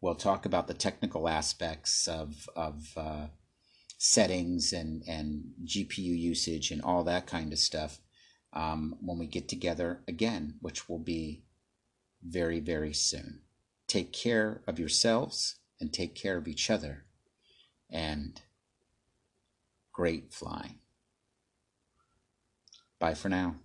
We'll talk about the technical aspects of, of uh, settings and, and GPU usage and all that kind of stuff um, when we get together again, which will be very, very soon. Take care of yourselves and take care of each other. And great flying. Bye for now.